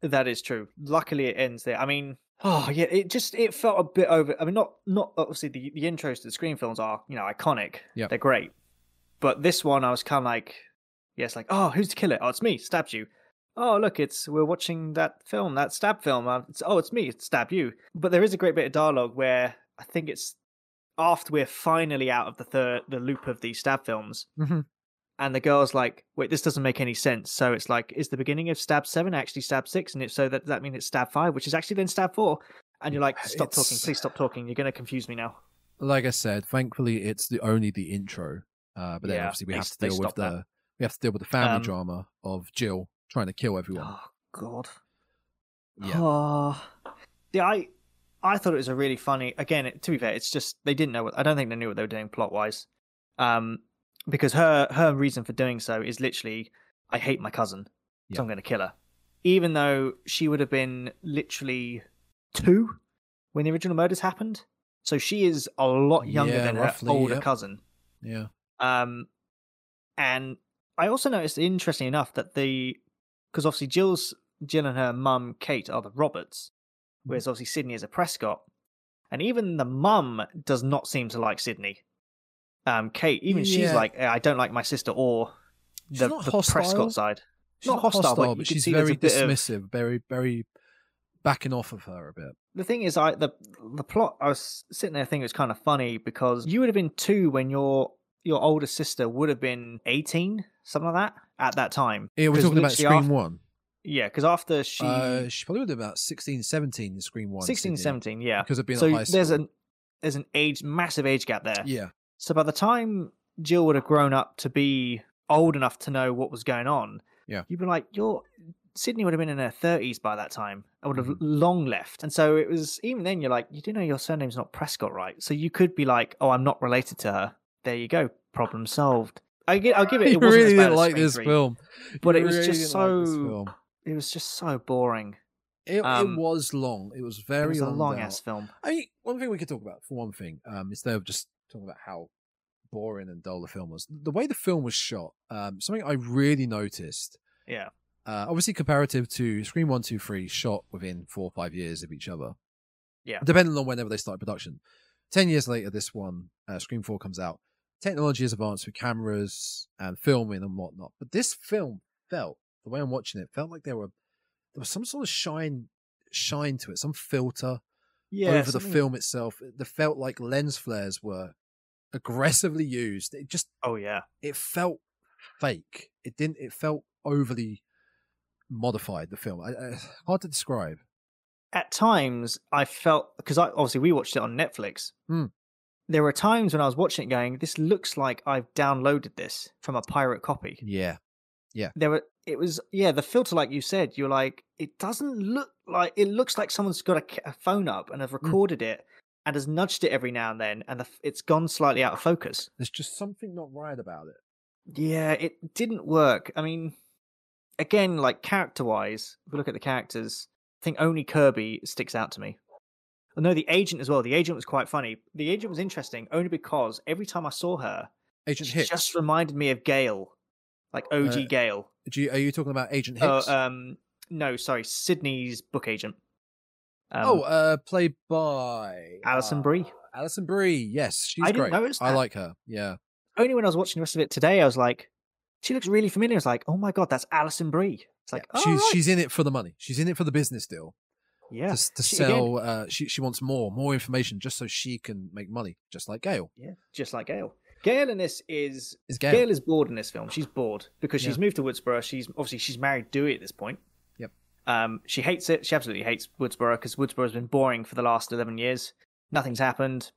That is true. Luckily, it ends there. I mean, oh yeah, it just it felt a bit over. I mean, not not obviously the the intros to the scream films are you know iconic. Yeah. they're great. But this one, I was kind of like, yes, like oh, who's the killer? Oh, it's me. Stabbed you. Oh, look, it's we're watching that film, that stab film. Uh, It's, oh, it's me. It stabbed you. But there is a great bit of dialogue where I think it's after we're finally out of the third the loop of the stab films, Mhm. and the girl's like, "Wait, this doesn't make any sense." So it's like, is the beginning of stab seven actually stab six? And if so, that that mean it's stab five, which is actually then stab four? And you're like, "Stop talking, please stop talking. You're going to confuse me now." Like I said, thankfully it's the only the intro. Uh, but then Yeah, obviously we have to deal with stopped that. the we have to deal with the family Um, drama of Jill trying to kill everyone. Oh God. Yeah. Oh. Yeah, I I thought it was a really funny. Again, it- to be fair, it's just they didn't know what. I don't think they knew what they were doing plot wise. Um, because her her reason for doing so is literally, I hate my cousin, Yeah. so I'm going to kill her. Even though she would have been literally two when the original murders happened, so she is a lot younger Yeah, than roughly, her older yep. cousin. Yeah. Um, and I also noticed, interesting enough, that the because obviously Jill's Jill and her mum Kate are the Roberts, whereas obviously Sidney is a Prescott, and even the mum does not seem to like Sidney. Um, Kate, even she's like, "Eh, I don't like my sister or the, the. Prescott side. She's Not hostile, but you can she's very bit of- dismissive, very, very backing off of her a bit. The thing is, I the the plot. I was sitting there thinking it was kind of funny because you would have been two when your your older sister would have been eighteen, something like that, at that time. Yeah, we're talking about Scream after- One. Yeah, because after she Uh, she probably would have been about 16, 17 in Scream One. 16, 17, yeah. Because of being So at high school. there's an there's an age massive age gap there. yeah. So by the time Jill would have grown up to be old enough to know what was going on, Yeah. you'd be like, you're Sidney would have been in her thirties by that time. I would have Mhm. long left. And so it was even then you're like, you do know your surname's not Prescott, right? So you could be like, Oh, I'm not related to her. There you go. Problem solved. I gi- I'll give it. It wasn't really didn't like this 3, film, but You it was really just like so. film. It was just so boring. It, um, it was long. It was It very was a long. Long ass film. I mean, one thing we could talk about for one thing, um, instead of just talking about how boring and dull the film was, the way the film was shot, um, something I really noticed. Yeah. Uh, obviously, comparative to Scream One, Two, Three, shot within four or five years of each other. Yeah. Depending on whenever they started production. Ten years later, this one, uh, Scream Four, comes out. Technology has advanced with cameras and filming and whatnot, but this film felt the way I'm watching it felt like there were there was some sort of shine shine to it, some filter Yeah. over the film itself. It felt like lens flares were aggressively used. It just Oh yeah. it felt fake. It didn't. It felt overly modified. The film, I, I, hard to describe. At times, I felt because I obviously we watched it on Netflix. Hmm. There were times when I was watching it, going, "This looks like I've downloaded this from a pirate copy." Yeah, Yeah. there were it was yeah the filter like you said you're like it doesn't look like it looks like someone's got a, a phone up and have hmm. recorded it and has nudged it every now and then and the, it's gone slightly out of focus there's just something not right about it. yeah it didn't work i mean again like character wise if we look at the characters i think only kirby sticks out to me no the agent as well the agent was quite funny the agent was interesting only because every time i saw her Agent she Hicks. just reminded me of gale like og Uh, gale Do you, are you talking about Agent Oh, Hicks? um, no, sorry, Sidney's book agent. Um, oh, uh, played by Alison uh, Brie. Alison Brie. Yes, she's I didn't great. notice I that. like her. Yeah. Only when I was watching the rest of it today, I was like, she looks really familiar. I was like, oh my god, that's Alison Brie. It's like, Yeah. oh, she's right. she's in it for the money. She's in it for the business deal. Yeah, To, to She- again- sell. Uh, she she wants more more information just so she can make money, just like Gale. yeah, just like Gale. Gale in this is Is Gale? Gale is bored in this film. She's bored because she's Yeah. moved to Woodsboro. She's obviously she's married Dewey at this point. Yep. Um, she hates it. She absolutely hates Woodsboro because Woodsboro's been boring for the last eleven years. Nothing's happened.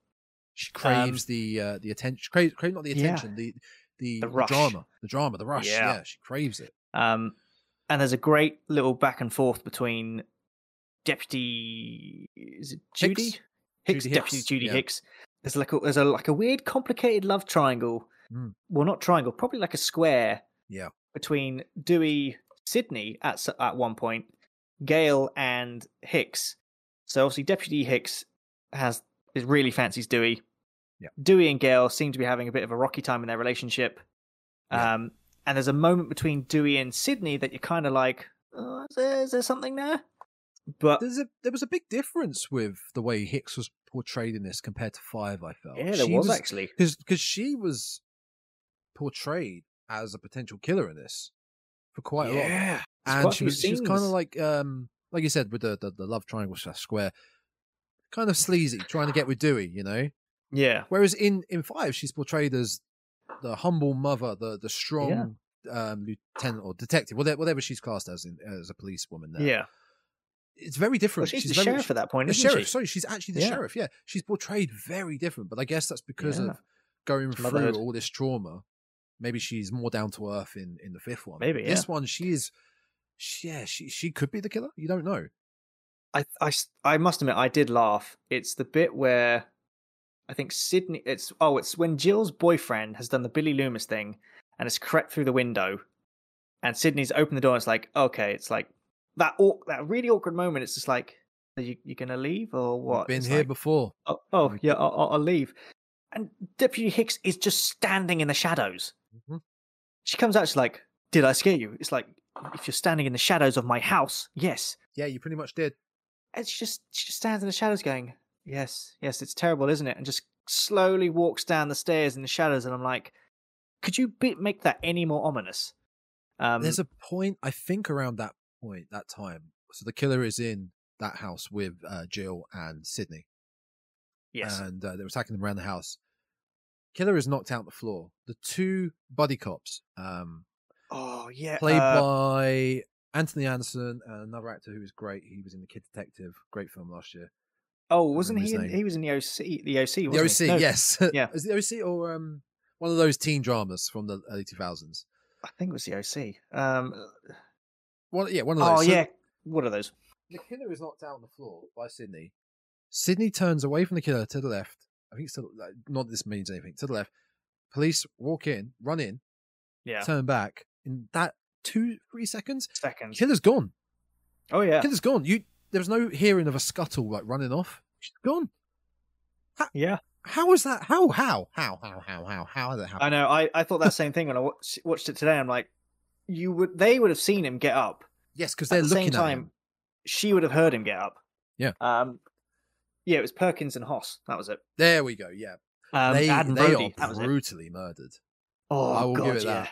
She craves the uh, the attention. Crave, crave not the Um, Yeah. attention. The the, The the drama. The drama. The rush. Yeah. Yeah. She craves it. Um, and there's a great little back and forth between Deputy is it Judy Hicks? Hicks, Judy Deputy Hicks, Judy yeah. Hicks. There's like a, there's a like a weird, complicated love triangle. Mm. Well, not triangle, probably like a square. Yeah. Between Dewey, Sidney at at one point, Gale and Hicks. So obviously, Deputy Hicks has is really fancies Dewey. Yeah. Dewey and Gale seem to be having a bit of a rocky time in their relationship. Yeah. Um, and there's a moment between Dewey and Sidney that you're kind of like, oh, is, there, is there something there? But There's a there was a big difference with the way Hicks was portrayed in this compared to Five. I felt. yeah, there She was, actually. because she was portrayed as a potential killer in this for quite a lot. yeah, and she was, she was kind of like um like you said with the the, the love triangle slash square kind of sleazy trying to get with dewey you know yeah, whereas in in five she's portrayed as the humble mother the the strong um lieutenant or detective whatever, whatever she's classed as in as a policewoman there yeah. It's very Well, different she's, the very, sheriff at that point, the isn't sheriff she? sorry she's actually the Yeah. sheriff yeah she's portrayed very different but i guess that's because Yeah. of going It's through motherhood. all this trauma maybe she's more down to earth in in the fifth one Maybe, this one she is she, yeah she she could be the killer you don't know I I I must admit, I did laugh. It's the bit where I think Sidney. It's oh, it's when Jill's boyfriend has done the Billy Loomis thing and has crept through the window, and Sidney's opened the door. and It's like okay, it's like that aw- that really awkward moment. It's just like, are you you gonna leave or what? been It's here like, before oh, oh yeah, I'll, I'll- leave. And Deputy Hicks is just standing in the shadows. Mhm. She comes out. She's like, "Did I scare you?" It's like, if you're standing in the shadows of my house, yes. yeah you pretty much did And she just she just stands in the shadows, going, "Yes, yes, it's terrible, isn't it?" And just slowly walks down the stairs in the shadows. And I'm like, "Could you be- make that any more ominous?" Um, There's a point, I think, around that point, that time. So the killer is in that house with uh, Jill and Sidney, yes, and uh, they're attacking them around the house. Killer is knocked out the floor. The two buddy cops, um, oh yeah, played uh, by Anthony Anderson and another actor who was great. He was in The Kid Detective, great film last year. oh, wasn't he? In, he was in the OC. The OC. The OC? No, yes, Yeah. the OC or um, one of those teen dramas from the early 2000s? I think it was the OC. Um, Yeah, one of oh, those. oh So- yeah, what are those? The killer is knocked out on the floor by Sidney. Sidney turns away from the killer to the left. I think it's to, the- like, not that this means anything. To the left. Police walk in, run in, Yeah. turn back in that two three seconds, Seconds. killer's gone. Oh yeah. Killer's gone. You there was no hearing of a scuttle like running off. She's gone. Yeah. How was that? How? How? How? How? How? How? How did that happen? I know. I, I thought that same thing when I watched it today. I'm like, you would they would have seen him get up. Yes, because At they're the looking same at time, him. she would have heard him get up. Yeah. Um. Yeah, it was Perkins and Hoss. That was it. There we go. Yeah, Um, they they Brody. Are brutally murdered. Oh I will God, give it yeah. that.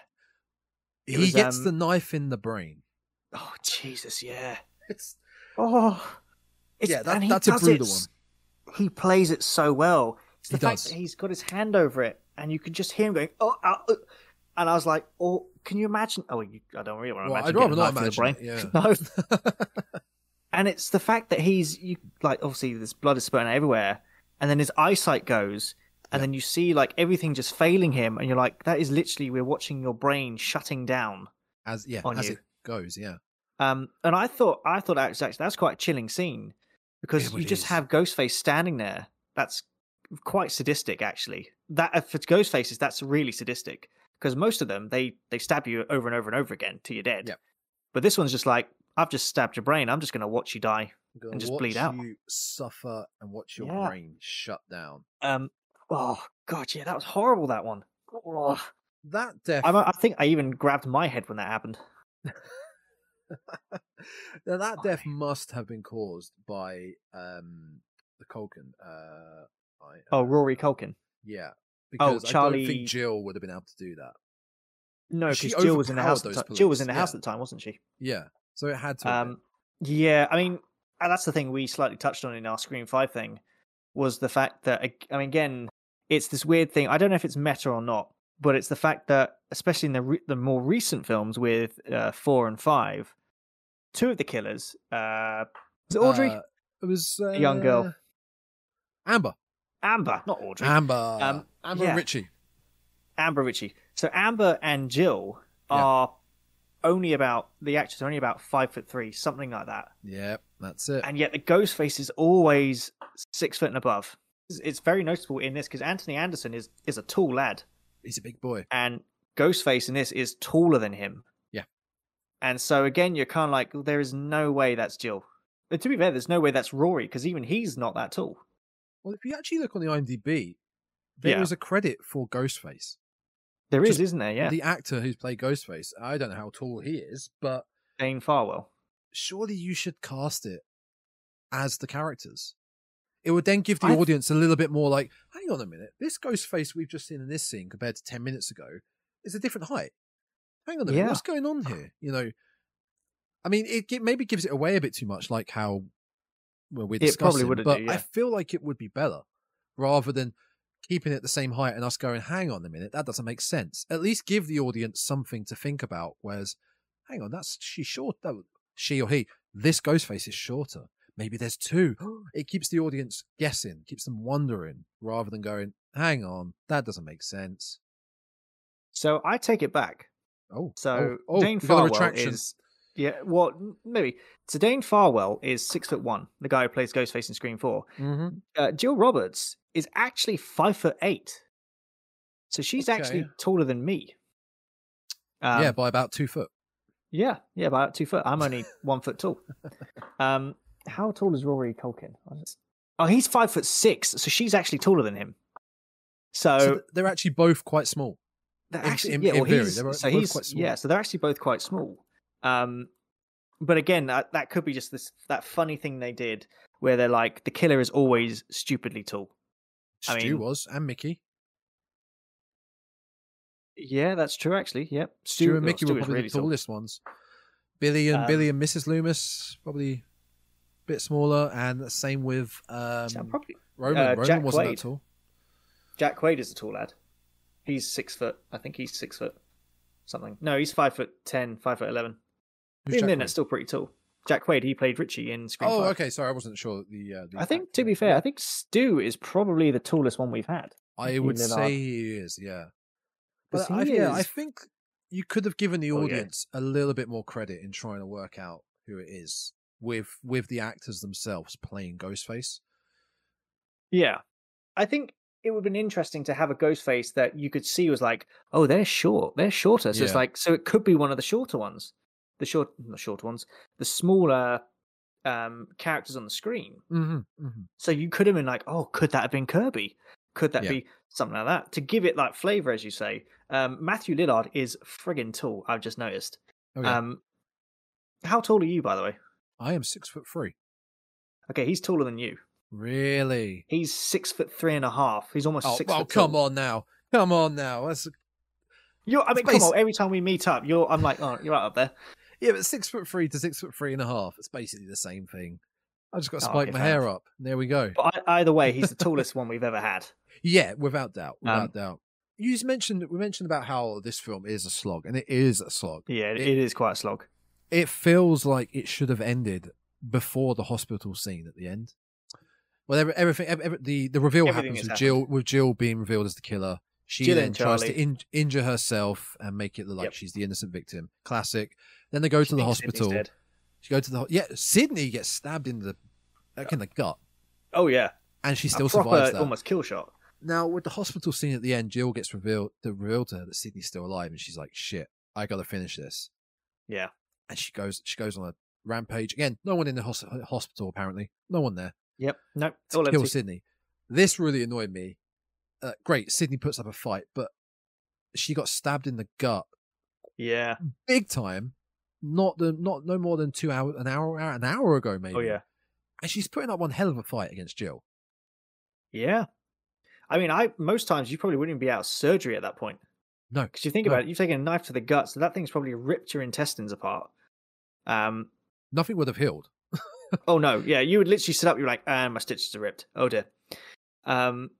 It he was, gets um, the knife in the brain. Oh Jesus, yeah. It's Oh, it's, Yeah, that- that's a brutal it s- He plays it so well. It's the He fact does. that he's got his hand over it, and you can just hear him going, "Oh," uh," and I was like, "Oh, can you imagine?" Oh, you, I don't really want to well, imagine. I'd rather not imagine. the It, brain. yeah. No, and it's the fact that he's you like obviously this blood is spurting everywhere, and then his eyesight goes, and then you see like everything just failing him, and you're like, "That is literally we're watching your brain shutting down." as yeah, on as you. it goes. Yeah, Um, and I thought I thought that was actually that's quite a chilling scene because Yeah, you just is. have Ghostface standing there. That's quite sadistic, actually. That for it's Ghostfaces, that's really sadistic because most of them they they stab you over and over and over again till you're dead. Yep. But this one's just like I've just stabbed your brain. I'm just going to watch you die. And just bleed out. You suffer and watch your Yeah. brain shut down. Um. Oh God, yeah, that was horrible. That one. Oh. That death. I, I think I even grabbed my head when that happened. now that death must have been caused by um the Culkin. Uh, I, Oh, uh, Rory Culkin. yeah. Because I don't think Jill would have been able to do that. No, because Jill was in the house. At Jill was in the house yeah. at the time, wasn't she? Yeah, so it had to. Um, yeah, I mean, and that's the thing we slightly touched on in our Scream Five thing was the fact that I mean, again, it's this weird thing. I don't know if it's meta or not, but it's the fact that, especially in the re- the more recent films with uh, four and five, two of the killers, uh, was it Audrey, Uh, it was uh, A young girl. Amber. Amber, not Audrey, Amber. Um, Amber yeah. and Richie. Amber Richie. So Amber and Jill Yeah. are only about the actors are only about five foot three, something like that. Yep, that's it. and yet the ghost face is always six foot and above. It's- It's very noticeable in this because Anthony Anderson is is a tall lad, He's a big boy. and Ghostface in this is taller than him. Yeah. And so again, you're kind of like, there is no way that's Jill. But to be fair, there's no way that's Rory because even he's not that tall. Well, if you actually look on the IMDb, there is Yeah. a credit for Ghostface. There is, isn't there? Yeah. The actor who's played Ghostface. I don't know how tall he is, but Dane Farwell. surely you should cast it as the characters. It would then give the I th- audience a little bit more like, hang on a minute, this Ghostface we've just seen in this scene compared to 10 minutes ago is a different height. Hang on a minute, what's going on here? You know, I mean, it, gi- maybe gives it away a bit too much, like how well, we're It probably would do, but I yeah. feel like it would be better rather than keeping it the same height and us going, hang on a minute, that doesn't make sense. At least give the audience something to think about. Whereas, hang on, that's she's short. That she or he. This ghost face is shorter. Maybe there's two. It keeps the audience guessing, keeps them wondering, rather than going, hang on, that doesn't make sense. So I take it back. Oh, oh So oh, oh, Dane we got a Farwell retraction. is yeah. Well, maybe. So Dane Farwell is six foot one. The guy who plays Ghostface in Scream Four. Mhm. uh, Jill Roberts is actually five foot eight, so she's actually taller than me. Um, yeah, by about two foot. yeah, yeah, by about two foot. I'm only one foot tall. Um, how tall is Rory Culkin? Oh, he's five foot six, so she's actually taller than him. So, So they're actually both quite small. they're actually in- yeah, in well, he's, so he's quite small. yeah, so they're actually both quite small. Um, but again, that, that could be just this that funny thing they did where they're like the killer is always stupidly tall. I Stu mean- was, and Mickey. Yeah, that's true. Actually, yep. Stu, and oh, Mickey Stu were probably really the tall. tallest ones. Billy and Um, Billy and Mrs. Loomis probably a bit smaller, and the same with um, probably Roman. uh, Roman Jack wasn't Quaid. that tall. Jack Quaid is a tall lad. He's six foot. I think he's six foot something. No, he's five foot ten, five foot eleven. Who's Even Jack then, Quaid? that's still pretty tall. Jack Quaid, he played Richie in Scream Oh, 5. okay. Sorry, I wasn't sure. The, uh, the I think, to be fair, I think Stu is probably the tallest one we've had. I would say our- he is. yeah. but I, yeah, I think you could have given the Oh, yeah. audience a little bit more credit in trying to work out who it is with with the actors themselves playing Ghostface. Yeah, I think it would have been interesting to have a ghost face that you could see was like, oh, they're short, they're shorter. So it's like, so it could be one of the shorter ones, the short, the short ones, the smaller um characters on the screen. hmm hmm So you could have been like, oh, could that have been Kirby? Could that Yeah. be something like that? To give it like flavor, as you say. Um, Matthew Lillard is friggin' tall. I've just noticed. Oh, yeah. Um, how tall are you, by the way? I am six foot three. Okay, he's taller than you. Really? He's six foot three and a half. He's almost Oh, six. oh foot come tall. on now. Come on now. That's You're, I mean, come on. Every time we meet up, you're. I'm like, oh, you're right up there. Yeah, but six foot three to six foot three and a half. It's basically the same thing. I just got to Oh, spike my hair up. There we go. But either way, he's the tallest one we've ever had. Yeah, without doubt. Without Um, doubt. You just mentioned we mentioned about how this film is a slog, and it is a slog. Yeah, it, It- is quite a slog. It feels like it should have ended before the hospital scene at the end. Well, everything, every, the the reveal Everything happens with Jill, with Jill being revealed as the killer. She Jill then um, tries to in, injure herself and make it look like Yep. she's the innocent victim. Classic. Then they go She to the hospital. She go to the yeah. Sidney gets stabbed in the like in the gut, Oh yeah, and she still proper, survives that. almost kill shot. Now, with the hospital scene at the end, Jill gets revealed to reveal to her that Sidney's still alive, and she's like, "Shit, I got to finish this." Yeah, And she goes, she goes on a rampage again. No one in the hos- hospital apparently. No one there yep. No, to all kill empty. Sidney. This really annoyed me. Uh, great, Sidney puts up a fight, but she got stabbed in the gut Yeah. big time. Not the not no more than two hours, an hour, an hour ago maybe. Oh yeah. and she's putting up one hell of a fight against Jill. Yeah. I mean, I most times you probably wouldn't even be out of surgery at that point. No, Because you think No. about it, you've taken a knife to the gut, so that thing's probably ripped your intestines apart. Um. nothing would have healed. Oh no. Yeah. You would literally sit up. You're like, and my stitches are ripped. Oh dear. Um.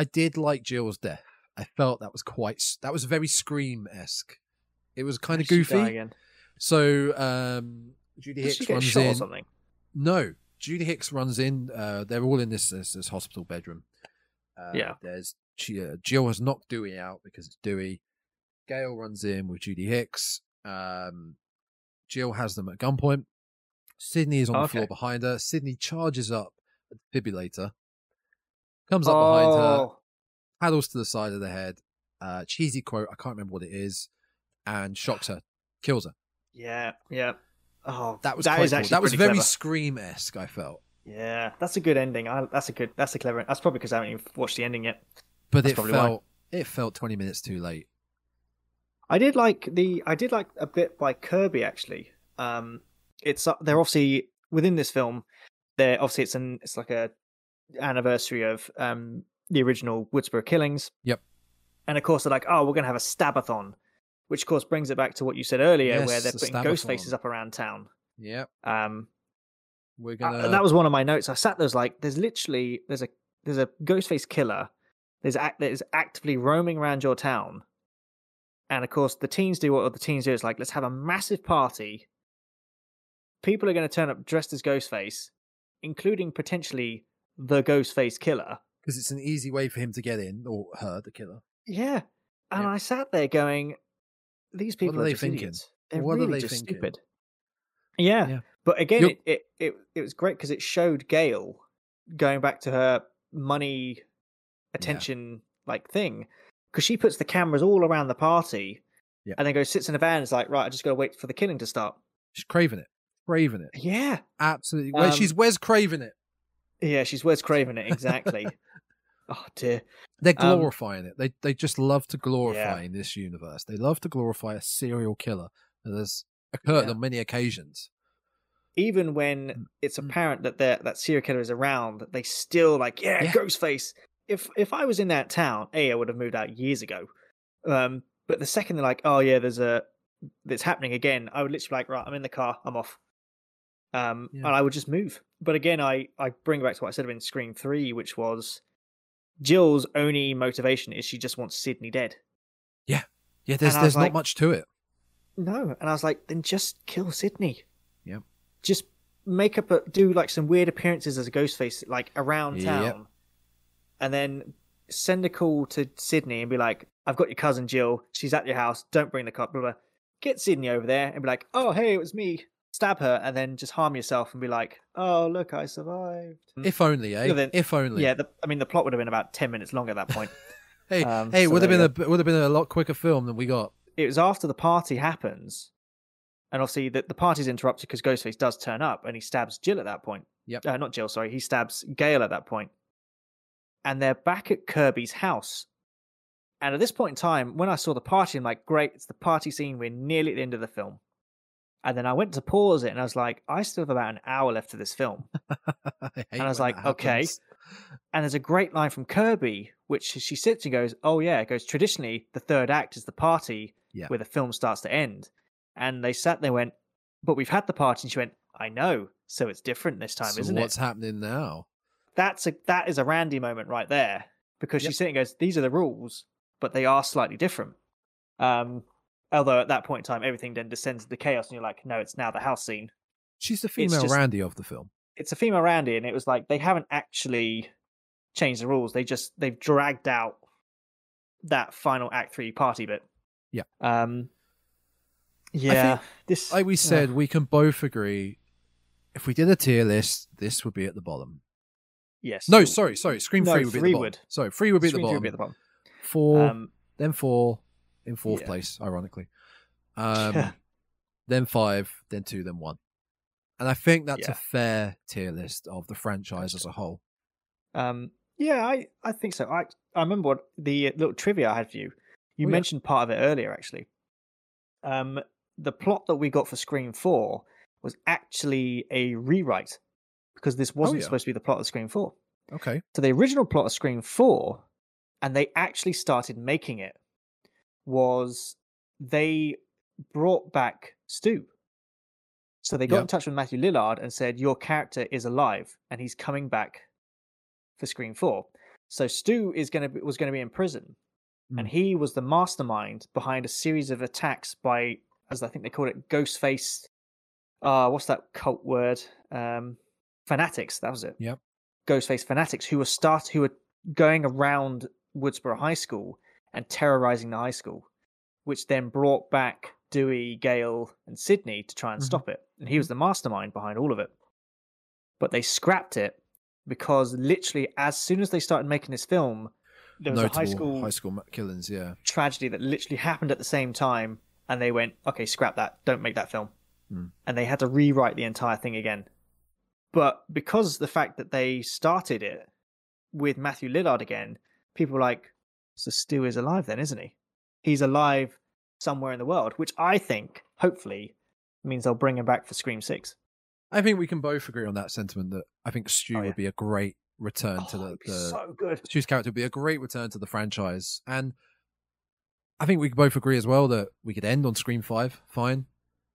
I did like Jill's death. I felt that was quite that was very scream esque. It was kind of did she die goofy. So um, Judy Hicks runs shot or in. something? No, Judy Hicks runs in. Uh, they're all in this this, this hospital bedroom. Uh, Yeah. There's she, uh, Jill has knocked Dewey out because it's Dewey. Gale runs in with Judy Hicks. Um, Jill has them at gunpoint. Sidney is on the floor behind her. Sidney charges up a defibrillator, comes up behind her, Oh, paddles to the side of the head. Uh, cheesy quote, I can't remember what it is, and shocks her, kills her. Yeah. Yeah. Oh, That was that is cool. actually That was very clever. scream esque. I felt, Yeah, that's a good ending. I, that's a good. That's a clever. That's probably because I haven't even watched the ending yet. but That's it probably why. felt it felt twenty minutes too late. I did like the. I did like a bit by Kirby actually. Um, it's uh, they're obviously within this film. They're obviously it's an it's like a anniversary of um the original Woodsboro killings. Yep. And of course they're like, oh, we're gonna have a stabathon, which of course brings it back to what you said earlier, where they're the putting ghost faces up around town. Yep, Um, we're Uh, gonna. that was one of my notes. I sat there was like, there's literally there's a there's a ghostface killer. There's act that is actively roaming around your town, and of course the teens do what the teens do. It's like let's have a massive party. People are going to turn up dressed as Ghostface, including potentially the Ghostface killer. because it's an easy way for him to get in or her, the killer. Yeah, and Yeah. I sat there going, these people are are, they just thinking? idiots. They're What are really they just thinking? stupid. Yeah. Yeah. but again, it, it it it was great because it showed Gale going back to her money attention like thing because she puts the cameras all around the party Yeah. and then goes sits in a van and is like right i just gotta wait for the killing to start She's craving it, craving it, yeah absolutely. Where Um, she's where's craving it? Yeah she's where's craving it exactly oh dear They're um, glorifying it. They they just love to glorify in this universe. They love to glorify a serial killer that has occurred Yeah. on many occasions. even when Mm, it's mm. apparent that that that serial killer is around they still like yeah, Yeah. ghostface if if i was in that town a i would have moved out years ago um but the second they're like oh yeah there's a it's happening again i would literally be like right i'm in the car i'm off um Yeah. and i would just move but again i i bring back to what i said in scream 3 which was jill's only motivation is she just wants sidney dead Yeah, yeah. there's there's like- not much to it. no, and I was like, then just kill Sidney. Yep. Just make up a do like some weird appearances as a ghost face like around Yep. town, and then send a call to Sidney and be like, "I've got your cousin Jill. She's at your house. Don't bring the cop." Blah, blah. Get Sidney over there and be like, "Oh, hey, it was me. Stab her and then just harm yourself and be like, "Oh, look, I survived." If only, eh? Then- if only. Yeah, the, I mean, the plot would have been about ten minutes long at that point. Hey, Um, hey, so would have been you a would have been a lot quicker film than we got. it was after the party happens, and obviously the, the party's interrupted because Ghostface does turn up and he stabs Jill at that point. Yep. Uh, not Jill, sorry. He stabs Gale at that. And they're back at Kirby's house. And at this point in time, when I saw the party, I'm like, great, it's the party scene. We're nearly at the end of the film. And then I went to pause it and I was like, I still have about an hour left of this film. I And I was like, okay. And there's a great line from Kirby, which she sits and goes, "Oh yeah," it goes. Traditionally, the third act is the party Yeah. where the film starts to end. And they sat there, and went, "But we've had the party." And she went, "I know, so it's different this time, So isn't what's it?" What's happening now? That's a that is a Randy moment right there because Yep. she's sitting and goes, "These are the rules, but they are slightly different." Um, although at that point in time, everything then descends into chaos, and you're like, "No, it's now the house scene." She's the female just- Randy of the film. it's a female Randy, and it was like they haven't actually changed the rules. They just they've dragged out that final Act Three party bit. Yeah. Um. Yeah. this. Like we said, we can both agree. If we did a tier list, this would be at the bottom. yes. No, sorry, sorry. Scream No, three would be at the bottom. would. Sorry, three would be at the bottom. would be at the bottom. Four, Um. then four, in fourth yeah. place, ironically. Um, then five, then two, then one. And I think that's Yeah. a fair tier list of the franchise as a whole. Um. Yeah, I I think so. I I remember what the little trivia I had for you. You Oh, mentioned part of it earlier, actually. Um, the plot that we got for Scream Four was actually a rewrite because this wasn't Oh, supposed to be the plot of Scream Four. Okay. So the original plot of Scream 4, and they actually started making it, was they brought back Stu. So they got Yeah. in touch with Matthew Lillard and said, Your character is alive and he's coming back for Scream 4. So Stu is gonna be, was going to be in prison, and Mm. he was the mastermind behind a series of attacks by, as I think they called it, Ghostface. Uh, what's that cult word? Um, fanatics. That was it. Yep. Ghostface fanatics who were start who were going around Woodsboro High School and terrorizing the high school, which then brought back Dewey, Gale, and Sidney to try and Mhm. stop it. And he was the mastermind behind all of it. But they scrapped it because literally, as soon as they started making this film, there was Notable a high school high school killings, yeah. tragedy that literally happened at the same time, and they went, "Okay, scrap that. Don't make that film." Hmm. And they had to rewrite the entire thing again. But because the fact that they started it with Matthew Lillard again, people were like, "So Stu is alive then, isn't he? He's alive somewhere in the world," which I think, hopefully, means they'll bring him back for Scream Six. I think we can both agree on that sentiment that I think Stu Oh, yeah. would be a great return to Oh, the, it'd the so good. Stu's character would be a great return to the franchise. And I think we could both agree as well that we could end on Scream 5, fine.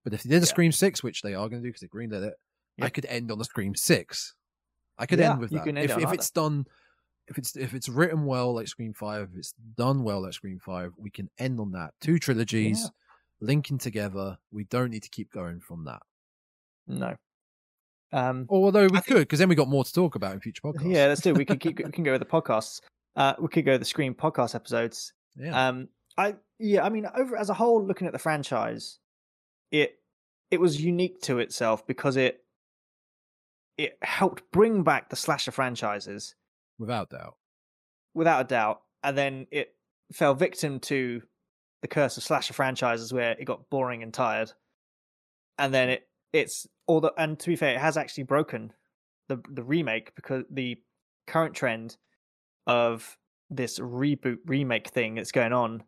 But if they did a Yeah. Scream 6, which they are going to do because they greenlit it, I could end on the Scream 6. I could Yeah, end with that. if if either. it's done if it's if it's written well like Scream 5, if it's done well like Scream 5, we can end on that. Two trilogies Yeah. linking together. We don't need to keep going from that. No. Um, Although we I could, because then we got more to talk about in future podcasts. yeah, let's do. it. We can keep. We can go with the podcasts. Uh, we could go with the Scream podcast episodes. Yeah. Um, I yeah, I mean, over as a whole, looking at the franchise, it it was unique to itself because it it helped bring back the slasher franchises without doubt. without a doubt, and then it fell victim to the curse of slasher franchises where it got boring and tired, and then it it's all the and to be fair, it has actually broken the the remake because the current trend of this reboot remake thing that's going on.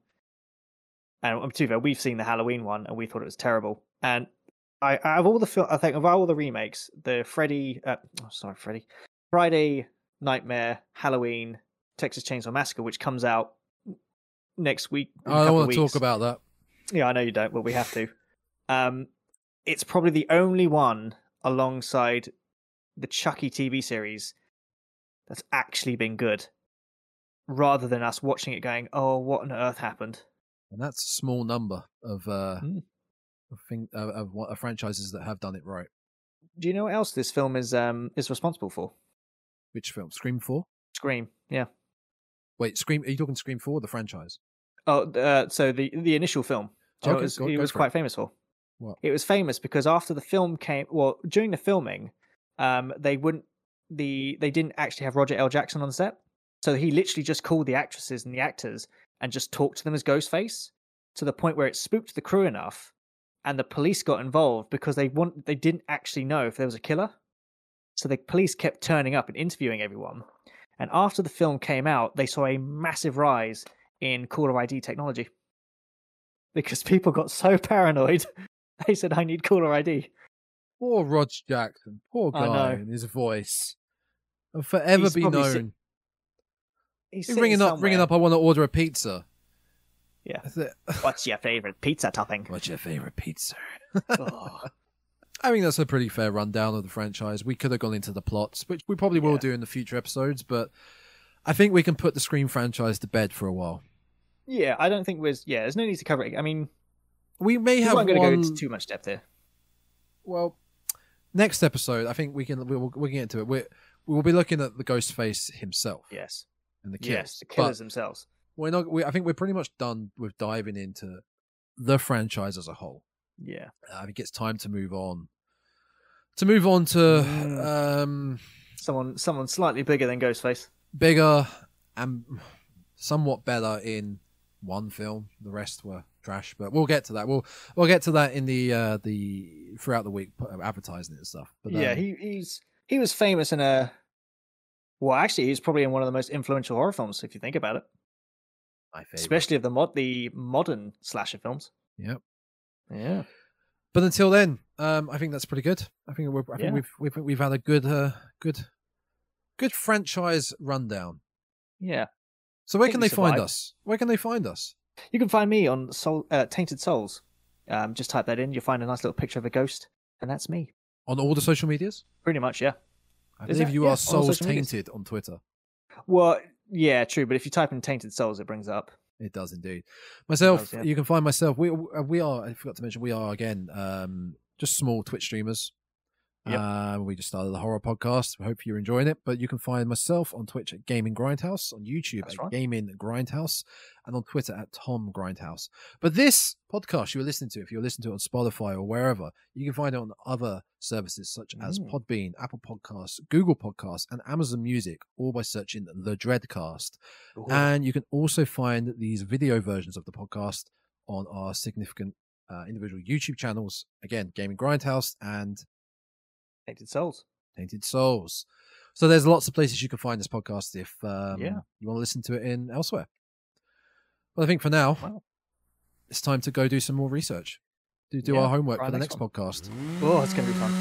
And um, to be fair, we've seen the Halloween one and we thought it was terrible. And I, out of all the fil- I think of all the remakes, the Freddy, uh, oh, sorry, Freddy, Friday Nightmare, Halloween, Texas Chainsaw Massacre, which comes out next week. I don't want to talk about that. Yeah, I know you don't, but we have to. Um, it's probably the only one alongside the Chucky TV series that's actually been good, rather than us watching it going, "Oh, what on earth happened?" and that's a small number of uh Mm. of, thing, uh, of, of franchises that have done it right. Do you know what else this film is um is responsible for? Which film? Scream Four? Scream, yeah. Wait, Scream? Are you talking Scream Four, the franchise? Oh, uh, so the the initial film. Do you know what Okay, it was, go- go was for it. quite famous for What? It was famous because after the film came, well, during the filming, um, they wouldn't the they didn't actually have Roger L. Jackson on set, so he literally just called the actresses and the actors and just talked to them as Ghostface to the point where it spooked the crew enough, and the police got involved because they want they didn't actually know if there was a killer, so the police kept turning up and interviewing everyone. And after the film came out, they saw a massive rise in caller ID technology because people got so paranoid. They said, "I need caller ID." Poor Rog Jackson. Poor guy and his voice. Will forever He's be known. sit- He's He's ringing up, ringing up. I want to order a pizza. Yeah. What's your favorite pizza topping? What's your favorite pizza? Oh, I think that's a pretty fair rundown of the franchise. We could have gone into the plots, which we probably will Yeah. do in the future episodes, but I think we can put the Scream franchise to bed for a while. yeah, I don't think there's yeah, there's no need to cover it. I mean, We may have I'm going to go into too much depth here. Well, next episode, I think we can we'll, we'll get into it. We we will be looking at the Ghostface himself Yes, and the killers. yes, the killers But themselves. we're not. We, I think we're pretty much done with diving into the franchise as a whole. Yeah, I think it's time to move on. To move on to Mm. um, someone someone slightly bigger than Ghostface. bigger and somewhat better in one film. The rest were trash, but we'll get to that. We'll we'll get to that in the uh, the throughout the week advertising it and stuff. But yeah, um, he he's he was famous in a. Well, actually, he's probably in one of the most influential horror films if you think about it, my favorite. especially of the mod the modern slasher films. Yep. Yeah, But until then, um, I think that's pretty good. I think we're, I think Yeah. we've we've we've had a good uh, good good franchise rundown. yeah. So where can they find us? Where can they find us? You can find me on Soul, uh, Tainted Souls. Um, just type that in. You'll find a nice little picture of a ghost, and that's me. On all the social medias? Pretty much, yeah. I Is believe that- you yeah, are Souls social medias. Tainted on Twitter. Well, yeah, true. But if you type in Tainted Souls, it brings it up. It does indeed. Myself, does, yeah. you can find myself. We uh, we are. I forgot to mention we are again um, just small Twitch streamers. Yep. Um, we just started the horror podcast. We hope you're enjoying it. But you can find myself on Twitch at Gaming Grindhouse, on YouTube That's at right. Gaming Grindhouse, and on Twitter at Tom Grindhouse. But this podcast you were listening to, if you're listening to it on Spotify or wherever, you can find it on other services such as Mm. Podbean, Apple Podcasts, Google Podcasts, and Amazon Music, all by searching the Dreadcast. And you can also find these video versions of the podcast on our significant uh, individual YouTube channels. Again, Gaming Grindhouse and Tainted Souls. Tainted Souls. So there's lots of places you can find this podcast if um, Yeah. you want to listen to it in elsewhere. Well, I think for now, Wow. it's time to go do some more research. Do, do Yeah, our homework for the next next one. podcast. Oh, it's going to be fun.